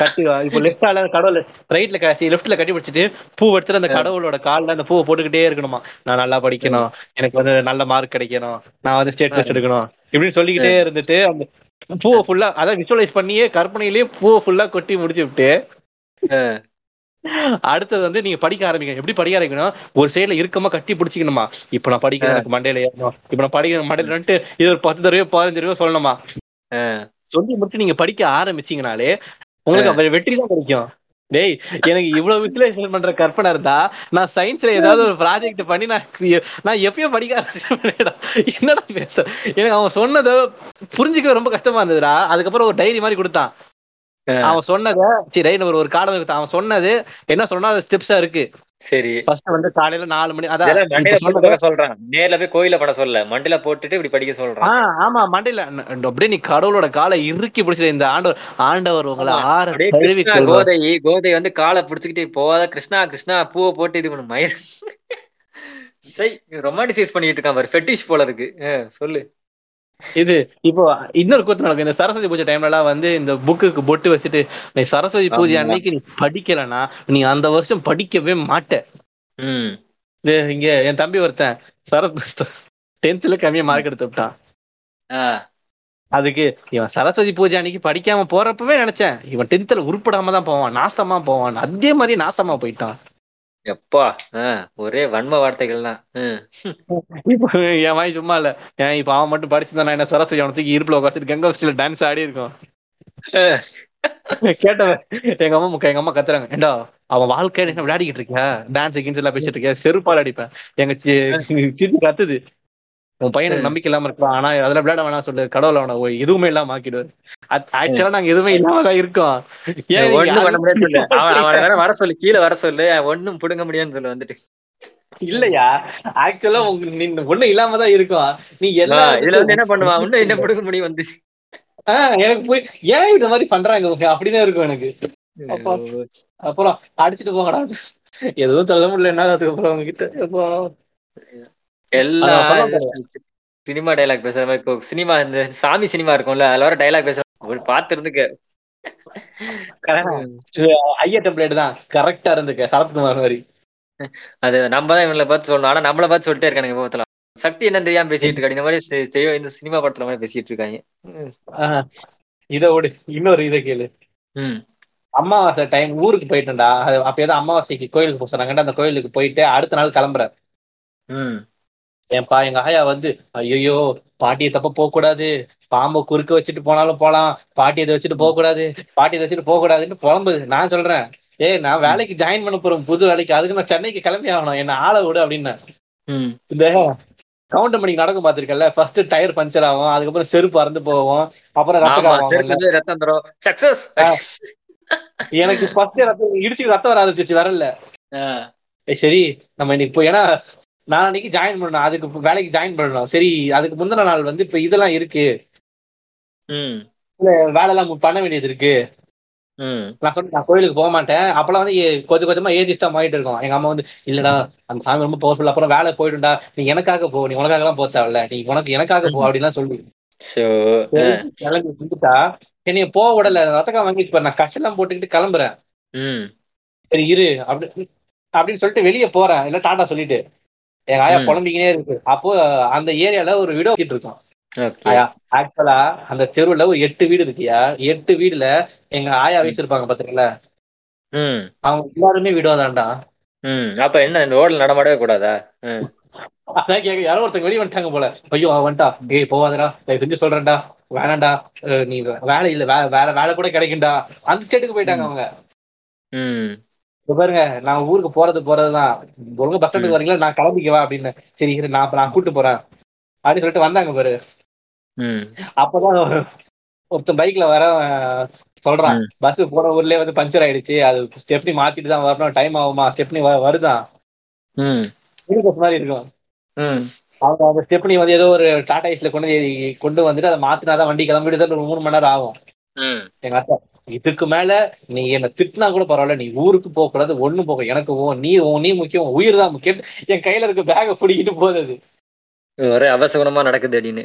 கட்டி இப்போ லெஃப்டால கடவுள் ரைட்ல கட்டி லெஃப்ட்ல கட்டி பிடிச்சிட்டு பூ வச்சுட்டு அந்த கடவுளோட கால்ல அந்த பூவை போட்டுக்கிட்டே இருக்கணுமா? நான் நல்லா படிக்கணும். எனக்கு வந்து நல்ல மார்க் கிடைக்கணும். நான் வந்து ஸ்டேட் ஃபர்ஸ்ட் எடுக்கணும். இப்படின்னு சொல்லிக்கிட்டே இருந்துட்டு அந்த பூவை ஃபுல்லா அதான் விஷுவலைஸ் பண்ணியே கற்பனையிலேயே பூவை ஃபுல்லா கொட்டி முடிச்சு விட்டு. அடுத்தது வந்து நீங்க படிக்க ஆரம்பிக்கணும். எப்படி படிக்க ஆரம்பிக்கணும்? ஒரு சைடுல இருக்கமா கட்டி பிடிச்சிக்கணுமா? இப்ப நான் படிக்கணும் எனக்கு மண்டையில ஏறணும். இப்ப நான் படிக்கணும் மண்டையில இது ஒரு பத்து தடவை பதினஞ்சு தடவை சொல்லணுமா. சொல்லி முடிச்சு நீங்க படிக்க ஆரம்பிச்சீங்கனாலே உங்களுக்கு வெற்றி தான் கிடைக்கும். டேய் எனக்கு இவ்வளவு விசுவலைசேஷன் பண்ற கற்பனை இருந்தா நான் சயின்ஸ்ல ஏதாவது ஒரு ப்ராஜெக்ட் பண்ணி நான் நான் எப்பயோ படிக்க ஆரம்பிச்சேன்டா. என்னடா பேச? எனக்கு அவன் சொன்னதை புரிஞ்சுக்கவே ரொம்ப கஷ்டமா இருந்ததுடா. அதுக்கப்புறம் ஒரு டைரி மாதிரி கொடுத்தான். அவன் சொன்னதை சரி ஒரு ஒரு காலம் அவன் சொன்னது என்ன சொன்னா அது ஸ்டெப்ஸா இருக்கு.
சரி.
ஃபர்ஸ்ட் வந்து காலையில நாலு மணி அதான்
சொல்றான். நேர்ல போய் கோயில பண்ண சொல்ல மண்டையில போட்டுட்டு இப்படி படிக்க சொல்றான்.
ஆமா மண்டையில. ந- அப்படியே நீ கடவுளோட காலை இறுக்கி பிடிச்சிட்டு இந்த ஆண்டவர் ஆண்டவர் உங்களை. ஆற
கோதை கோதை வந்து காலை பிடிச்சுக்கிட்டு போவாத கிருஷ்ணா கிருஷ்ணா பூவை போட்டு இது பண்ணு. மயிர். சை ரொமான்டிசைஸ் பண்ணிட்டு இருக்கான் பாரு. ஃபெட்டிஷ் போல இருக்கு. சொல்லு.
இது இப்போ இன்னொரு கூத்து நடக்கும் இந்த சரஸ்வதி பூஜை டைம்ல எல்லாம் வந்து இந்த புக்குக்கு பொட்டு வச்சுட்டு நீ சரஸ்வதி பூஜை. அன்னைக்கு நீ படிக்கலனா நீ அந்த வருஷம் படிக்கவே மாட்ட.
ம்.
இது இங்க என் தம்பி ஒருத்தன் சரத் டென்த்ல கம்மியா மார்க் எடுத்து விட்டான்.
ஆஹ்
அதுக்கு இவன் சரஸ்வதி பூஜை அன்னைக்கு படிக்காம போறப்பவே நினைச்சேன். இவன் டென்த்ல உருப்படாம தான் போவான் நாசமா போவான். அதே மாதிரி நாசமா போயிட்டான்.
எப்பா? ஆஹ் ஒரே வன்ம வார்த்தைகள் தான்.
இப்போ என் வாய் சும்மா இல்ல. ஏன் இப்ப அவன் மட்டும் படிச்சிருந்தா என்ன சரஸ்வதி அவனை தூக்கி இருப்புல உட்காந்துட்டு கங்கா ஸ்டில டான்ஸ் ஆடி இருக்கும். கேட்டவன் எங்க அம்மா முக்க- எங்க அம்மா கத்துறாங்க. ஏண்டா அவன் வாழ்க்கையில என்ன விளையாடிக்கிட்டு இருக்கியா? டான்ஸ் கின்ஸ் எல்லாம் பேசிட்டு இருக்கியா? செருப்பால் அடிப்பேன். எங்க சித்தி கத்துது. உன் பையனுக்கு நம்பிக்கை இல்லாம இருக்கான் ஆனா அதுல விளையாட வேணாம் சொல்லு. கடவுள் அவனை எதுவுமே இல்லாம ஆக்கிடுவாரு. ஆக்சுவலா நாங்க எதுவுமே இல்லாம தான் இருக்கோம்.
ஒண்ணும் பண்ண முடியாதுன்னு சொல்லு. அவன் வேற வர சொல்லு. கீழே வர சொல்லு. ஒண்ணும் புடுங்க முடியாதுன்னு சொல்லு வந்துட்டு.
இல்லையா? ஆக்சுவலா உங்க நீ ஒண்ணு இல்லாம தான் இருக்கும். நீ எல்லா
இதுல வந்து என்ன பண்ணுவான் இன்னும் என்ன புடுங்க முடியும் வந்து?
ஆஹ் எனக்கு போய் ஏன் இந்த மாதிரி பண்றாங்க? அப்படிதான் இருக்கும் எனக்கு. அப்பா. அப்புறம் அடிச்சிட்டு போங்கடா. எதுவும் சொல்ல முடியல. என்ன அதுக்கப்புறம் அவங்க கிட்ட
எல்லா சினிமா டைலாக் பேசுற மாதிரி இப்போ சினிமா இந்த சாமி சினிமா இருக்கும்ல அதுல வர டைலாக் பேசுற ஒரு பாத்து இருந்துக்க.
ஐயா டெம்ப்ளேட் தான். கரெக்டா இருந்துக்க சரத்குமார் மாதிரி.
அது நம்ம தான் இவங்களை பார்த்து சொல்லணும். ஆனா நம்மள பார்த்து சொல்லிட்டே இருக்கானுங்க சக்தி என்ன தெரியாம பேசிட்டு இருக்காங்க இந்த மாதிரி இந்த சினிமா படத்துல மாதிரி பேசிட்டு இருக்காங்க.
இத ஓடு. இன்னொரு இதை கேளு. அமாவாசை டைம் ஊருக்கு போயிட்டேன்டா. அப்ப ஏதோ அமாவாசைக்கு கோயிலுக்கு போக சொன்னாங்கடா அந்த கோயிலுக்கு போயிட்டு அடுத்த நாள் கிளம்புறேன்
ம்.
ஏன்பா எங்க ஆயா வந்து ஐயோ பாட்டியை தப்ப போக கூடாது பாம்பை குறுக்க வச்சுட்டு போனாலும் போலாம். பாட்டி இதை வச்சுட்டு போக கூடாது பாட்டி இதை வச்சுட்டு போக கூடாதுன்னு புலம்புது. நான் சொல்றேன் ஏய் நான் வேலைக்கு ஜாயின் பண்ண போறேன். புது வேலைக்கு. அதுக்கு நான் சென்னைக்கு கிளம்பி ஆகணும். என்ன ஆளை விடு அப்படின்னு. இந்த கவுண்டர் மணிக்கு நடக்கும் பாத்திருக்கல ஃபர்ஸ்ட் டயர் பஞ்சர் ஆகும். அதுக்கப்புறம் செருப்பு அறந்து போவோம் அப்புறம்
ரத்தம் தரும். சக்சஸ்
எனக்கு ஃபர்ஸ்ட் ரத்தம் இடிச்சு ரத்தம் வர ஆரம்பிச்சிச்சு வரல சரி நம்ம இன்னைக்கு போய் ஏன்னா நான் அன்னைக்கு ஜாயின் பண்ணணும். அதுக்கு வேலைக்கு ஜாயின் பண்ணணும். சரி அதுக்கு முந்தின நாள் வந்து இப்ப இதெல்லாம் இருக்கு. வேலை எல்லாம் பண்ண வேண்டியது இருக்கு.
ம்.
நான் சொன்னேன் நான் கோயிலுக்கு போக மாட்டேன். அப்பெல்லாம் வந்து கொஞ்சம் கொஞ்சமா ஏஜிஸ்டா மாறிட்டு இருக்கோம். எங்க அம்மா வந்து இல்லடா அந்த சாமி ரொம்ப பவர்ஃபுல் அப்புறம் வேலை போயிடும்டா. நீ எனக்காக போ. நீ உனக்காக எல்லாம் போக தேவையில்ல. நீ உனக்கு எனக்காக போ அப்படிலாம் சொல்லி. கிளம்பி வந்துட்டா என்னைய போக விடல. ரத்தக்கா வாங்கிட்டு நான் கட்டெல்லாம் போட்டுக்கிட்டு கிளம்புறேன். சரி இரு. அப்படி அப்படின்னு சொல்லிட்டு வெளியே போறேன். இல்ல டாடா சொல்லிட்டு. எங்க ஆயா. புலம்பிக்கினே இருக்கு. அப்போ அந்த ஏரியால ஒரு வீடு வச்சிட்டு இருக்கோம். ஆக்சுவலா அந்த தெருவுல ஒரு எட்டு வீடு இருக்கியா எட்டு வீடுல எங்க ஆயா பாத்துக்கல
ம்.
அவங்க எல்லாருமே விடுவாதான்டா
ம். அப்ப என்ன ரோட்ல நடமாடவே கூடாதா?
அதான் கேக்க யாரோ ஒருத்தங்க வெளியே வந்துட்டாங்க போல. ஐயோ வந்துட்டா. ஏய் போவாதடா தயவு செஞ்சு சொல்றேன்டா. வேணாம்டா. அஹ் நீ வேலை இல்ல. வேற வேலை கூட கிடைக்கும்டா. அந்த ஸ்டேட்டுக்கு போயிட்டாங்க அவங்க. பாருங்க நான் ஊருக்கு போறது போறதுதான். ஒழுங்கா பஸ் ஸ்டாண்டுக்கு வரீங்களா? நான் கிளம்பிக்கவா அப்படின்னு. சரி நான் நான் கூட்டு போறேன். அப்படின்னு சொல்லிட்டு வந்தாங்க பாரு. அப்பதான் ஒருத்தன் பைக்ல வர சொல்றான். பஸ் போன ஊர்லயே வந்து பஞ்சர் ஆயிடுச்சு. அது ஸ்டெப்னி மாத்திட்டு தான் வரணும். டைம் ஆகுமா? ஸ்டெப்னி வருதான் மாதிரி இருக்கும். அவங்க அந்த ஸ்டெப்னி வந்து ஏதோ ஒரு டாடா ஏஸ்ல கொண்டு கொண்டு வந்துட்டு அதை மாத்தினாதான் வண்டி கிளம்பிட்டு ஒரு மூணு மணி நேரம் ஆகும். எங்க அத்தா. இதுக்கு மேல நீ என்ன திட்டினா கூட பரவாயில்ல நீ ஊருக்கு போக கூடாது ஒண்ணும் போக எனக்கு உன் நீ உன் நீ முக்கியம் உயிர் தான் முக்கியம். என் கையில இருக்க பேக பிடிக்கிட்டு போகுது.
ஒரே அவசகுணமா நடக்குது அப்படின்னு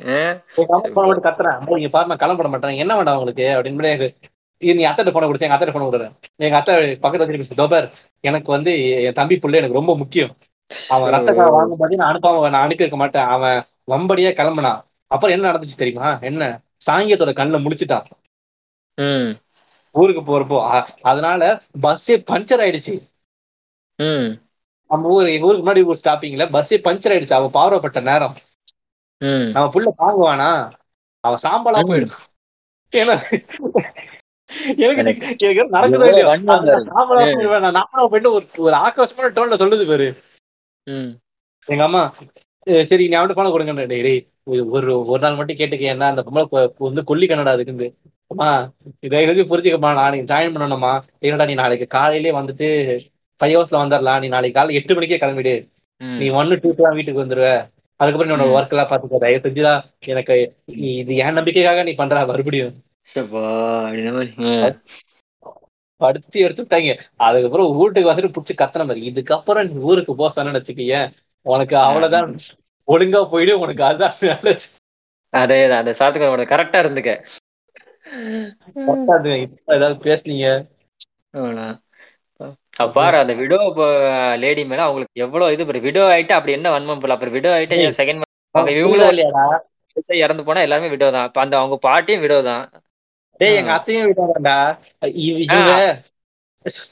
கத்துறேன். அம்மா இங்க பாரு நான் கிளம்பட மாட்டேன். என்ன வேண்டாம் உங்களுக்கு? அப்படின்னு எனக்கு நீ அத்தை போன கொடுத்து எங்க அத்தை போன விடுறேன் எங்க அத்தை பக்கத்துல வச்சு தோபர் எனக்கு வந்து என் தம்பி புள்ள எனக்கு ரொம்ப முக்கியம். அவன் ரத்தக்கார வாங்கும் போது நான் அனுப்பாம நான் அனுப்பி வைக்க மாட்டேன். அவன் வம்படியா கிளம்புனான். அப்புறம் என்ன நடந்துச்சு தெரியுமா? என்ன? சாங்கியத்தோட கண்ணுல முடிச்சிட்டான் ஊருக்கு போறப்போ அதனால பஸ்ஸே பஞ்சர் ஆயிடுச்சு. நம்ம ஊர் எங்க ஊருக்கு முன்னாடி ஸ்டாப்பிங்ல பஸ்ஸே பஞ்சர் ஆயிடுச்சு. அவன் பார்வைப்பட்ட நேரம். நம்ம புள்ள தாங்குவானா? அவன் சாம்பலா. போயிடும் ஏன்னா எனக்கு நடக்குதோ இல்லையோ போயிடுவேன்? போயிட்டு ஒரு ஒரு ஆக்ரோஷமான டோன்ல சொல்லுது பாரு. எங்க அம்மா "ஏய், சரி நீ அவன்கிட்ட பணம் கொடுங்க ஒரு- ஒரு நாள் மட்டும் கேட்டுக்க என்ன அந்த பொம்பளை வந்து கொல்லி கன்னடா அதுக்கு அம்மா இதை எழுதி புரிஞ்சுக்கமா நாளைக்கு ஜாயின் பண்ணணுமா இல்லடா நீ நாளைக்கு காலையிலே வந்துட்டு ஃபைவ் ஹவர்ஸ்ல வந்துடலாம். நீ நாளைக்கு காலை எட்டு மணிக்கே கிளம்பிடு. நீ ஒன்னு டூ தான் வீட்டுக்கு வந்துருவ. அதுக்கப்புறம்
ம்.
ஒர்க் எல்லாம் பாத்துக்கோ தயவு செஞ்சுடா. எனக்கு நீ இது என் நம்பிக்கைக்காக நீ பண்ற. மறுபடியும். படுத்தி எடுத்து விட்டாங்க. அதுக்கப்புறம் வீட்டுக்கு வந்துட்டு புடிச்சு கத்தன மாதிரி. இதுக்கப்புறம் நீ ஊருக்கு போசானு வச்சுக்கீங்க உனக்கு அவ்வளவுதான். ஒழுங்கா போயிடு. உனக்கு அதுதான் நல்லது
அதேதான். அந்த சாத்துக்குறோட கரெக்டா இருந்துக்க.
ஏதாவது பேசுனீங்க.
பாரு அந்த விடோ லேடி மேல அவங்களுக்கு எவ்வளவு இது விடோ ஆயிட்டு அப்படி என்ன வன்மம் போல அப்புறம் விடோ ஆயிட்டு செகண்ட் அவங்க இவங்களும்
இல்லையாடா?
இறந்து போனா எல்லாருமே விடோ தான். அந்த அவங்க பாட்டியும் விடோ தான்.
டேய் எங்க அத்தையும் விடாதாண்டா இவங்க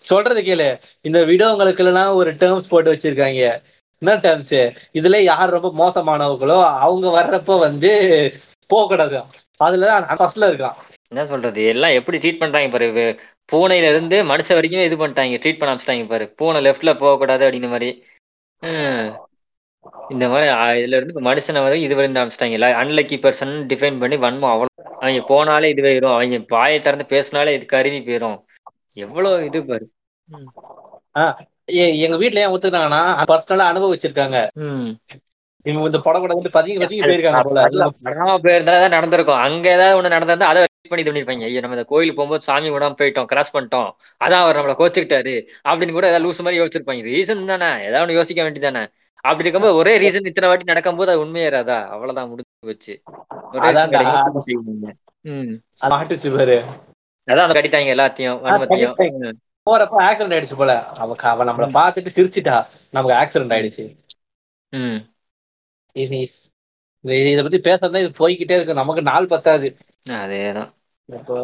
சொல்றது கேளு. இந்த விடோங்களுக்கு எல்லாம் ஒரு டேர்ம்ஸ் போட்டு வச்சிருக்காங்க. என்ன டேர்ம்ஸ் இதுல யார் ரொம்ப மோசமானவங்களோ அவங்க வர்றப்ப வந்து போக கூடாது அதுலதான் ஃபர்ஸ்ட்ல இருக்கான்.
என்ன சொல்றது? எல்லாம் எப்படி ட்ரீட் பண்றாங்க பாரு. வே- பூனையில இருந்து மனுஷன் வரைக்கும் இது பண்ணிட்டாங்க. ட்ரீட் பண்ண ஆரம்பிச்சிட்டாங்க பாரு. பூனை லெஃப்ட்ல போக கூடாது அப்படின்ற மாதிரி. ஹம். இந்த மாதிரி ஆ, இதுல இருந்து இப்ப மனுஷனை வந்து இது வரைக்கும் ஆரம்பிச்சிட்டாங்க. அன்லக்கி பர்சன் டிஃபைன் பண்ணி வன்மம் அவ்வளவு அவங்க போனாலே இது போயிரும். அவங்க வாயை திறந்து பேசினாலே இது கருவி போயிரும். எவ்வளவு இது பாரு. ம்.
எ- எங்க வீட்ல ஏன் ஒத்துக்கிட்டாங்கன்னா பர்சனலா அனுபவிச்சிருக்காங்க.
ம்.
இவங்க இந்த படம் கூட வந்து பதுங்கி பதுங்கி போயிருக்காங்க போல.
படாம போயிருந்தா தான் நடந்திருக்கும். அங்க ஏதாவது ஒண்ணு நடந்திருந்தா அதை பண்ணி பண்ணிருப்பாங்க ஐயோ நம்ம இந்த கோயிலுக்கு போகும்போது சாமி விடாம போயிட்டோம் கிராஸ் பண்ணிட்டோம். அதான் அவர் நம்மள கோச்சுக்கிட்டாரு. அப்படின்னு கூட ஏதாவது லூஸ் மாதிரி யோசிச்சிருப்பாங்க. ரீசன் தானே? ஏதாவது ஒண்ணு யோசிக்க வேண்டியதானே அப்படி இருக்கும்போது ஒரே ரீசன் இத்தனை வாட்டி நடக்கும்போது அது உண்மையேறாதா அவ்வளவுதான் முடிஞ்சு போச்சு. அதான் அந்த கட்டிட்டாங்க எல்லாத்தையும் வன்மத்தையும்.
போறப்ப ஆக்சிடென்ட் ஆயிடுச்சு போல. அவ அவ நம்மள பாத்துட்டு சிரிச்சிட்டா. நமக்கு ஆக்சிடென்ட் ஆயிடுச்சு. இத பத்தி பேசுறதா இது போய்கிட்டே இருக்கு. நமக்கு நாள் பத்தாது.
அதேதான்.
இப்போ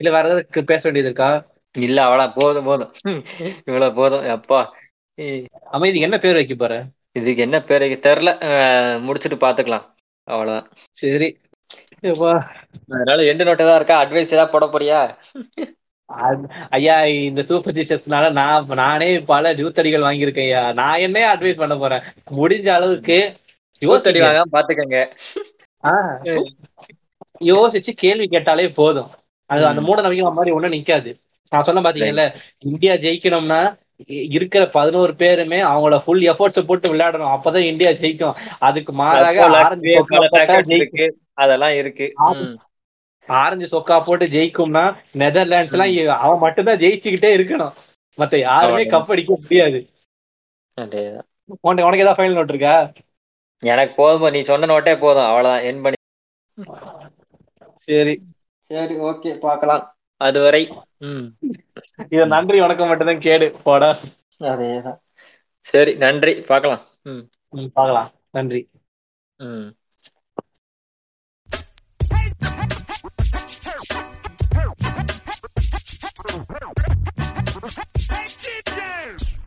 இல்ல வேற ஏதாவது பேச வேண்டியது இருக்கா?
இல்ல அவ்வளவு போதும் போதும். இவ்வளவு போதும் அப்பா.
அமைதிக்கு என்ன பேர் வைக்க போற?
இதுக்கு என்ன பேரு தெரியல அஹ், முடிச்சிட்டு பாத்துக்கலாம். அவ்வளவுதான்
சரி.
அதனால எண்டு நோட்டு தான் இருக்கா? அட்வைஸ் ஏதாவது போட போறியா?
ஐயா இந்த சூப்பர் ஜீசஸ்னால நான் நானே பல டியூத்தடிகள் வாங்கியிருக்கேன் ஐயா. நான் என்ன அட்வைஸ் பண்ண போறேன். முடிஞ்ச அளவுக்கு யோசிங்க.
வாங்காம பாத்துக்கங்க.
யோசிச்சு கேள்வி கேட்டாலே போதும். அது அந்த மூட நம்பிக்கை மாதிரி ஒண்ணும் நிக்காது. நான் சொன்ன பாத்தீங்கல்ல இந்தியா ஜெயிக்கணும்னா இருக்கிற பதினோரு பேருமே அவங்களோட ஃபுல் எஃபோர்ட்ஸ் போட்டு விளையாடணும். அப்பதான் இந்தியா ஜெயிக்கும். அதுக்கு மாறாக ஆரஞ்சு
அதெல்லாம் இருக்கு.
ஆரஞ்சு சொக்கா போட்டு ஜெயிக்கும்னா நெதர்லாண்ட்ஸ் எல்லாம் அவன் மட்டும்தான் ஜெயிச்சுக்கிட்டே இருக்கணும். மத்த யாருமே. கப் அடிக்க முடியாது. உனக்கு ஏதாவது ஃபைனல் நோட் இருக்கா?
எனக்கு போதும் நீ சொன்ன நோட்டே போதும். அவ்வளவுதான். என் பண்ணி
சரி.
சரி ஓகே பார்க்கலாம் அதுவரை. ம்.
இது நன்றி வணக்கம் மட்டும்தான் கேடு போடா.
அதேதான். சரி நன்றி பார்க்கலாம் ம்.
ம், பார்க்கலாம் நன்றி.
ம்.